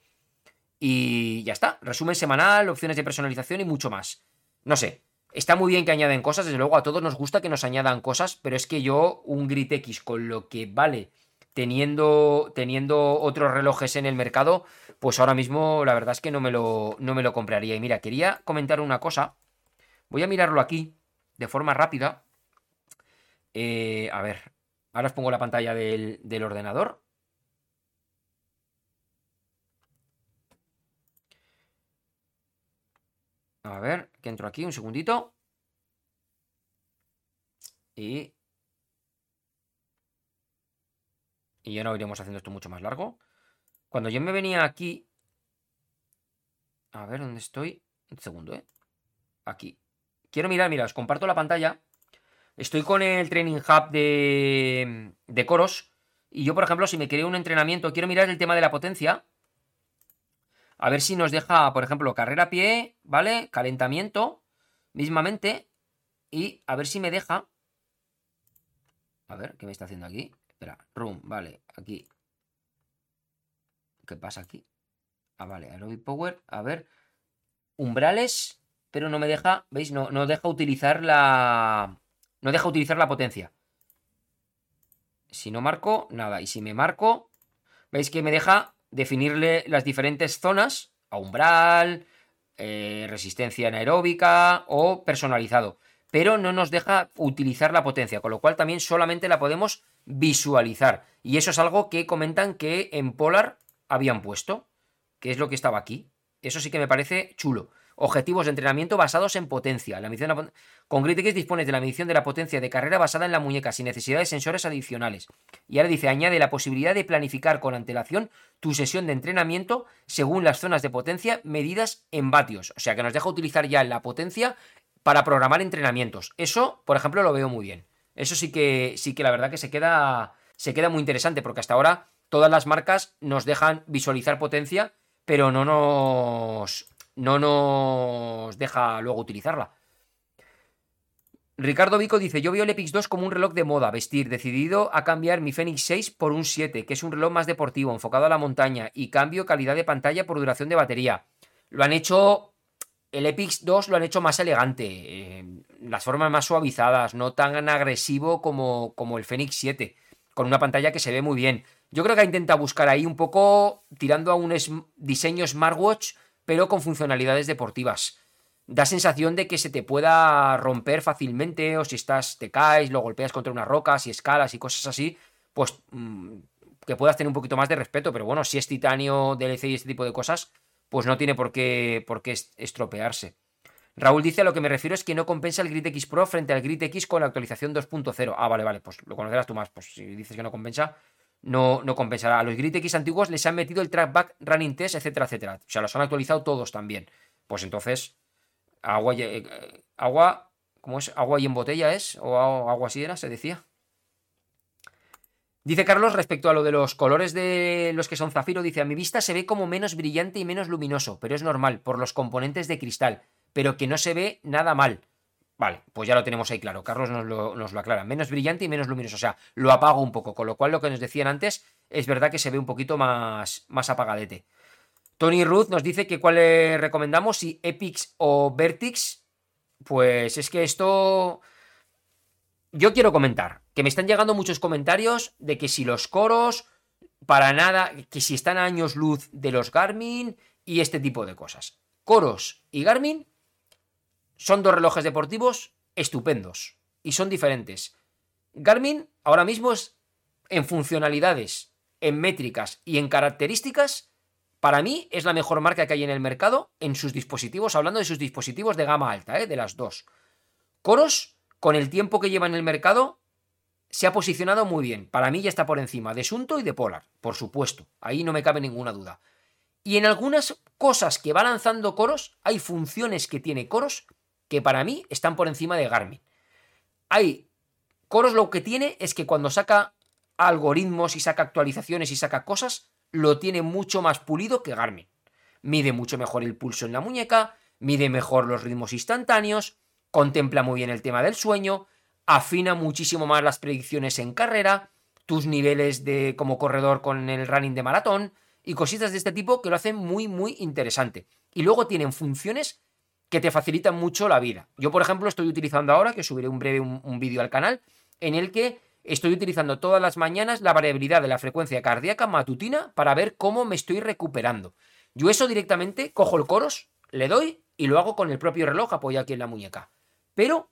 Y ya está. Resumen semanal, opciones de personalización y mucho más. No sé. Está muy bien que añaden cosas, desde luego a todos nos gusta que nos añadan cosas, pero es que yo un Grid X con lo que vale teniendo, teniendo otros relojes en el mercado, pues ahora mismo la verdad es que no me lo, no me lo compraría. Y mira, quería comentar una cosa. Voy a mirarlo aquí de forma rápida. Eh, a ver, ahora os pongo la pantalla del, del ordenador. A ver, que entro aquí un segundito. Y... Y ya no iremos haciendo esto mucho más largo. Cuando yo me venía aquí... A ver, ¿dónde estoy? Un segundo, ¿eh? Aquí. Quiero mirar, mira, os comparto la pantalla. Estoy con el Training Hub de, de Coros. Y yo, por ejemplo, si me quería un entrenamiento, quiero mirar el tema de la potencia. A ver si nos deja, por ejemplo, carrera a pie, ¿vale? Calentamiento, mismamente. Y a ver si me deja. A ver, ¿qué me está haciendo aquí? Espera, room, vale, aquí. ¿Qué pasa aquí? Ah, vale, aerobic power. A ver. Umbrales, pero no me deja, ¿veis? No, no deja utilizar la... No deja utilizar la potencia. Si no marco, nada. Y si me marco, veis que me deja definirle las diferentes zonas a umbral, eh, resistencia anaeróbica o personalizado. Pero no nos deja utilizar la potencia, con lo cual también solamente la podemos visualizar. Y eso es algo que comentan que en Polar habían puesto, que es lo que estaba aquí. Eso sí que me parece chulo. Objetivos de entrenamiento basados en potencia. La medición Con dispones de la medición de la potencia de carrera basada en la muñeca, sin necesidad de sensores adicionales. Y ahora dice, añade la posibilidad de planificar con antelación tu sesión de entrenamiento según las zonas de potencia medidas en vatios. O sea que nos deja utilizar ya la potencia para programar entrenamientos. Eso, por ejemplo, lo veo muy bien. Eso sí que, sí que la verdad que se queda, se queda muy interesante, porque hasta ahora todas las marcas nos dejan visualizar potencia, pero no nos, no nos deja luego utilizarla. Ricardo Vico dice, yo veo el Epix 2 como un reloj de moda, vestir, decidido a cambiar mi Fenix 6 por un 7, que es un reloj más deportivo, enfocado a la montaña, y cambio calidad de pantalla por duración de batería. Lo han hecho, el Epix 2 lo han hecho más elegante, eh, las formas más suavizadas, no tan agresivo como, como el Fenix 7, con una pantalla que se ve muy bien. Yo creo que ha intentado buscar ahí un poco tirando a un diseño smartwatch, pero con funcionalidades deportivas da sensación de que se te pueda romper fácilmente o si estás te caes, lo golpeas contra una roca, si escalas y cosas así, pues mm, que puedas tener un poquito más de respeto, pero bueno, si es titanio, DLC y este tipo de cosas, pues no tiene por qué, por qué est- estropearse. Raúl dice a lo que me refiero es que no compensa el Grid X Pro frente al Grid X con la actualización 2.0. Ah, vale, vale, pues lo conocerás tú más. Pues si dices que no compensa, no, no compensará. A los Grid X antiguos les han metido el trackback, running test, etcétera, etcétera. O sea, los han actualizado todos también. Pues entonces, agua, y- eh, agua, ¿cómo es? Agua y en botella es, o agua así era, se decía. Dice Carlos respecto a lo de los colores de los que son zafiro, dice, a mi vista se ve como menos brillante y menos luminoso, pero es normal, por los componentes de cristal, pero que no se ve nada mal. Vale, pues ya lo tenemos ahí claro. Carlos nos lo, aclara. Menos brillante y menos luminoso. O sea, lo apago un poco. Con lo cual, lo que nos decían antes, es verdad que se ve un poquito más, más apagadete. Tony Ruth nos dice que cuál le recomendamos, si Epix o Vertix. Pues es que esto. Yo quiero comentar que me están llegando muchos comentarios de que si los coros, para nada, que si están a años luz de los Garmin y este tipo de cosas. Coros y Garmin son dos relojes deportivos estupendos y son diferentes. Garmin ahora mismo es en funcionalidades, en métricas y en características para mí es la mejor marca que hay en el mercado en sus dispositivos, hablando de sus dispositivos de gama alta, ¿eh? de las dos. Coros, con el tiempo que lleva en el mercado, se ha posicionado muy bien. Para mí ya está por encima de Sunto y de Polar, por supuesto. Ahí no me cabe ninguna duda. Y en algunas cosas que va lanzando Coros, hay funciones que tiene Coros que para mí están por encima de Garmin. Hay Coros lo que tiene es que cuando saca algoritmos y saca actualizaciones y saca cosas, lo tiene mucho más pulido que Garmin. Mide mucho mejor el pulso en la muñeca, mide mejor los ritmos instantáneos, contempla muy bien el tema del sueño, afina muchísimo más las predicciones en carrera, tus niveles de como corredor con el running de maratón y cositas de este tipo que lo hacen muy muy interesante. Y luego tienen funciones que te facilitan mucho la vida. Yo, por ejemplo, estoy utilizando ahora, que subiré un breve un, vídeo al canal, en el que estoy utilizando todas las mañanas la variabilidad de la frecuencia cardíaca matutina para ver cómo me estoy recuperando. Yo eso directamente cojo el coros, le doy y lo hago con el propio reloj apoyado aquí en la muñeca. Pero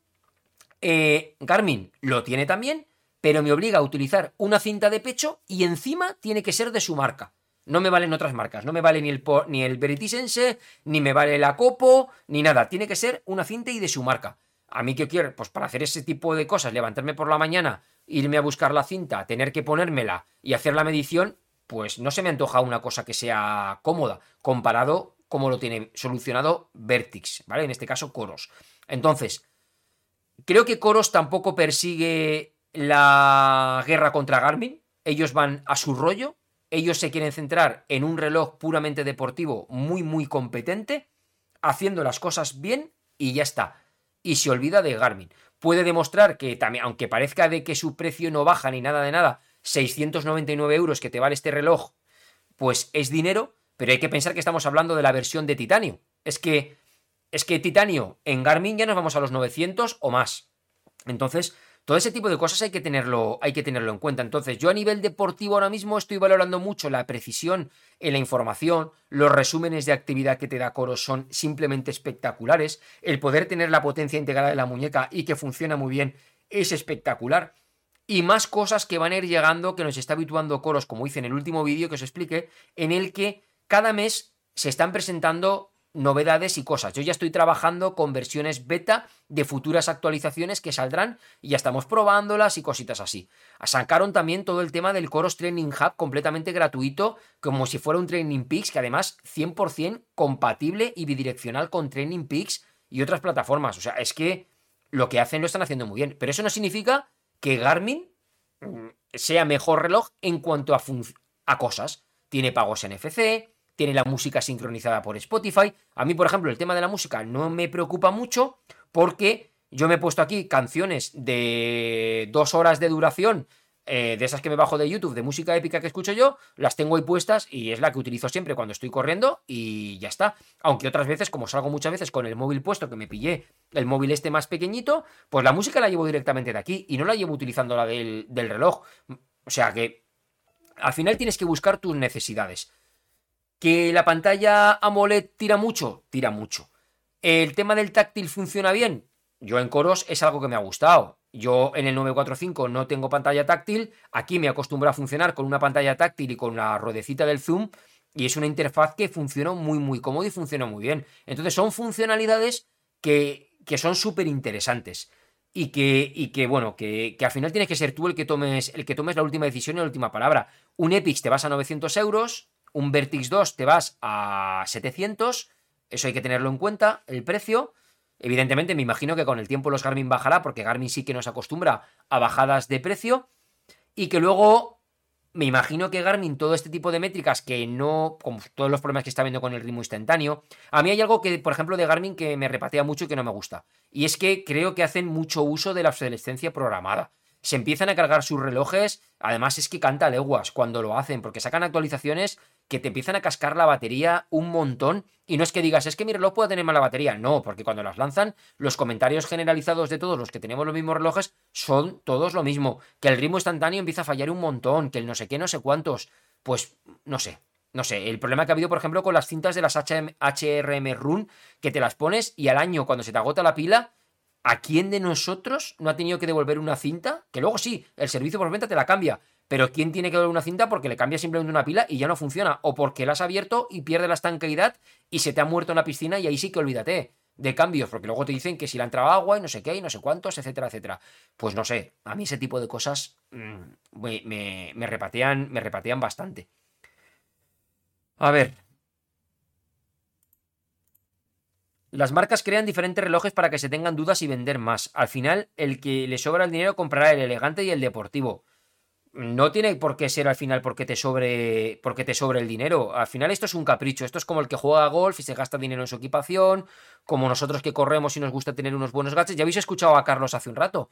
eh, Garmin lo tiene también, pero me obliga a utilizar una cinta de pecho y encima tiene que ser de su marca. No me valen otras marcas, no me vale ni el, ni el Veritisense, ni me vale la Copo, ni nada. Tiene que ser una cinta y de su marca. A mí que quiero, pues para hacer ese tipo de cosas, levantarme por la mañana, irme a buscar la cinta, tener que ponérmela y hacer la medición, pues no se me antoja una cosa que sea cómoda, comparado como lo tiene solucionado Vertix, ¿vale? En este caso, Coros. Entonces, creo que Coros tampoco persigue la guerra contra Garmin. Ellos van a su rollo. Ellos se quieren centrar en un reloj puramente deportivo muy, muy competente, haciendo las cosas bien y ya está. Y se olvida de Garmin. Puede demostrar que también, aunque parezca de que su precio no baja ni nada de nada, 699 euros que te vale este reloj, pues es dinero, pero hay que pensar que estamos hablando de la versión de titanio. Es que, es que titanio en Garmin ya nos vamos a los 900 o más. Entonces, todo ese tipo de cosas hay que tenerlo, hay que tenerlo en cuenta. Entonces, yo a nivel deportivo ahora mismo estoy valorando mucho la precisión en la información, los resúmenes de actividad que te da Coros son simplemente espectaculares, el poder tener la potencia integrada de la muñeca y que funciona muy bien es espectacular. Y más cosas que van a ir llegando que nos está habituando Coros, como hice en el último vídeo que os expliqué, en el que cada mes se están presentando novedades y cosas. Yo ya estoy trabajando con versiones beta de futuras actualizaciones que saldrán y ya estamos probándolas y cositas así. Sacaron también todo el tema del Coros Training Hub completamente gratuito, como si fuera un Training Peaks, que además 100% compatible y bidireccional con Training Peaks y otras plataformas. O sea, es que lo que hacen lo están haciendo muy bien. Pero eso no significa que Garmin mm, sea mejor reloj en cuanto a, a cosas. Tiene pagos NFC, tiene la música sincronizada por Spotify. A mí, por ejemplo, el tema de la música no me preocupa mucho porque Yo me he puesto aquí canciones de dos horas de duración eh, de esas que me bajo de YouTube, de música épica que escucho yo, las tengo ahí puestas y es la que utilizo siempre cuando estoy corriendo y ya está. Aunque otras veces, como salgo muchas veces con el móvil puesto, que me pillé el móvil este más pequeñito, pues la música la llevo directamente de aquí y no la llevo utilizando la del, del reloj. O sea que al final tienes que buscar tus necesidades. ¿Que la pantalla AMOLED tira mucho? Tira mucho. ¿El tema del táctil funciona bien? Yo en coros es algo que me ha gustado. Yo en el 945 no tengo pantalla táctil, aquí me acostumbro a funcionar con una pantalla táctil y con la ruedecita del zoom y es una interfaz que funciona muy muy cómodo y funciona muy bien. Entonces son funcionalidades que, que son súper interesantes y que, y que bueno, que, que, al final tienes que ser tú el que, tomes, el que tomes la última decisión y la última palabra. Un Epix te vas a 900 euros, un Vertix 2 te vas a 700, eso hay que tenerlo en cuenta, el precio. Evidentemente, me imagino que con el tiempo los Garmin bajará, porque Garmin sí que nos acostumbra a bajadas de precio. Y que luego, me imagino que Garmin, todo este tipo de métricas que no, como todos los problemas que está viendo con el ritmo instantáneo, a mí hay algo que, por ejemplo, de Garmin que me repatea mucho y que no me gusta. Y es que creo que hacen mucho uso de la obsolescencia programada se empiezan a cargar sus relojes. Además, es que canta leguas cuando lo hacen, porque sacan actualizaciones que te empiezan a cascar la batería un montón. Y no es que digas, es que mi reloj puede tener mala batería. No, porque cuando las lanzan, los comentarios generalizados de todos los que tenemos los mismos relojes son todos lo mismo. Que el ritmo instantáneo empieza a fallar un montón, que el no sé qué, no sé cuántos. Pues no sé. No sé, el problema que ha habido, por ejemplo, con las cintas de las HRM Run, que te las pones y al año, cuando se te agota la pila, ¿A quién de nosotros no ha tenido que devolver una cinta? Que luego sí, el servicio por venta te la cambia. Pero ¿quién tiene que devolver una cinta porque le cambia simplemente una pila y ya no funciona? O porque la has abierto y pierde la estanqueidad y se te ha muerto en la piscina y ahí sí que olvídate de cambios, porque luego te dicen que si le ha entrado agua y no sé qué y no sé cuántos, etcétera, etcétera. Pues no sé, a mí ese tipo de cosas mmm, me, me, me, repatean, me repatean bastante. A ver, Las marcas crean diferentes relojes para que se tengan dudas y vender más. Al final, el que le sobra el dinero comprará el elegante y el deportivo. No tiene por qué ser al final porque te sobre porque te sobre el dinero. Al final esto es un capricho. Esto es como el que juega golf y se gasta dinero en su equipación, como nosotros que corremos y nos gusta tener unos buenos gadgets. Ya habéis escuchado a Carlos hace un rato.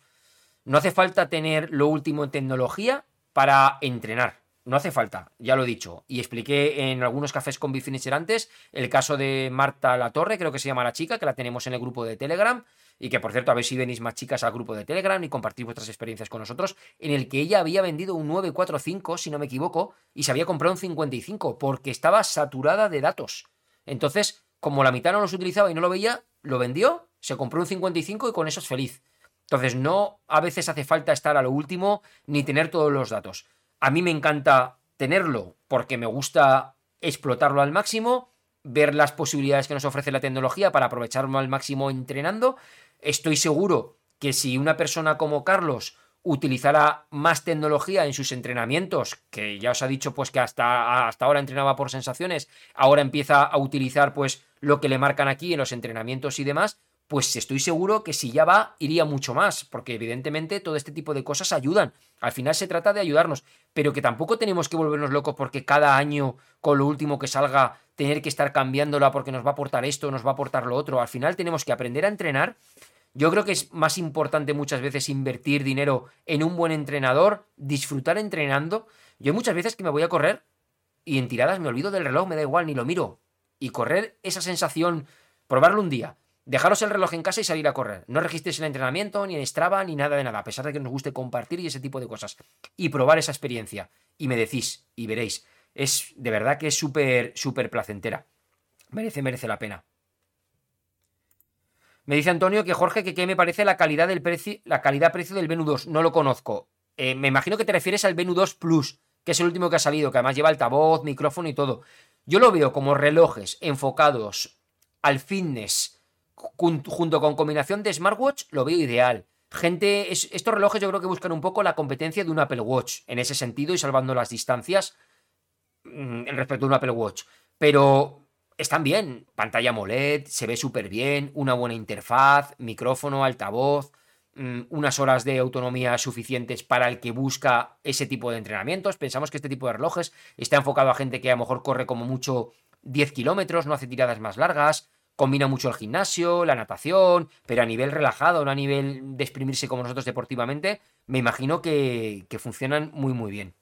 No hace falta tener lo último en tecnología para entrenar. No hace falta, ya lo he dicho. Y expliqué en algunos cafés con Bifinisher antes el caso de Marta La Torre, creo que se llama la chica, que la tenemos en el grupo de Telegram. Y que por cierto, a ver si venís más chicas al grupo de Telegram y compartís vuestras experiencias con nosotros. En el que ella había vendido un 945, si no me equivoco, y se había comprado un 55, porque estaba saturada de datos. Entonces, como la mitad no los utilizaba y no lo veía, lo vendió, se compró un 55 y con eso es feliz. Entonces, no a veces hace falta estar a lo último ni tener todos los datos. A mí me encanta tenerlo porque me gusta explotarlo al máximo, ver las posibilidades que nos ofrece la tecnología para aprovecharlo al máximo entrenando. Estoy seguro que si una persona como Carlos utilizara más tecnología en sus entrenamientos, que ya os ha dicho pues que hasta, hasta ahora entrenaba por sensaciones, ahora empieza a utilizar pues lo que le marcan aquí en los entrenamientos y demás, pues estoy seguro que si ya va, iría mucho más, porque evidentemente todo este tipo de cosas ayudan. Al final se trata de ayudarnos, pero que tampoco tenemos que volvernos locos porque cada año, con lo último que salga, tener que estar cambiándola porque nos va a aportar esto, nos va a aportar lo otro. Al final tenemos que aprender a entrenar. Yo creo que es más importante muchas veces invertir dinero en un buen entrenador, disfrutar entrenando. Yo muchas veces que me voy a correr y en tiradas me olvido del reloj, me da igual, ni lo miro. Y correr esa sensación, probarlo un día, Dejaros el reloj en casa y salir a correr. No registréis el entrenamiento, ni en Strava, ni nada de nada, a pesar de que nos guste compartir y ese tipo de cosas. Y probar esa experiencia. Y me decís, y veréis. Es de verdad que es súper, súper placentera. Merece, merece la pena. Me dice Antonio que Jorge, que qué me parece la calidad del precio, la calidad-precio del Venu 2. No lo conozco. Eh, me imagino que te refieres al Venu 2 Plus, que es el último que ha salido, que además lleva altavoz, micrófono y todo. Yo lo veo como relojes enfocados al fitness junto con combinación de smartwatch, lo veo ideal. Gente, estos relojes yo creo que buscan un poco la competencia de un Apple Watch en ese sentido y salvando las distancias mm, respecto a un Apple Watch. Pero están bien, pantalla AMOLED, se ve súper bien, una buena interfaz, micrófono, altavoz, mm, unas horas de autonomía suficientes para el que busca ese tipo de entrenamientos. Pensamos que este tipo de relojes está enfocado a gente que a lo mejor corre como mucho 10 kilómetros, no hace tiradas más largas, combina mucho el gimnasio, la natación, pero a nivel relajado, no a nivel de exprimirse como nosotros deportivamente, me imagino que, funcionan muy muy bien.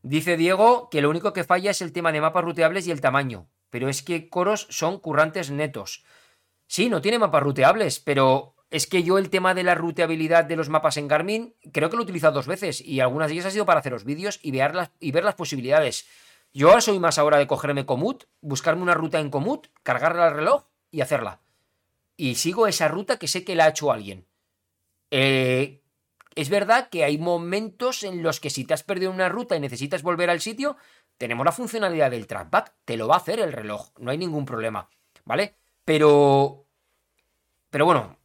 Dice Diego que lo único que falla es el tema de mapas ruteables y el tamaño, pero es que coros son currantes netos. Sí, no tiene mapas ruteables, pero es que yo el tema de la ruteabilidad de los mapas en Garmin creo que lo he utilizado dos veces y algunas de ellas ha sido para haceros vídeos y ver las posibilidades. Yo soy más ahora de cogerme Komoot, buscarme una ruta en Komoot, cargarla al reloj y hacerla. Y sigo esa ruta que sé que la ha hecho alguien. Eh, es verdad que hay momentos en los que si te has perdido una ruta y necesitas volver al sitio, tenemos la funcionalidad del trackback. Te lo va a hacer el reloj, no hay ningún problema. ¿Vale? Pero... Pero bueno,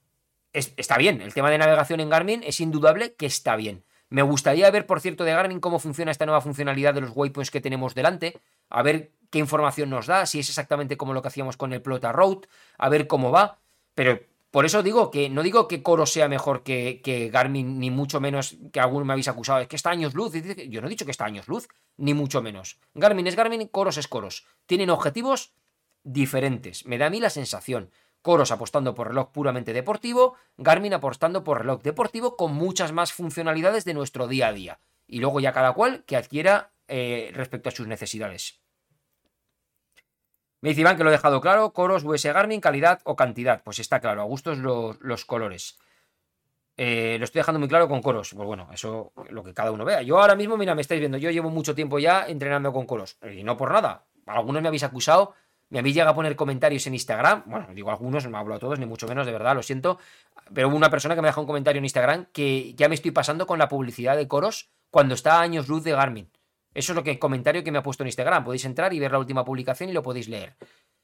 está bien. El tema de navegación en Garmin es indudable que está bien. Me gustaría ver, por cierto, de Garmin cómo funciona esta nueva funcionalidad de los waypoints que tenemos delante, a ver qué información nos da, si es exactamente como lo que hacíamos con el Plota Road, a ver cómo va. Pero por eso digo que no digo que Coro sea mejor que, que Garmin, ni mucho menos que alguno me habéis acusado, es que está años luz. Yo no he dicho que está años luz, ni mucho menos. Garmin es Garmin, Coros es Coros. Tienen objetivos diferentes. Me da a mí la sensación. Coros apostando por reloj puramente deportivo, Garmin apostando por reloj deportivo con muchas más funcionalidades de nuestro día a día. Y luego ya cada cual que adquiera eh, respecto a sus necesidades. Me dice Iván que lo he dejado claro, Coros, US Garmin, calidad o cantidad. Pues está claro, a gustos los, los colores. Eh, lo estoy dejando muy claro con coros. Pues bueno, eso lo que cada uno vea. Yo ahora mismo, mira, me estáis viendo, yo llevo mucho tiempo ya entrenando con coros. Y no por nada. Algunos me habéis acusado me habéis llegado a poner comentarios en Instagram. Bueno, digo algunos, no me hablo a todos, ni mucho menos, de verdad, lo siento. Pero hubo una persona que me dejó un comentario en Instagram que ya me estoy pasando con la publicidad de coros cuando está a años luz de Garmin. Eso es lo que el comentario que me ha puesto en Instagram. Podéis entrar y ver la última publicación y lo podéis leer.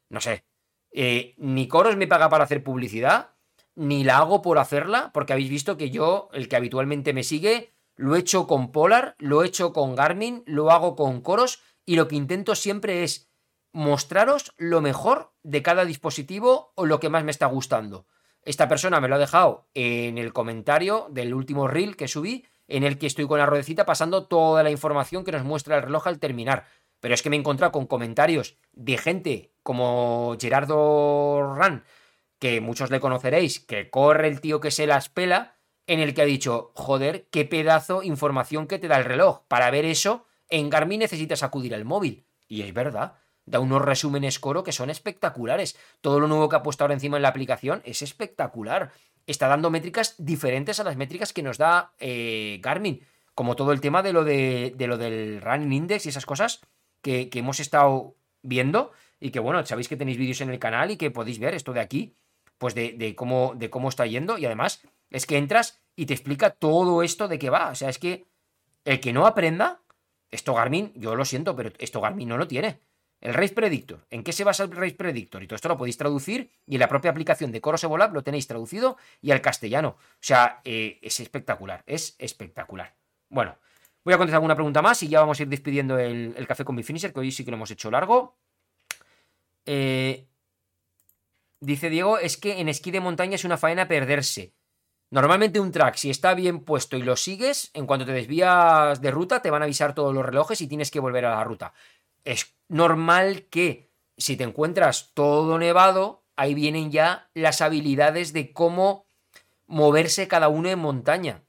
No sé. Eh, ni Coros me paga para hacer publicidad, ni la hago por hacerla, porque habéis visto que yo, el que habitualmente me sigue, lo he hecho con Polar, lo he hecho con Garmin, lo hago con Coros, y lo que intento siempre es mostraros lo mejor de cada dispositivo o lo que más me está gustando. Esta persona me lo ha dejado en el comentario del último reel que subí, en el que estoy con la ruedecita pasando toda la información que nos muestra el reloj al terminar. Pero es que me he encontrado con comentarios de gente como Gerardo Ran, que muchos le conoceréis, que corre el tío que se las pela, en el que ha dicho, joder, qué pedazo información que te da el reloj. Para ver eso, en Garmin necesitas acudir al móvil. Y es verdad da unos resúmenes coro que son espectaculares. Todo lo nuevo que ha puesto ahora encima en la aplicación es espectacular. Está dando métricas diferentes a las métricas que nos da eh, Garmin. Como todo el tema de lo, de, lo del Running Index y esas cosas que, hemos estado viendo. Y que bueno, sabéis que tenéis vídeos en el canal y que podéis ver esto de aquí. Pues de, de, cómo, de cómo está yendo. Y además es que entras y te explica todo esto de qué va. O sea, es que el que no aprenda, esto Garmin, yo lo siento, pero esto Garmin no lo tiene. El Race Predictor. ¿En qué se basa el Race Predictor? Y todo esto lo podéis traducir y en la propia aplicación de Coros Evolab lo tenéis traducido y al castellano. O sea, eh, es espectacular, es espectacular. Bueno, voy a contestar alguna pregunta más y ya vamos a ir despidiendo el, café con mi finisher, que hoy sí que lo hemos hecho largo. Eh, dice Diego, es que en esquí de montaña es una faena perderse. Normalmente un track, si está bien puesto y lo sigues, en cuanto te desvías de ruta, te van a avisar todos los relojes y tienes que volver a la ruta es normal que si te encuentras todo nevado, ahí vienen ya las habilidades de cómo moverse cada uno en montaña.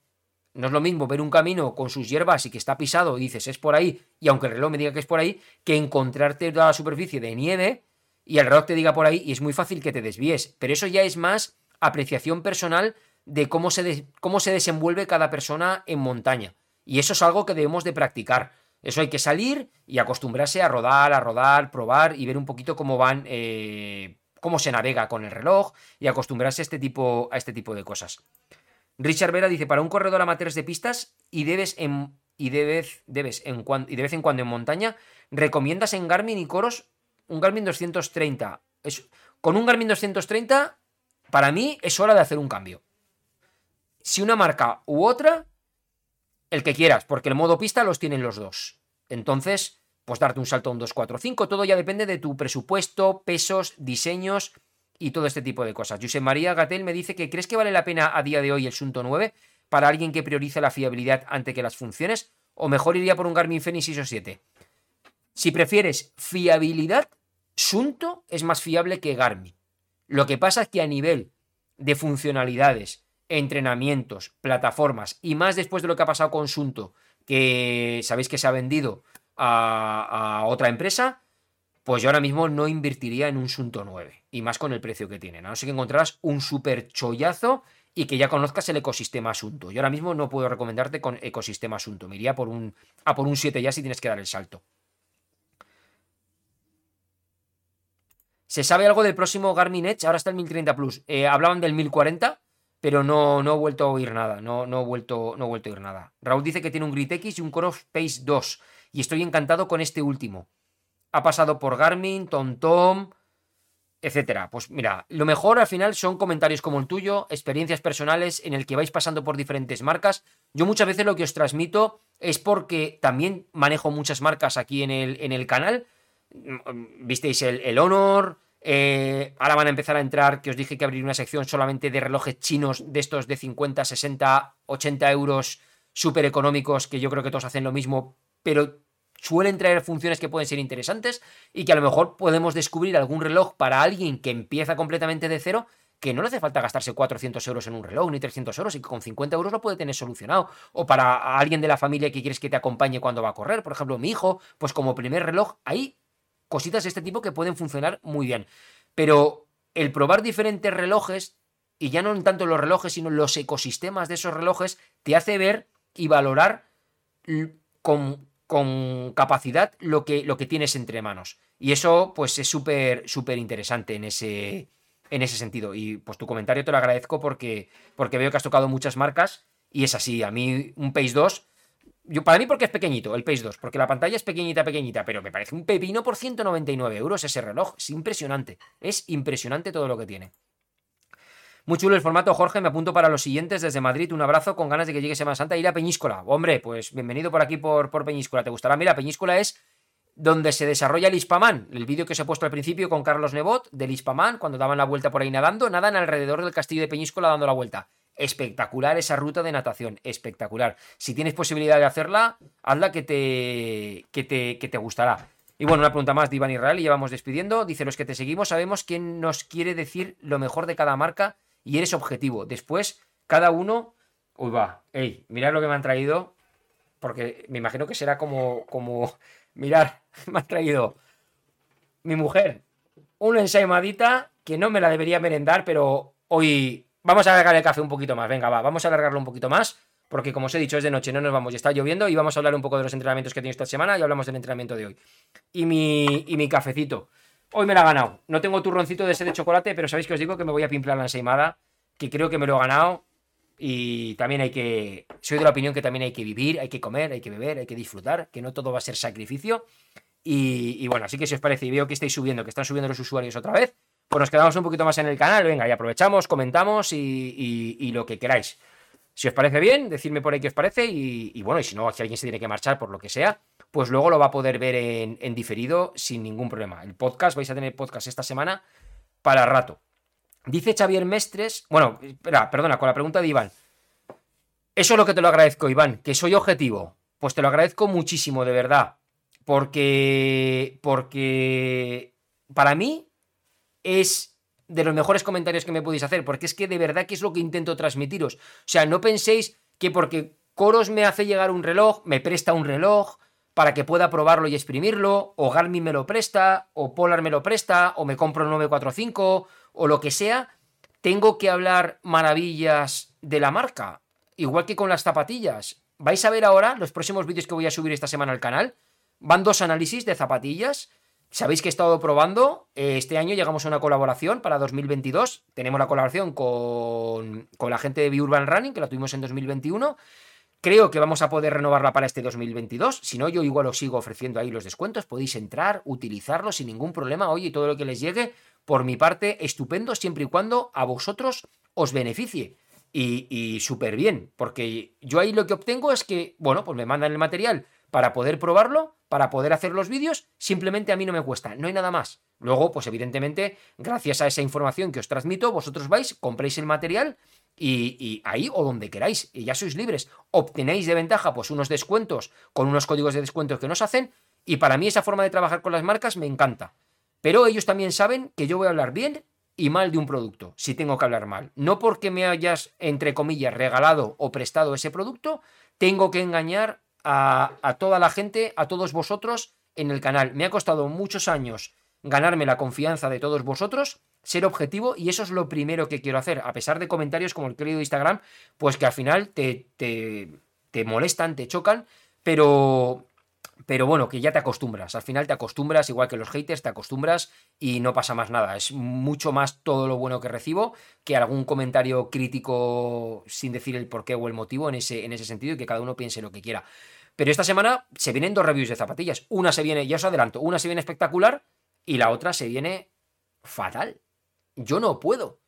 No es lo mismo ver un camino con sus hierbas y que está pisado y dices es por ahí, y aunque el reloj me diga que es por ahí, que encontrarte toda la superficie de nieve y el reloj te diga por ahí y es muy fácil que te desvíes. Pero eso ya es más apreciación personal de cómo se, cómo se desenvuelve cada persona en montaña. Y eso es algo que debemos de practicar. Eso hay que salir y acostumbrarse a rodar, a rodar, probar y ver un poquito cómo van, eh, cómo se navega con el reloj y acostumbrarse a este tipo, a este tipo de cosas. Richard Vera dice, para un corredor amateur de pistas y debes en, y debes, debes en, de vez en cuando en montaña, recomiendas en Garmin y Coros un Garmin 230. Es, con un Garmin 230, para mí es hora de hacer un cambio. Si una marca u otra, el que quieras, porque el modo pista los tienen los dos. Entonces, pues darte un salto a un 245, todo ya depende de tu presupuesto, pesos, diseños y todo este tipo de cosas. José María Gatel me dice que ¿crees que vale la pena a día de hoy el Sunto 9 para alguien que prioriza la fiabilidad ante que las funciones? ¿O mejor iría por un Garmin Fenix ISO 7? Si prefieres fiabilidad, Sunto es más fiable que Garmin. Lo que pasa es que a nivel de funcionalidades, entrenamientos, plataformas y más después de lo que ha pasado con Sunto, que sabéis que se ha vendido a, otra empresa, pues yo ahora mismo no invertiría en un Sunto 9 y más con el precio que tienen. A no ser que encontrarás un super chollazo y que ya conozcas el ecosistema Asunto. Yo ahora mismo no puedo recomendarte con ecosistema Asunto. Me iría por un, a por un 7 ya si tienes que dar el salto. ¿Se sabe algo del próximo Garmin Edge? Ahora está el 1030 Plus. Eh, hablaban del 1040, pero no, no he vuelto a oír nada. No, no, he vuelto, no he vuelto a oír nada. Raúl dice que tiene un Grit X y un Core Pace 2. Y estoy encantado con este último. Ha pasado por Garmin, TomTom, etcétera. Pues mira, lo mejor al final son comentarios como el tuyo, experiencias personales en el que vais pasando por diferentes marcas. Yo muchas veces lo que os transmito es porque también manejo muchas marcas aquí en el, en el canal. Visteis el, el Honor, eh, ahora van a empezar a entrar, que os dije que abrir una sección solamente de relojes chinos de estos de 50, 60, 80 euros súper económicos, que yo creo que todos hacen lo mismo, pero suelen traer funciones que pueden ser interesantes y que a lo mejor podemos descubrir algún reloj para alguien que empieza completamente de cero que no le hace falta gastarse 400 euros en un reloj ni 300 euros y que con 50 euros lo puede tener solucionado. O para alguien de la familia que quieres que te acompañe cuando va a correr, por ejemplo, mi hijo, pues como primer reloj, hay cositas de este tipo que pueden funcionar muy bien. Pero el probar diferentes relojes, y ya no tanto los relojes, sino los ecosistemas de esos relojes, te hace ver y valorar con, con capacidad lo que, lo que tienes entre manos. Y eso, pues, es súper, súper interesante en ese, en ese sentido. Y pues tu comentario te lo agradezco porque, porque veo que has tocado muchas marcas y es así. A mí un Pace 2, yo, para mí porque es pequeñito el Pace 2, porque la pantalla es pequeñita, pequeñita, pero me parece un pepino por 199 euros ese reloj. Es impresionante. Es impresionante todo lo que tiene. Muy chulo el formato, Jorge. Me apunto para los siguientes desde Madrid. Un abrazo con ganas de que llegue Semana Santa. Ir a Peñíscola. Hombre, pues bienvenido por aquí por, por Peñíscola. ¿Te gustará? Mira, Peñíscola es donde se desarrolla el Ispaman. El vídeo que os he puesto al principio con Carlos Nebot del Ispaman, cuando daban la vuelta por ahí nadando, nadan alrededor del castillo de Peñíscola dando la vuelta. Espectacular esa ruta de natación, espectacular. Si tienes posibilidad de hacerla, hazla que te, que te, que te gustará. Y bueno, una pregunta más de Iván Israel y ya vamos despidiendo. Dice, los que te seguimos sabemos quién nos quiere decir lo mejor de cada marca y eres objetivo. Después, cada uno. Uy, va. Ey, mirad lo que me han traído. Porque me imagino que será como. como. Mirar, me han traído mi mujer una ensaimadita que no me la debería merendar, pero hoy vamos a alargar el café un poquito más. Venga, va, vamos a alargarlo un poquito más. Porque como os he dicho, es de noche, no nos vamos, y está lloviendo y vamos a hablar un poco de los entrenamientos que he tenido esta semana y hablamos del entrenamiento de hoy. Y mi, y mi cafecito. Hoy me la he ganado. No tengo turroncito de ese de chocolate, pero sabéis que os digo que me voy a pimplar la ensaimada, que creo que me lo he ganado. Y también hay que. Soy de la opinión que también hay que vivir, hay que comer, hay que beber, hay que disfrutar, que no todo va a ser sacrificio. Y, bueno, así que si os parece y veo que estáis subiendo, que están subiendo los usuarios otra vez, pues nos quedamos un poquito más en el canal. Venga, y aprovechamos, comentamos y, lo que queráis. Si os parece bien, decidme por ahí qué os parece. Y, bueno, y si no, si alguien se tiene que marchar por lo que sea, pues luego lo va a poder ver en, diferido sin ningún problema. El podcast, vais a tener podcast esta semana para rato. Dice Xavier Mestres, bueno, espera, perdona, con la pregunta de Iván. Eso es lo que te lo agradezco, Iván, que soy objetivo. Pues te lo agradezco muchísimo, de verdad. Porque. Porque. Para mí es de los mejores comentarios que me podéis hacer. Porque es que de verdad que es lo que intento transmitiros. O sea, no penséis que porque Coros me hace llegar un reloj, me presta un reloj, para que pueda probarlo y exprimirlo, o Garmin me lo presta, o Polar me lo presta, o me compro el 945, o lo que sea, tengo que hablar maravillas de la marca, igual que con las zapatillas. Vais a ver ahora los próximos vídeos que voy a subir esta semana al canal. Van dos análisis de zapatillas. Sabéis que he estado probando. Eh, este año llegamos a una colaboración para 2022. Tenemos la colaboración con, con la gente de B-Urban Running, que la tuvimos en 2021. Creo que vamos a poder renovarla para este 2022. Si no, yo igual os sigo ofreciendo ahí los descuentos. Podéis entrar, utilizarlo sin ningún problema. Oye, todo lo que les llegue, por mi parte, estupendo, siempre y cuando a vosotros os beneficie. Y, y súper bien, porque yo ahí lo que obtengo es que, bueno, pues me mandan el material para poder probarlo, para poder hacer los vídeos, simplemente a mí no me cuesta, no hay nada más. Luego, pues evidentemente, gracias a esa información que os transmito, vosotros vais, compréis el material y, ahí o donde queráis, y ya sois libres. Obtenéis de ventaja pues unos descuentos con unos códigos de descuento que nos hacen y para mí esa forma de trabajar con las marcas me encanta. Pero ellos también saben que yo voy a hablar bien y mal de un producto, si tengo que hablar mal. No porque me hayas, entre comillas, regalado o prestado ese producto, tengo que engañar a, toda la gente, a todos vosotros en el canal. Me ha costado muchos años ganarme la confianza de todos vosotros, ser objetivo y eso es lo primero que quiero hacer, a pesar de comentarios como el querido Instagram, pues que al final te, te, te molestan, te chocan, pero pero bueno, que ya te acostumbras. Al final te acostumbras, igual que los haters, te acostumbras y no pasa más nada. Es mucho más todo lo bueno que recibo que algún comentario crítico sin decir el porqué o el motivo en ese, en ese sentido y que cada uno piense lo que quiera. Pero esta semana se vienen dos reviews de zapatillas. Una se viene, ya os adelanto, una se viene espectacular y la otra se viene fatal. Yo no puedo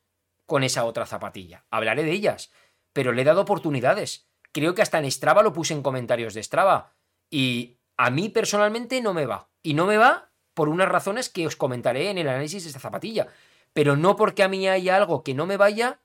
con esa otra zapatilla. Hablaré de ellas, pero le he dado oportunidades. Creo que hasta en Strava lo puse en comentarios de Strava. Y a mí personalmente no me va. Y no me va por unas razones que os comentaré en el análisis de esta zapatilla. Pero no porque a mí haya algo que no me vaya,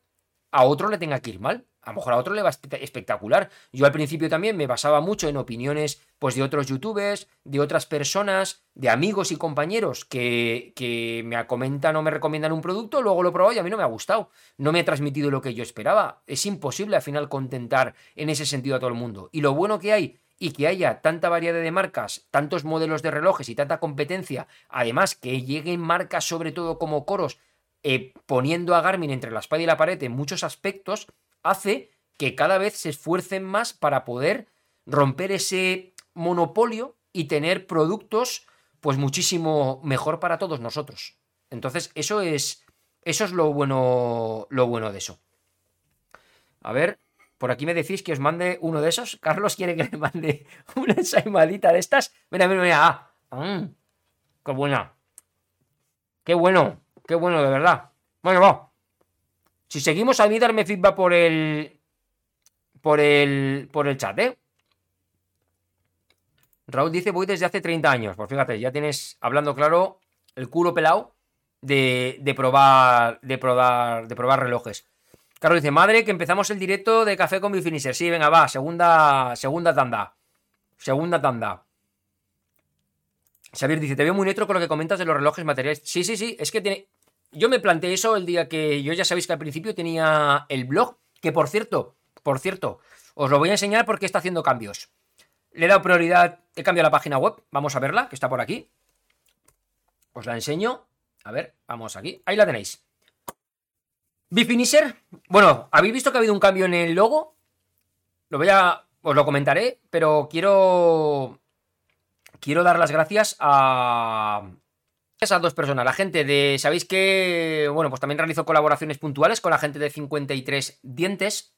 a otro le tenga que ir mal. A lo mejor a otro le va espectacular. Yo al principio también me basaba mucho en opiniones pues, de otros youtubers, de otras personas, de amigos y compañeros que, que me comentan o me recomiendan un producto, luego lo he probado y a mí no me ha gustado. No me ha transmitido lo que yo esperaba. Es imposible al final contentar en ese sentido a todo el mundo. Y lo bueno que hay y que haya tanta variedad de marcas, tantos modelos de relojes y tanta competencia, además que lleguen marcas sobre todo como Coros, eh, poniendo a Garmin entre la espada y la pared en muchos aspectos, hace que cada vez se esfuercen más para poder romper ese monopolio y tener productos pues muchísimo mejor para todos nosotros. Entonces, eso es eso es lo bueno lo bueno de eso. A ver, por aquí me decís que os mande uno de esos. Carlos quiere que le mande una ensaimadita de estas. Mira, mira, mira. Qué buena. Qué bueno. Qué bueno, de verdad. Bueno, va. Si seguimos a mí, darme feedback por el. Por el. Por el chat, ¿eh? Raúl dice, voy desde hace 30 años. Pues fíjate, ya tienes, hablando claro, el culo pelado de probar. De probar. De probar relojes. Carlos dice, madre, que empezamos el directo de café con mi finisher. Sí, venga, va, segunda, segunda tanda. Segunda tanda. Xavier dice, te veo muy neutro con lo que comentas de los relojes materiales. Sí, sí, sí, es que tiene... Yo me planteé eso el día que yo ya sabéis que al principio tenía el blog, que por cierto, por cierto, os lo voy a enseñar porque está haciendo cambios. Le he dado prioridad, he cambiado la página web, vamos a verla, que está por aquí. Os la enseño. A ver, vamos aquí. Ahí la tenéis. Bifinisher, bueno, habéis visto que ha habido un cambio en el logo. Lo voy a. Os lo comentaré, pero quiero. Quiero dar las gracias a. Esas dos personas, la gente de. Sabéis que. Bueno, pues también realizo colaboraciones puntuales con la gente de 53 dientes.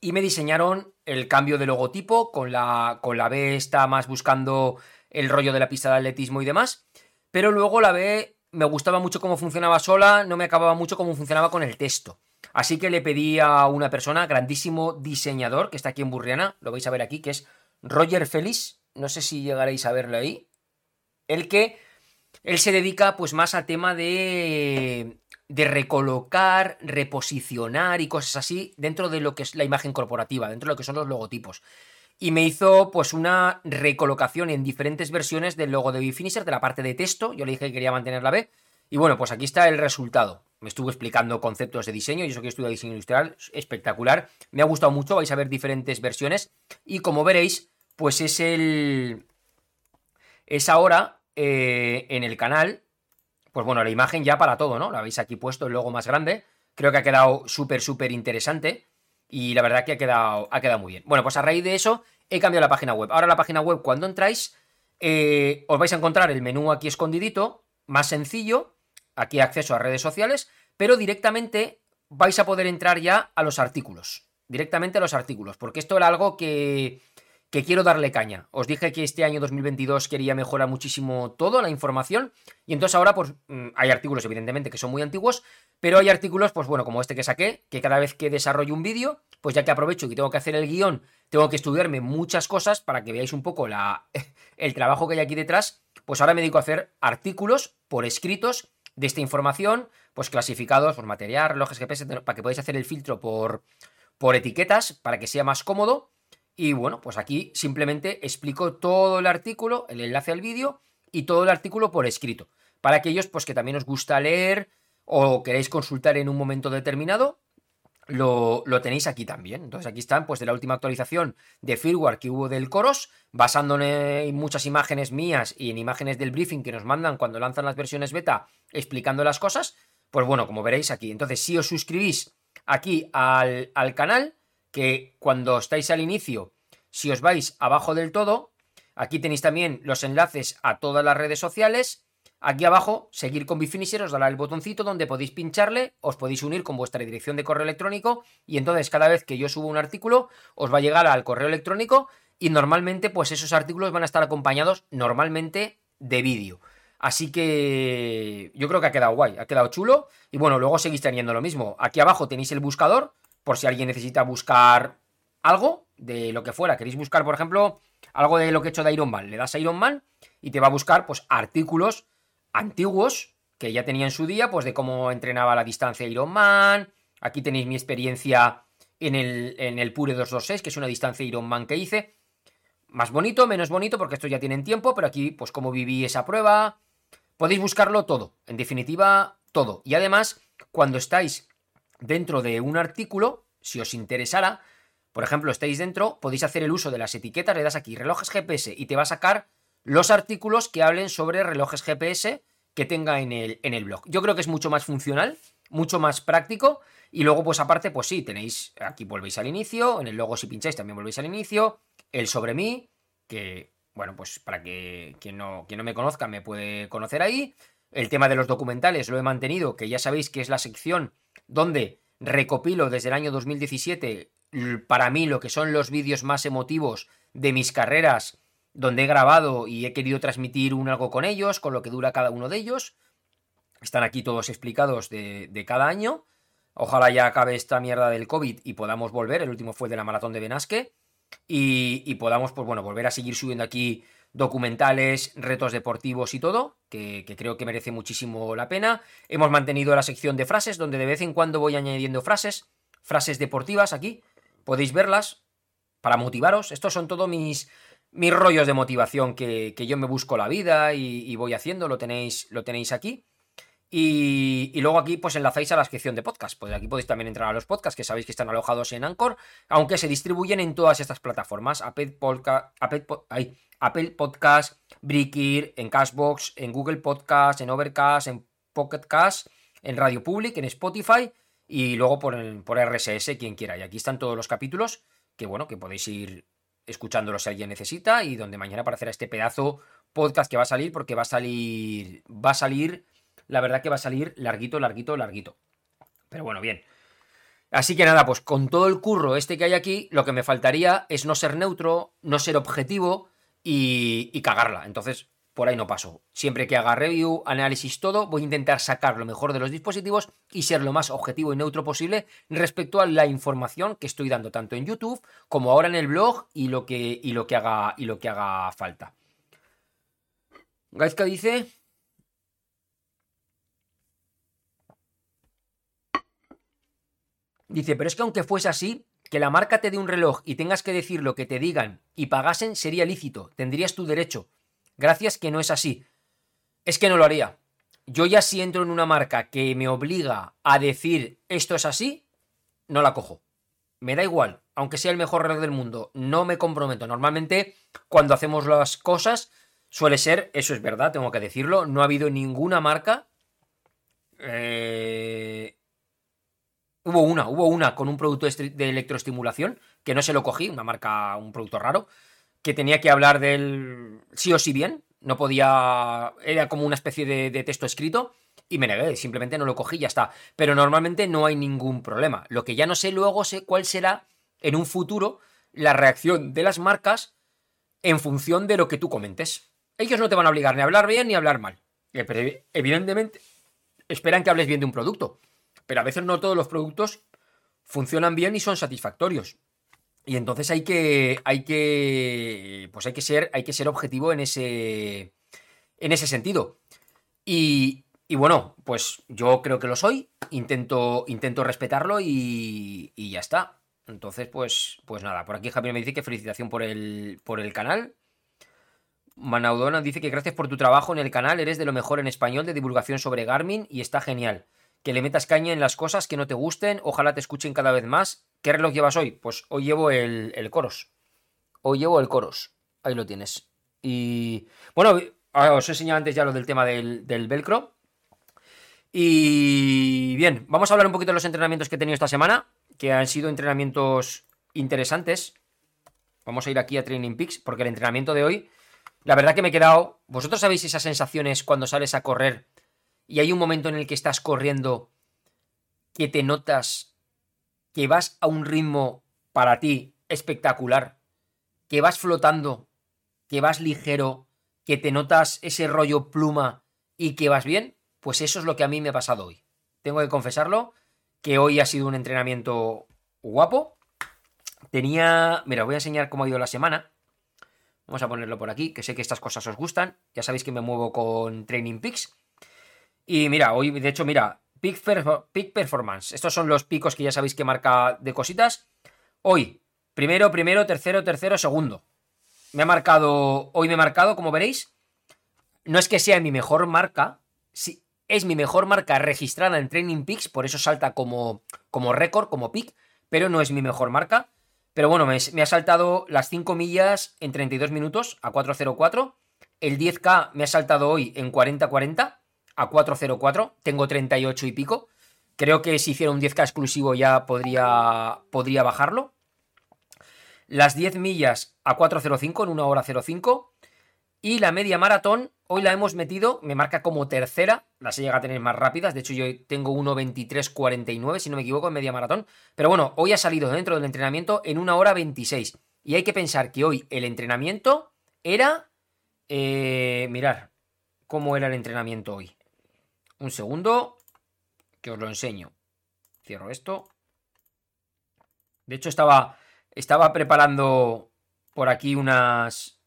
Y me diseñaron el cambio de logotipo con la, con la B está más buscando el rollo de la pista de atletismo y demás. Pero luego la B me gustaba mucho cómo funcionaba sola, no me acababa mucho cómo funcionaba con el texto. Así que le pedí a una persona, grandísimo diseñador, que está aquí en Burriana, lo vais a ver aquí, que es Roger Félix, no sé si llegaréis a verlo ahí, el que él se dedica pues más a tema de de recolocar, reposicionar y cosas así dentro de lo que es la imagen corporativa, dentro de lo que son los logotipos y me hizo pues una recolocación en diferentes versiones del logo de Bifinisher, de la parte de texto, yo le dije que quería mantener la B, y bueno, pues aquí está el resultado. Me estuvo explicando conceptos de diseño, y eso que estudio diseño industrial, espectacular, me ha gustado mucho, vais a ver diferentes versiones, y como veréis, pues es el... es ahora eh, en el canal, pues bueno, la imagen ya para todo, ¿no? La veis aquí puesto, el logo más grande, creo que ha quedado súper, súper interesante. Y la verdad que ha quedado, ha quedado muy bien. Bueno, pues a raíz de eso he cambiado la página web. Ahora la página web, cuando entráis, eh, os vais a encontrar el menú aquí escondidito, más sencillo, aquí acceso a redes sociales, pero directamente vais a poder entrar ya a los artículos. Directamente a los artículos, porque esto era algo que, que quiero darle caña. Os dije que este año 2022 quería mejorar muchísimo todo, la información, y entonces ahora pues mm, hay artículos evidentemente que son muy antiguos, pero hay artículos, pues bueno, como este que saqué, que cada vez que desarrollo un vídeo, pues ya que aprovecho y tengo que hacer el guion, tengo que estudiarme muchas cosas para que veáis un poco la, el trabajo que hay aquí detrás, pues ahora me dedico a hacer artículos por escritos de esta información, pues clasificados por material, relojes GPS, para que podáis hacer el filtro por, por etiquetas, para que sea más cómodo. Y bueno, pues aquí simplemente explico todo el artículo, el enlace al vídeo y todo el artículo por escrito para aquellos pues que también os gusta leer o queréis consultar en un momento determinado, lo, lo, tenéis aquí también. Entonces aquí están, pues, de la última actualización de firmware que hubo del Coros, basándome en muchas imágenes mías y en imágenes del briefing que nos mandan cuando lanzan las versiones beta explicando las cosas. Pues bueno, como veréis aquí. Entonces, si os suscribís aquí al, al canal, que cuando estáis al inicio, si os vais abajo del todo, aquí tenéis también los enlaces a todas las redes sociales Aquí abajo, seguir con Bifinisher, os dará el botoncito donde podéis pincharle, os podéis unir con vuestra dirección de correo electrónico y entonces cada vez que yo subo un artículo os va a llegar al correo electrónico y normalmente pues esos artículos van a estar acompañados normalmente de vídeo. Así que yo creo que ha quedado guay, ha quedado chulo y bueno, luego seguís teniendo lo mismo. Aquí abajo tenéis el buscador por si alguien necesita buscar algo de lo que fuera. Queréis buscar, por ejemplo, algo de lo que he hecho de Iron Man. Le das a Iron Man y te va a buscar pues artículos antiguos que ya tenía en su día, pues de cómo entrenaba la distancia Iron Man. Aquí tenéis mi experiencia en el, en el Pure 226, que es una distancia Iron Man que hice. Más bonito, menos bonito, porque estos ya tienen tiempo, pero aquí, pues cómo viví esa prueba. Podéis buscarlo todo, en definitiva, todo. Y además, cuando estáis dentro de un artículo, si os interesara, por ejemplo, estáis dentro, podéis hacer el uso de las etiquetas, le das aquí relojes GPS y te va a sacar los artículos que hablen sobre relojes GPS que tenga en el, en el blog. Yo creo que es mucho más funcional, mucho más práctico. Y luego, pues aparte, pues sí, tenéis, aquí volvéis al inicio, en el logo si pincháis también volvéis al inicio, el sobre mí, que, bueno, pues para que quien no, quien no me conozca me puede conocer ahí. El tema de los documentales lo he mantenido, que ya sabéis que es la sección donde recopilo desde el año 2017 para mí lo que son los vídeos más emotivos de mis carreras donde he grabado y he querido transmitir un algo con ellos, con lo que dura cada uno de ellos. Están aquí todos explicados de, cada año. Ojalá ya acabe esta mierda del COVID y podamos volver. El último fue de la maratón de Benasque. Y, podamos, pues bueno, volver a seguir subiendo aquí documentales, retos deportivos y todo, que, creo que merece muchísimo la pena. Hemos mantenido la sección de frases, donde de vez en cuando voy añadiendo frases, frases deportivas aquí. Podéis verlas para motivaros. Estos son todos mis, mis rollos de motivación que, yo me busco la vida y, voy haciendo, lo tenéis, lo tenéis aquí. Y, luego aquí pues enlazáis a la sección de podcast. Pues aquí podéis también entrar a los podcasts que sabéis que están alojados en Anchor, aunque se distribuyen en todas estas plataformas. Apple, Apple Podcast, Breaker, en Cashbox, en Google Podcast, en Overcast, en Pocket Cast, en Radio Public, en Spotify y luego por, por RSS, quien quiera. Y aquí están todos los capítulos que bueno, que podéis ir escuchándolo si alguien necesita y donde mañana aparecerá este pedazo podcast que va a salir porque va a salir, va a salir, la verdad que va a salir larguito, larguito, larguito. Pero bueno, bien. Así que nada, pues con todo el curro este que hay aquí, lo que me faltaría es no ser neutro, no ser objetivo y, y cagarla. Entonces, por ahí no paso. Siempre que haga review, análisis, todo, voy a intentar sacar lo mejor de los dispositivos y ser lo más objetivo y neutro posible respecto a la información que estoy dando tanto en YouTube como ahora en el blog y lo que, y lo que, haga, y lo que haga falta. Gaizka dice... Dice, pero es que aunque fuese así, que la marca te dé un reloj y tengas que decir lo que te digan y pagasen sería lícito, tendrías tu derecho. Gracias que no es así. Es que no lo haría. Yo ya si entro en una marca que me obliga a decir esto es así, no la cojo. Me da igual, aunque sea el mejor reloj del mundo, no me comprometo. Normalmente cuando hacemos las cosas suele ser, eso es verdad, tengo que decirlo, no ha habido ninguna marca. Eh, hubo una, hubo una con un producto de electroestimulación que no se lo cogí, una marca, un producto raro, que tenía que hablar del sí o sí bien, no podía, era como una especie de, texto escrito y me negué, simplemente no lo cogí y ya está. Pero normalmente no hay ningún problema. Lo que ya no sé luego sé cuál será en un futuro la reacción de las marcas en función de lo que tú comentes. Ellos no te van a obligar ni a hablar bien ni a hablar mal. Eh, pero evidentemente esperan que hables bien de un producto. Pero a veces no todos los productos funcionan bien y son satisfactorios. Y entonces hay que, hay que, pues hay que ser, hay que ser objetivo en ese, en ese sentido. Y, y bueno, pues yo creo que lo soy, intento, intento respetarlo y, y ya está. Entonces, pues, pues nada, por aquí Javier me dice que felicitación por el, por el canal. Manaudona dice que gracias por tu trabajo en el canal, eres de lo mejor en español de divulgación sobre Garmin y está genial. Que le metas caña en las cosas que no te gusten, ojalá te escuchen cada vez más. ¿Qué reloj llevas hoy? Pues hoy llevo el, el Coros. Hoy llevo el Coros. Ahí lo tienes. Y bueno, os he enseñado antes ya lo del tema del, del velcro. Y bien, vamos a hablar un poquito de los entrenamientos que he tenido esta semana, que han sido entrenamientos interesantes. Vamos a ir aquí a Training Peaks, porque el entrenamiento de hoy, la verdad que me he quedado. ¿Vosotros sabéis esas sensaciones cuando sales a correr y hay un momento en el que estás corriendo que te notas que vas a un ritmo para ti espectacular, que vas flotando, que vas ligero, que te notas ese rollo pluma y que vas bien? Pues eso es lo que a mí me ha pasado hoy. Tengo que confesarlo, que hoy ha sido un entrenamiento guapo. Tenía... Mira, os voy a enseñar cómo ha ido la semana. Vamos a ponerlo por aquí, que sé que estas cosas os gustan. Ya sabéis que me muevo con Training Peaks. Y mira, hoy, de hecho, mira, Peak, Performance. Estos son los picos que ya sabéis que marca de cositas. Hoy, primero, primero, tercero, tercero, segundo. Me ha marcado, hoy me he marcado, como veréis. No es que sea mi mejor marca, sí, es mi mejor marca registrada en Training Peaks, por eso salta como, como récord, como pick, pero no es mi mejor marca. Pero bueno, me, me ha saltado las 5 millas en 32 minutos a 4.04. El 10K me ha saltado hoy en 40.40 a 4.04. Tengo 38 y pico. Creo que si hiciera un 10K exclusivo ya podría, podría bajarlo. Las 10 millas a 4.05 en 1 hora 05. Y la media maratón, hoy la hemos metido, me marca como tercera, las he llegado a tener más rápidas, de hecho yo tengo 1.23.49, si no me equivoco, en media maratón. Pero bueno, hoy ha salido dentro del entrenamiento en 1 hora 26. Y hay que pensar que hoy el entrenamiento era... Eh, mirar, ¿cómo era el entrenamiento hoy? Un segundo, que os lo enseño. Cierro esto. De hecho, estaba, estaba preparando por aquí unas,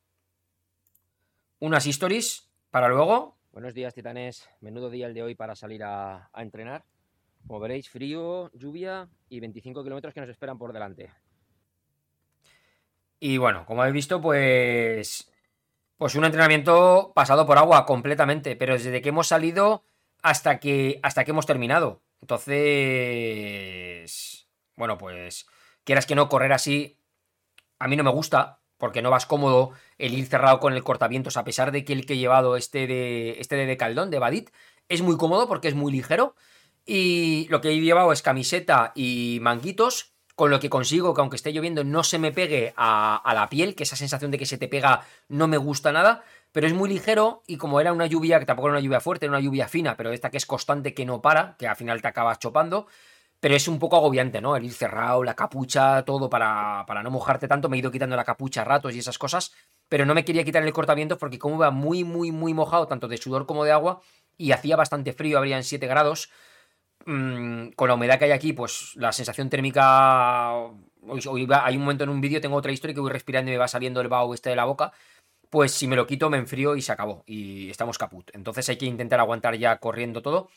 unas stories para luego. Buenos días, titanes. Menudo día el de hoy para salir a, a entrenar. Como veréis, frío, lluvia y 25 kilómetros que nos esperan por delante. Y bueno, como habéis visto, pues. Pues un entrenamiento pasado por agua completamente. Pero desde que hemos salido hasta que. hasta que hemos terminado. Entonces. Bueno, pues. Quieras que no correr así. A mí no me gusta porque no vas cómodo el ir cerrado con el cortavientos, a pesar de que el que he llevado este de, este de Caldón, de Badit, es muy cómodo porque es muy ligero. Y lo que he llevado es camiseta y manguitos, con lo que consigo que aunque esté lloviendo no se me pegue a, la piel, que esa sensación de que se te pega no me gusta nada, pero es muy ligero y como era una lluvia, que tampoco era una lluvia fuerte, era una lluvia fina, pero esta que es constante, que no para, que al final te acabas chopando, pero es un poco agobiante, ¿no? El ir cerrado, la capucha, todo para, para no mojarte tanto. Me he ido quitando la capucha a ratos y esas cosas, pero no me quería quitar el cortavientos porque como iba muy, muy, muy mojado, tanto de sudor como de agua, y hacía bastante frío, habrían 7 grados, mmm, con la humedad que hay aquí, pues la sensación térmica... Hoy, hoy va, hay un momento en un vídeo, tengo otra historia que voy respirando y me va saliendo el vaho este de la boca, pues si me lo quito me enfrío y se acabó, y estamos caput. Entonces hay que intentar aguantar ya corriendo todo.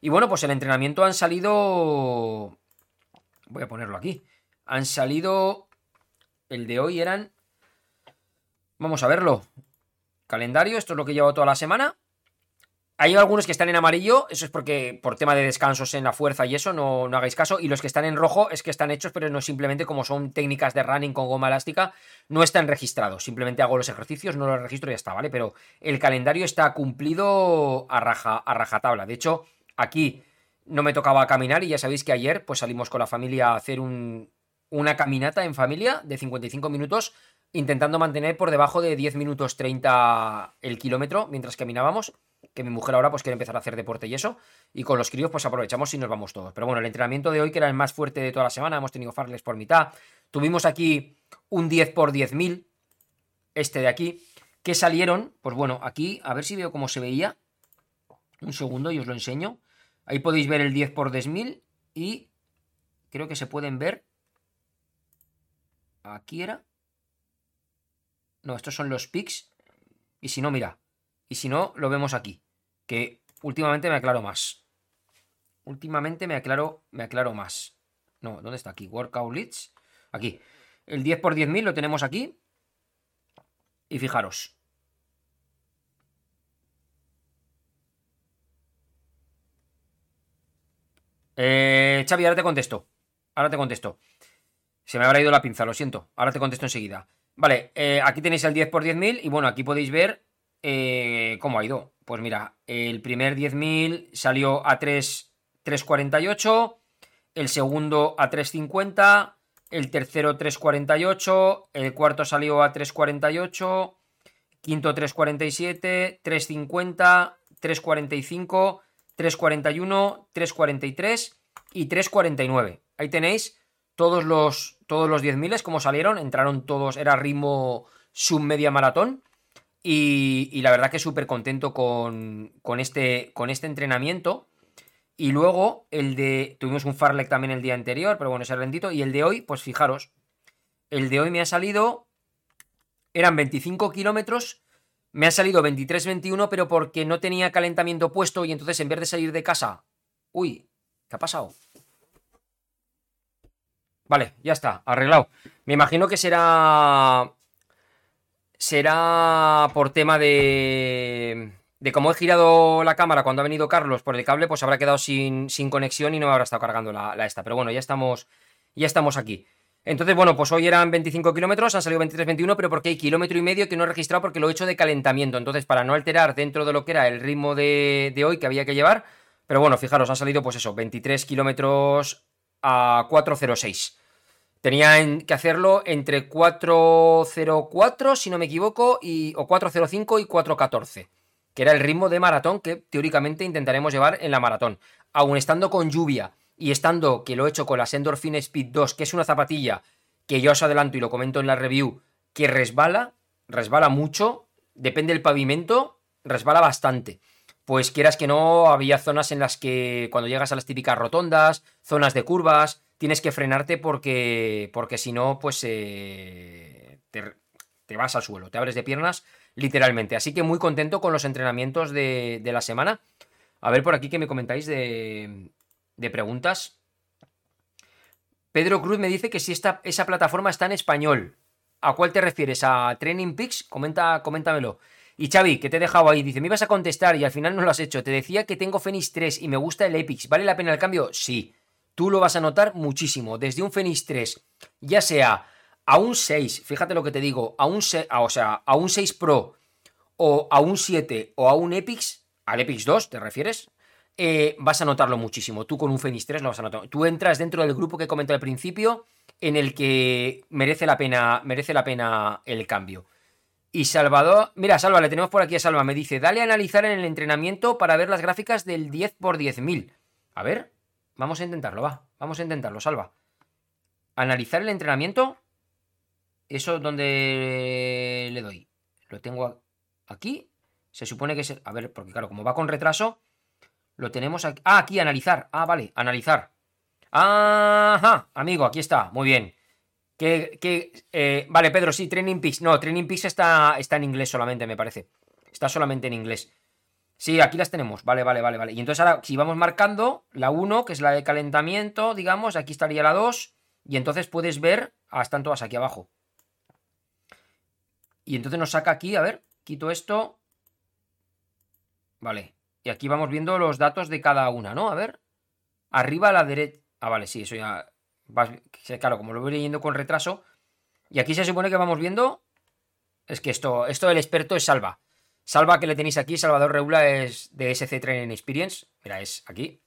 Y bueno, pues el entrenamiento han salido... Voy a ponerlo aquí. Han salido... El de hoy eran... Vamos a verlo. Calendario, esto es lo que llevo toda la semana. Hay algunos que están en amarillo, eso es porque por tema de descansos en la fuerza y eso, no, no, hagáis caso. Y los que están en rojo es que están hechos, pero no simplemente como son técnicas de running con goma elástica, no están registrados. Simplemente hago los ejercicios, no los registro y ya está, ¿vale? Pero el calendario está cumplido a, raja, a rajatabla. De hecho, aquí no me tocaba caminar y ya sabéis que ayer pues salimos con la familia a hacer un, una caminata en familia de 55 minutos intentando mantener por debajo de 10 minutos 30 el kilómetro mientras caminábamos, que mi mujer ahora pues quiere empezar a hacer deporte y eso, y con los críos pues aprovechamos y nos vamos todos. Pero bueno, el entrenamiento de hoy que era el más fuerte de toda la semana, hemos tenido farles por mitad, tuvimos aquí un 10 por 10.000, este de aquí, que salieron, pues bueno, aquí, a ver si veo cómo se veía, un segundo y os lo enseño, ahí podéis ver el 10 por 10.000 y creo que se pueden ver, aquí era, no, estos son los pics. Y si no, mira. Y si no, lo vemos aquí, que últimamente me aclaro más. Últimamente me aclaro, me aclaro más. No, ¿dónde está aquí? Workout leads. Aquí. El 10 por 10.000 lo tenemos aquí. Y fijaros. Eh, Xavi, ahora te contesto. Ahora te contesto. Se me habrá ido la pinza, lo siento. Ahora te contesto enseguida. Vale, eh, aquí tenéis el 10 por 10.000 y bueno, aquí podéis ver eh, cómo ha ido. Pues mira, el primer 10.000 salió a 3, 3.48, el segundo a 3.50, el tercero 3.48, el cuarto salió a 3.48, quinto 3.47, 3.50, 3.45, 3.41, 3.43 y 3.49. Ahí tenéis todos los, todos los 10.000 como salieron, entraron todos, era ritmo submedia maratón. Y, la verdad que súper contento con, con, este, con este entrenamiento. Y luego el de. Tuvimos un Farlek también el día anterior, pero bueno, ese rendito. Y el de hoy, pues fijaros. El de hoy me ha salido. Eran 25 kilómetros. Me ha salido 23-21, pero porque no tenía calentamiento puesto. Y entonces en vez de salir de casa. Uy, ¿qué ha pasado? Vale, ya está, arreglado. Me imagino que será. Será por tema de. Cómo he girado la cámara cuando ha venido Carlos por el cable, pues habrá quedado sin, conexión y no habrá estado cargando la, la, esta. Pero bueno, ya estamos. Ya estamos aquí. Entonces, bueno, pues hoy eran 25 kilómetros, han salido 23-21, pero porque hay kilómetro y medio que no he registrado porque lo he hecho de calentamiento. Entonces, para no alterar dentro de lo que era el ritmo de, de hoy que había que llevar. Pero bueno, fijaros, han salido, pues eso, 23 kilómetros a 406. Tenían que hacerlo entre 4.04, si no me equivoco, y, o 4.05 y 4.14, que era el ritmo de maratón que teóricamente intentaremos llevar en la maratón. Aun estando con lluvia y estando, que lo he hecho con la Endorphin Speed 2, que es una zapatilla que yo os adelanto y lo comento en la review, que resbala, resbala mucho, depende del pavimento, resbala bastante. Pues quieras que no, había zonas en las que cuando llegas a las típicas rotondas, zonas de curvas, tienes que frenarte porque, porque si no, pues eh, te, te, vas al suelo, te abres de piernas literalmente. Así que muy contento con los entrenamientos de, de la semana. A ver por aquí que me comentáis de, de, preguntas. Pedro Cruz me dice que si esta, esa plataforma está en español. ¿A cuál te refieres? ¿A Training Peaks? Comenta, coméntamelo. Y Xavi, que te he dejado ahí, dice, me ibas a contestar y al final no lo has hecho. Te decía que tengo Fenix 3 y me gusta el Epix. ¿Vale la pena el cambio? Sí tú lo vas a notar muchísimo. Desde un Fenix 3, ya sea a un 6, fíjate lo que te digo, a un, 6, o sea, a un 6 Pro o a un 7 o a un Epix, al Epix 2 te refieres, eh, vas a notarlo muchísimo. Tú con un Fenix 3 lo vas a notar. Tú entras dentro del grupo que comenté al principio en el que merece la pena, merece la pena el cambio. Y Salvador, mira, Salva, le tenemos por aquí a Salva, me dice, dale a analizar en el entrenamiento para ver las gráficas del 10 por 10.000. A ver, Vamos a intentarlo, va. Vamos a intentarlo, salva. Analizar el entrenamiento. Eso donde le doy. Lo tengo aquí. Se supone que es... A ver, porque claro, como va con retraso, lo tenemos aquí. Ah, aquí, analizar. Ah, vale, analizar. Ajá, amigo, aquí está. Muy bien. Que, que eh, vale, Pedro, sí, Training Peaks. No, Training Peaks está, está en inglés solamente, me parece. Está solamente en inglés. Sí, aquí las tenemos. Vale, vale, vale, vale. Y entonces ahora, si vamos marcando la 1, que es la de calentamiento, digamos, aquí estaría la 2. Y entonces puedes ver, ah, están todas aquí abajo. Y entonces nos saca aquí, a ver, quito esto. Vale. Y aquí vamos viendo los datos de cada una, ¿no? A ver. Arriba a la derecha. Ah, vale, sí, eso ya. Claro, como lo voy leyendo con retraso. Y aquí se supone que vamos viendo. Es que esto, esto del experto es salva. Salva que le tenéis aquí, Salvador Reula es de SC Training Experience. Mira, es aquí.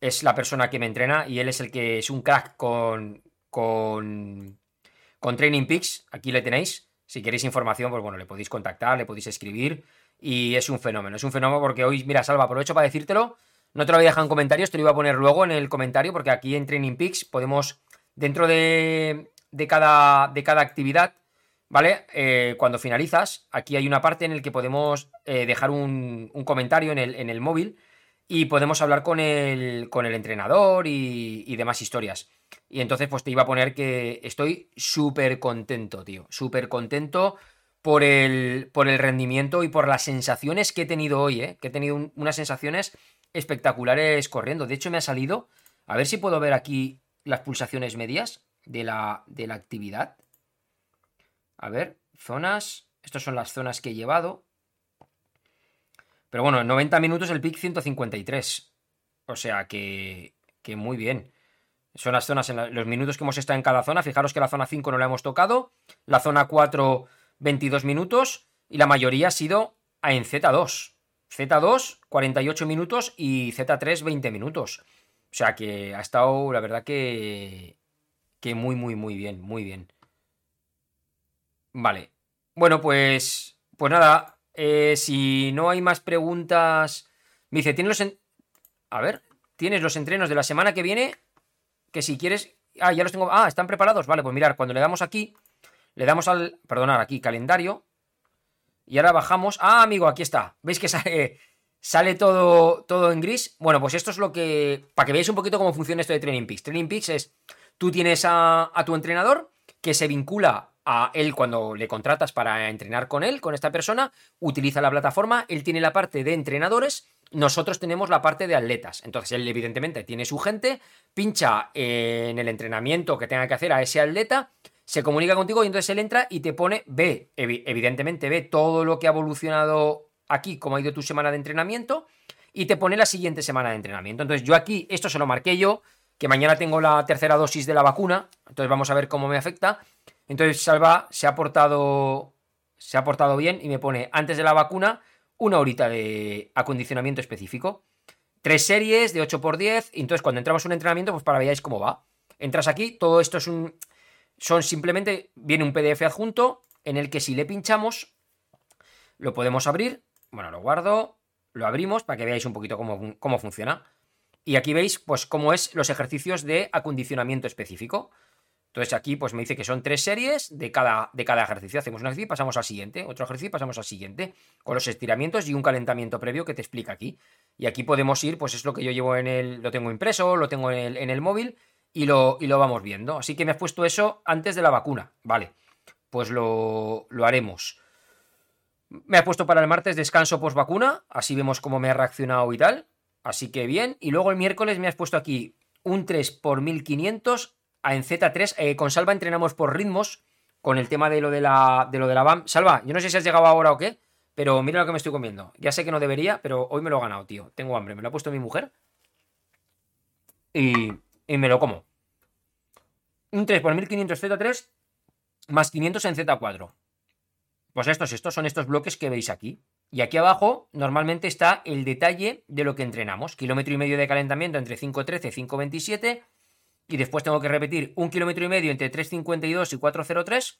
Es la persona que me entrena y él es el que es un crack con, con, con Training Peaks. Aquí le tenéis. Si queréis información, pues bueno, le podéis contactar, le podéis escribir. Y es un fenómeno. Es un fenómeno porque hoy, mira, Salva, aprovecho para decírtelo. No te lo voy a dejar en comentarios, te lo iba a poner luego en el comentario, porque aquí en Training Peaks podemos, dentro de, de, cada, de cada actividad, ¿vale? Eh, cuando finalizas, aquí hay una parte en la que podemos eh, dejar un, comentario en el, móvil y podemos hablar con el, con el entrenador y, demás historias. Y entonces, pues te iba a poner que estoy súper contento, tío. Súper contento por el, por el rendimiento y por las sensaciones que he tenido hoy, ¿eh? Que he tenido un, unas sensaciones espectaculares corriendo. De hecho, me ha salido. A ver si puedo ver aquí las pulsaciones medias de la, de la actividad. A ver, zonas. Estas son las zonas que he llevado. Pero bueno, en 90 minutos el pic 153. O sea que, que muy bien. Son las zonas, los minutos que hemos estado en cada zona. Fijaros que la zona 5 no la hemos tocado. La zona 4, 22 minutos. Y la mayoría ha sido en Z2. Z2, 48 minutos y Z3, 20 minutos. O sea que ha estado, la verdad que, que muy, muy, muy bien, muy bien. Vale. Bueno, pues, pues nada, eh, si no hay más preguntas, me dice, ¿tienes los, a ver, tienes los entrenos de la semana que viene? Que si quieres, ah, ya los tengo, ah, están preparados, vale, pues mirar, cuando le damos aquí, le damos al, perdonar, aquí, calendario, y ahora bajamos, ah, amigo, aquí está, ¿veis que sale, sale todo, todo en gris? Bueno, pues esto es lo que, para que veáis un poquito cómo funciona esto de Training Peaks. Training Peaks es, tú tienes a, a tu entrenador que se vincula a él cuando le contratas para entrenar con él, con esta persona, utiliza la plataforma, él tiene la parte de entrenadores, nosotros tenemos la parte de atletas. Entonces él evidentemente tiene su gente, pincha en el entrenamiento que tenga que hacer a ese atleta, se comunica contigo y entonces él entra y te pone, ve, evi- evidentemente ve todo lo que ha evolucionado aquí, cómo ha ido tu semana de entrenamiento, y te pone la siguiente semana de entrenamiento. Entonces yo aquí, esto se lo marqué yo, que mañana tengo la tercera dosis de la vacuna, entonces vamos a ver cómo me afecta. Entonces Salva se ha portado, se ha portado bien y me pone antes de la vacuna una horita de acondicionamiento específico. Tres series de 8x10. y Entonces, cuando entramos a un entrenamiento, pues para veáis cómo va. Entras aquí, todo esto es un. Son simplemente. Viene un PDF adjunto en el que si le pinchamos, lo podemos abrir. Bueno, lo guardo. Lo abrimos para que veáis un poquito cómo, cómo funciona. Y aquí veis, pues, cómo es los ejercicios de acondicionamiento específico. Entonces aquí pues me dice que son tres series de cada, de cada ejercicio. Hacemos un ejercicio y pasamos al siguiente, otro ejercicio y pasamos al siguiente, con los estiramientos y un calentamiento previo que te explica aquí. Y aquí podemos ir, pues es lo que yo llevo en el, lo tengo impreso, lo tengo en el, en el móvil y lo, y lo vamos viendo. Así que me has puesto eso antes de la vacuna. Vale, pues lo, lo haremos. Me ha puesto para el martes descanso post vacuna, así vemos cómo me ha reaccionado y tal. Así que bien. Y luego el miércoles me has puesto aquí un 3 por 1500 a- en Z3. Eh, con Salva entrenamos por ritmos con el tema de lo de la, de lo de la BAM. Salva, yo no sé si has llegado ahora o qué, pero mira lo que me estoy comiendo. Ya sé que no debería, pero hoy me lo he ganado, tío. Tengo hambre, me lo ha puesto mi mujer. Y, y me lo como. Un 3 por 1500 Z3 más 500 en Z4. Pues estos, estos son estos bloques que veis aquí. Y aquí abajo normalmente está el detalle de lo que entrenamos. Kilómetro y medio de calentamiento entre 5.13 y 5.27. Y después tengo que repetir un kilómetro y medio entre 3.52 y 4.03.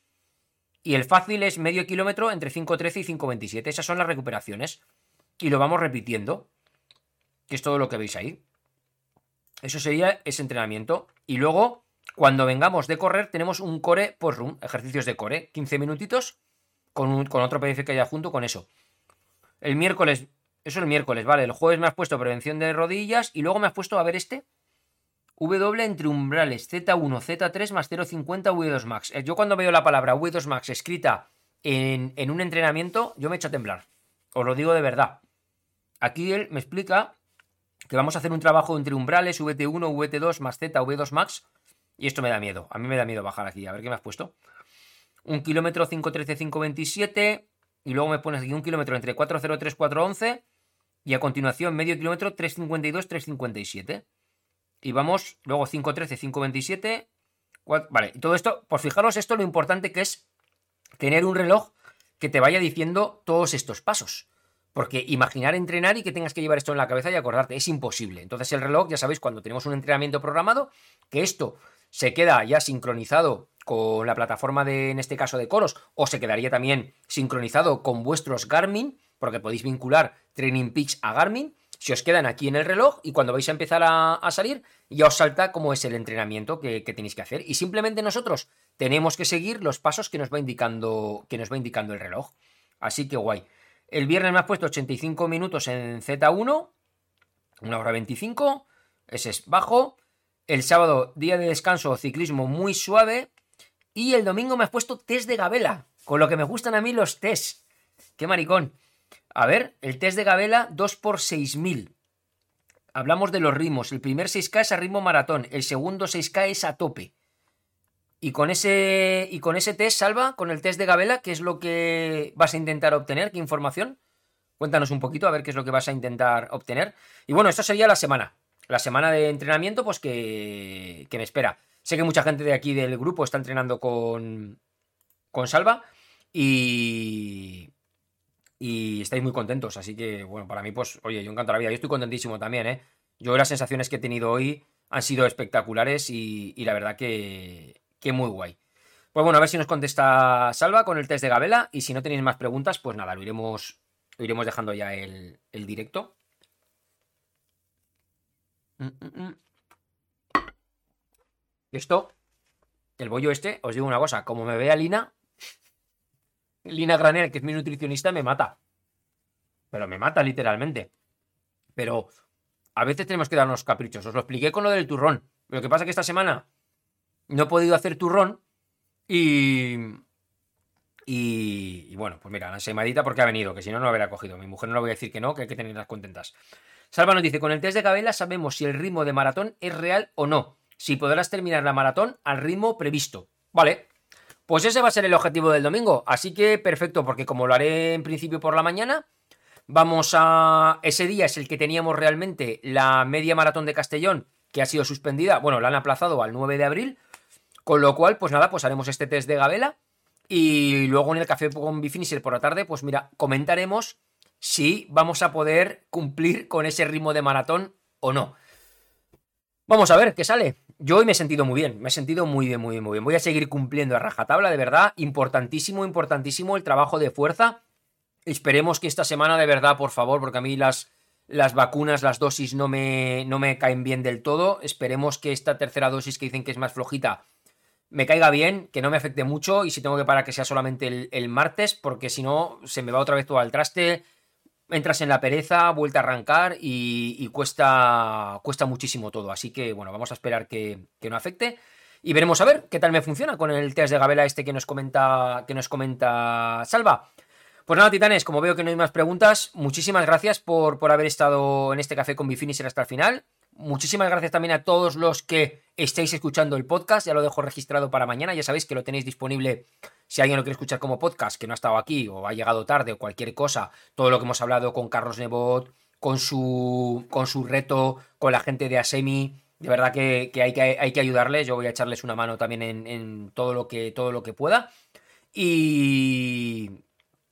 Y el fácil es medio kilómetro entre 5.13 y 5.27. Esas son las recuperaciones. Y lo vamos repitiendo. Que es todo lo que veis ahí. Eso sería ese entrenamiento. Y luego, cuando vengamos de correr, tenemos un core por room. Ejercicios de core. 15 minutitos. Con, con otro PDF que haya junto con eso. El miércoles. Eso el miércoles, vale. El jueves me has puesto prevención de rodillas. Y luego me has puesto, a ver este. W entre umbrales Z1, Z3 más 0,50 V2 Max. Eh, Yo cuando veo la palabra V2 Max escrita en, en un entrenamiento, yo me echo a temblar. Os lo digo de verdad. Aquí él me explica que vamos a hacer un trabajo entre umbrales, VT1, VT2 más Z, V2 Max. Y esto me da miedo. A mí me da miedo bajar aquí. A ver qué me has puesto. Un kilómetro 513, 527. Y luego me pones aquí un kilómetro entre 403, 411. Y a continuación medio kilómetro 352, 357. Y vamos, luego 5.13, 5.27. cua- Vale, y todo esto, por fijaros esto lo importante que es tener un reloj que te vaya diciendo todos estos pasos. Porque imaginar entrenar y que tengas que llevar esto en la cabeza y acordarte es imposible. Entonces el reloj, ya sabéis, cuando tenemos un entrenamiento programado, que esto se queda ya sincronizado con la plataforma de, en este caso, de Coros, o se quedaría también sincronizado con vuestros Garmin, porque podéis vincular Training Peaks a Garmin, se os quedan aquí en el reloj y cuando vais a empezar a, salir ya os salta cómo es el entrenamiento que, que tenéis que hacer. Y simplemente nosotros tenemos que seguir los pasos que nos va indicando, que nos va indicando el reloj. Así que guay. El viernes me has puesto 85 minutos en Z1, una hora 25, ese es bajo. El sábado, día de descanso, ciclismo muy suave. Y el domingo me has puesto test de Gabela, con lo que me gustan a mí los test. Qué maricón. A ver, el test de Gabela 2 por 6000. Hablamos de los ritmos. El primer 6K es a ritmo maratón, el segundo 6K es a tope. Y con ese y con ese test, Salva, con el test de Gabela, ¿qué es lo que vas a intentar obtener? ¿Qué información? Cuéntanos un poquito a ver qué es lo que vas a intentar obtener. Y bueno, esto sería la semana. la semana de entrenamiento, pues que, que me espera. Sé que mucha gente de aquí del grupo está entrenando con, con Salva y, y estáis muy contentos. Así que, bueno, para mí, pues, oye, yo encanto la vida. Yo estoy contentísimo también, ¿eh? Yo las sensaciones que he tenido hoy han sido espectaculares y, y la verdad que, que muy guay. Pues bueno, a ver si nos contesta Salva con el test de Gabela y si no tenéis más preguntas, pues nada, lo iremos, lo iremos dejando ya el, el directo. Mm, mm, mm. Esto, el bollo este, os digo una cosa, como me vea Lina, Lina Graner, que es mi nutricionista, me mata. Pero me mata literalmente. Pero a veces tenemos que darnos caprichos. Os lo expliqué con lo del turrón. Lo que pasa es que esta semana no he podido hacer turrón y... Y, y bueno, pues mira, la semadita porque ha venido, que si no, no lo hubiera cogido. Mi mujer no le voy a decir que no, que hay que tenerlas contentas. Salva nos dice, con el test de Gabela sabemos si el ritmo de maratón es real o no. Si podrás terminar la maratón al ritmo previsto. Vale, pues ese va a ser el objetivo del domingo. Así que perfecto, porque como lo haré en principio por la mañana, vamos a... Ese día es el que teníamos realmente la media maratón de Castellón, que ha sido suspendida. Bueno, la han aplazado al 9 de abril. Con lo cual, pues nada, pues haremos este test de Gabela. Y luego en el café con Bifinisher por la tarde, pues mira, comentaremos si vamos a poder cumplir con ese ritmo de maratón o no. Vamos a ver qué sale. Yo hoy me he sentido muy bien, me he sentido muy bien, muy bien, muy bien. Voy a seguir cumpliendo a rajatabla, de verdad. Importantísimo, importantísimo el trabajo de fuerza. Esperemos que esta semana, de verdad, por favor, porque a mí las, las vacunas, las dosis no me, no me caen bien del todo. Esperemos que esta tercera dosis que dicen que es más flojita me caiga bien, que no me afecte mucho y si tengo que parar que sea solamente el, el martes, porque si no se me va otra vez todo al traste entras en la pereza, vuelta a arrancar y, cuesta, cuesta muchísimo todo. Así que, bueno, vamos a esperar que, que, no afecte. Y veremos a ver qué tal me funciona con el test de Gabela este que nos comenta, que nos comenta Salva. Pues nada, titanes, como veo que no hay más preguntas, muchísimas gracias por, por haber estado en este café con Bifinisher hasta el final. Muchísimas gracias también a todos los que estáis escuchando el podcast. Ya lo dejo registrado para mañana. Ya sabéis que lo tenéis disponible si alguien lo quiere escuchar como podcast, que no ha estado aquí o ha llegado tarde o cualquier cosa. Todo lo que hemos hablado con Carlos Nebot, con su, con su reto, con la gente de Asemi. De verdad que, hay, que hay que ayudarles. Yo voy a echarles una mano también en, en todo, lo que, todo lo que pueda. Y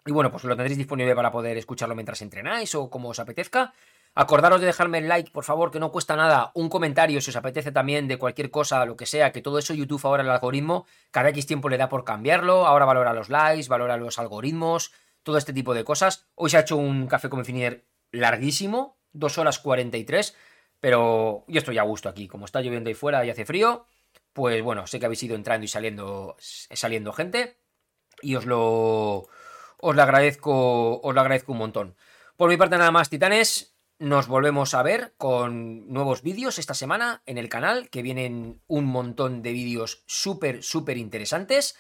bueno, pues lo tendréis disponible para poder escucharlo mientras entrenáis o como os apetezca. Acordaros de dejarme el like, por favor, que no cuesta nada. Un comentario si os apetece también de cualquier cosa, lo que sea, que todo eso YouTube ahora el algoritmo, cada X tiempo le da por cambiarlo. Ahora valora los likes, valora los algoritmos, todo este tipo de cosas. Hoy se ha hecho un café con Finir larguísimo, 2 horas 43, pero yo estoy a gusto aquí. Como está lloviendo ahí fuera y hace frío, pues bueno, sé que habéis ido entrando y saliendo, saliendo gente. Y os lo, os lo agradezco, os lo agradezco un montón. Por mi parte nada más, titanes. Nos volvemos a ver con nuevos vídeos esta semana en el canal, que vienen un montón de vídeos súper, súper interesantes.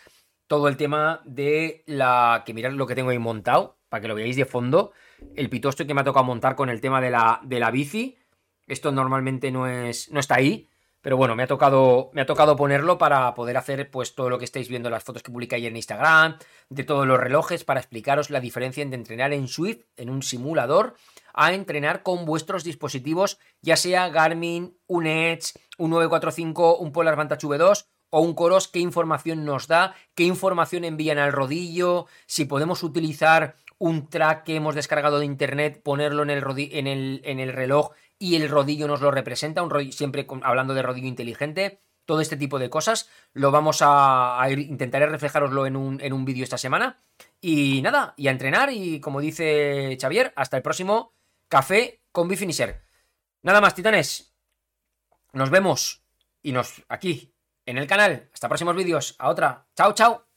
Todo el tema de la... que mirad lo que tengo ahí montado, para que lo veáis de fondo. El pitosto que me ha tocado montar con el tema de la, de la bici. Esto normalmente no, es, no está ahí, pero bueno, me ha tocado, me ha tocado ponerlo para poder hacer pues todo lo que estáis viendo, las fotos que publiqué ayer en Instagram, de todos los relojes, para explicaros la diferencia entre entrenar en Swift, en un simulador, a entrenar con vuestros dispositivos, ya sea Garmin, un Edge, un 945, un Polar Vantage V2 o un Coros, qué información nos da, qué información envían al rodillo, si podemos utilizar un track que hemos descargado de internet, ponerlo en el, en el, en el reloj y el rodillo nos lo representa, un rodillo, siempre hablando de rodillo inteligente, todo este tipo de cosas, lo vamos a, a ir, intentaré reflejaroslo en un, en un vídeo esta semana. Y nada, y a entrenar y como dice Xavier, hasta el próximo café con Bifinisher. Nada más, titanes. Nos vemos y nos aquí en el canal. Hasta próximos vídeos. A otra. Chao, chao.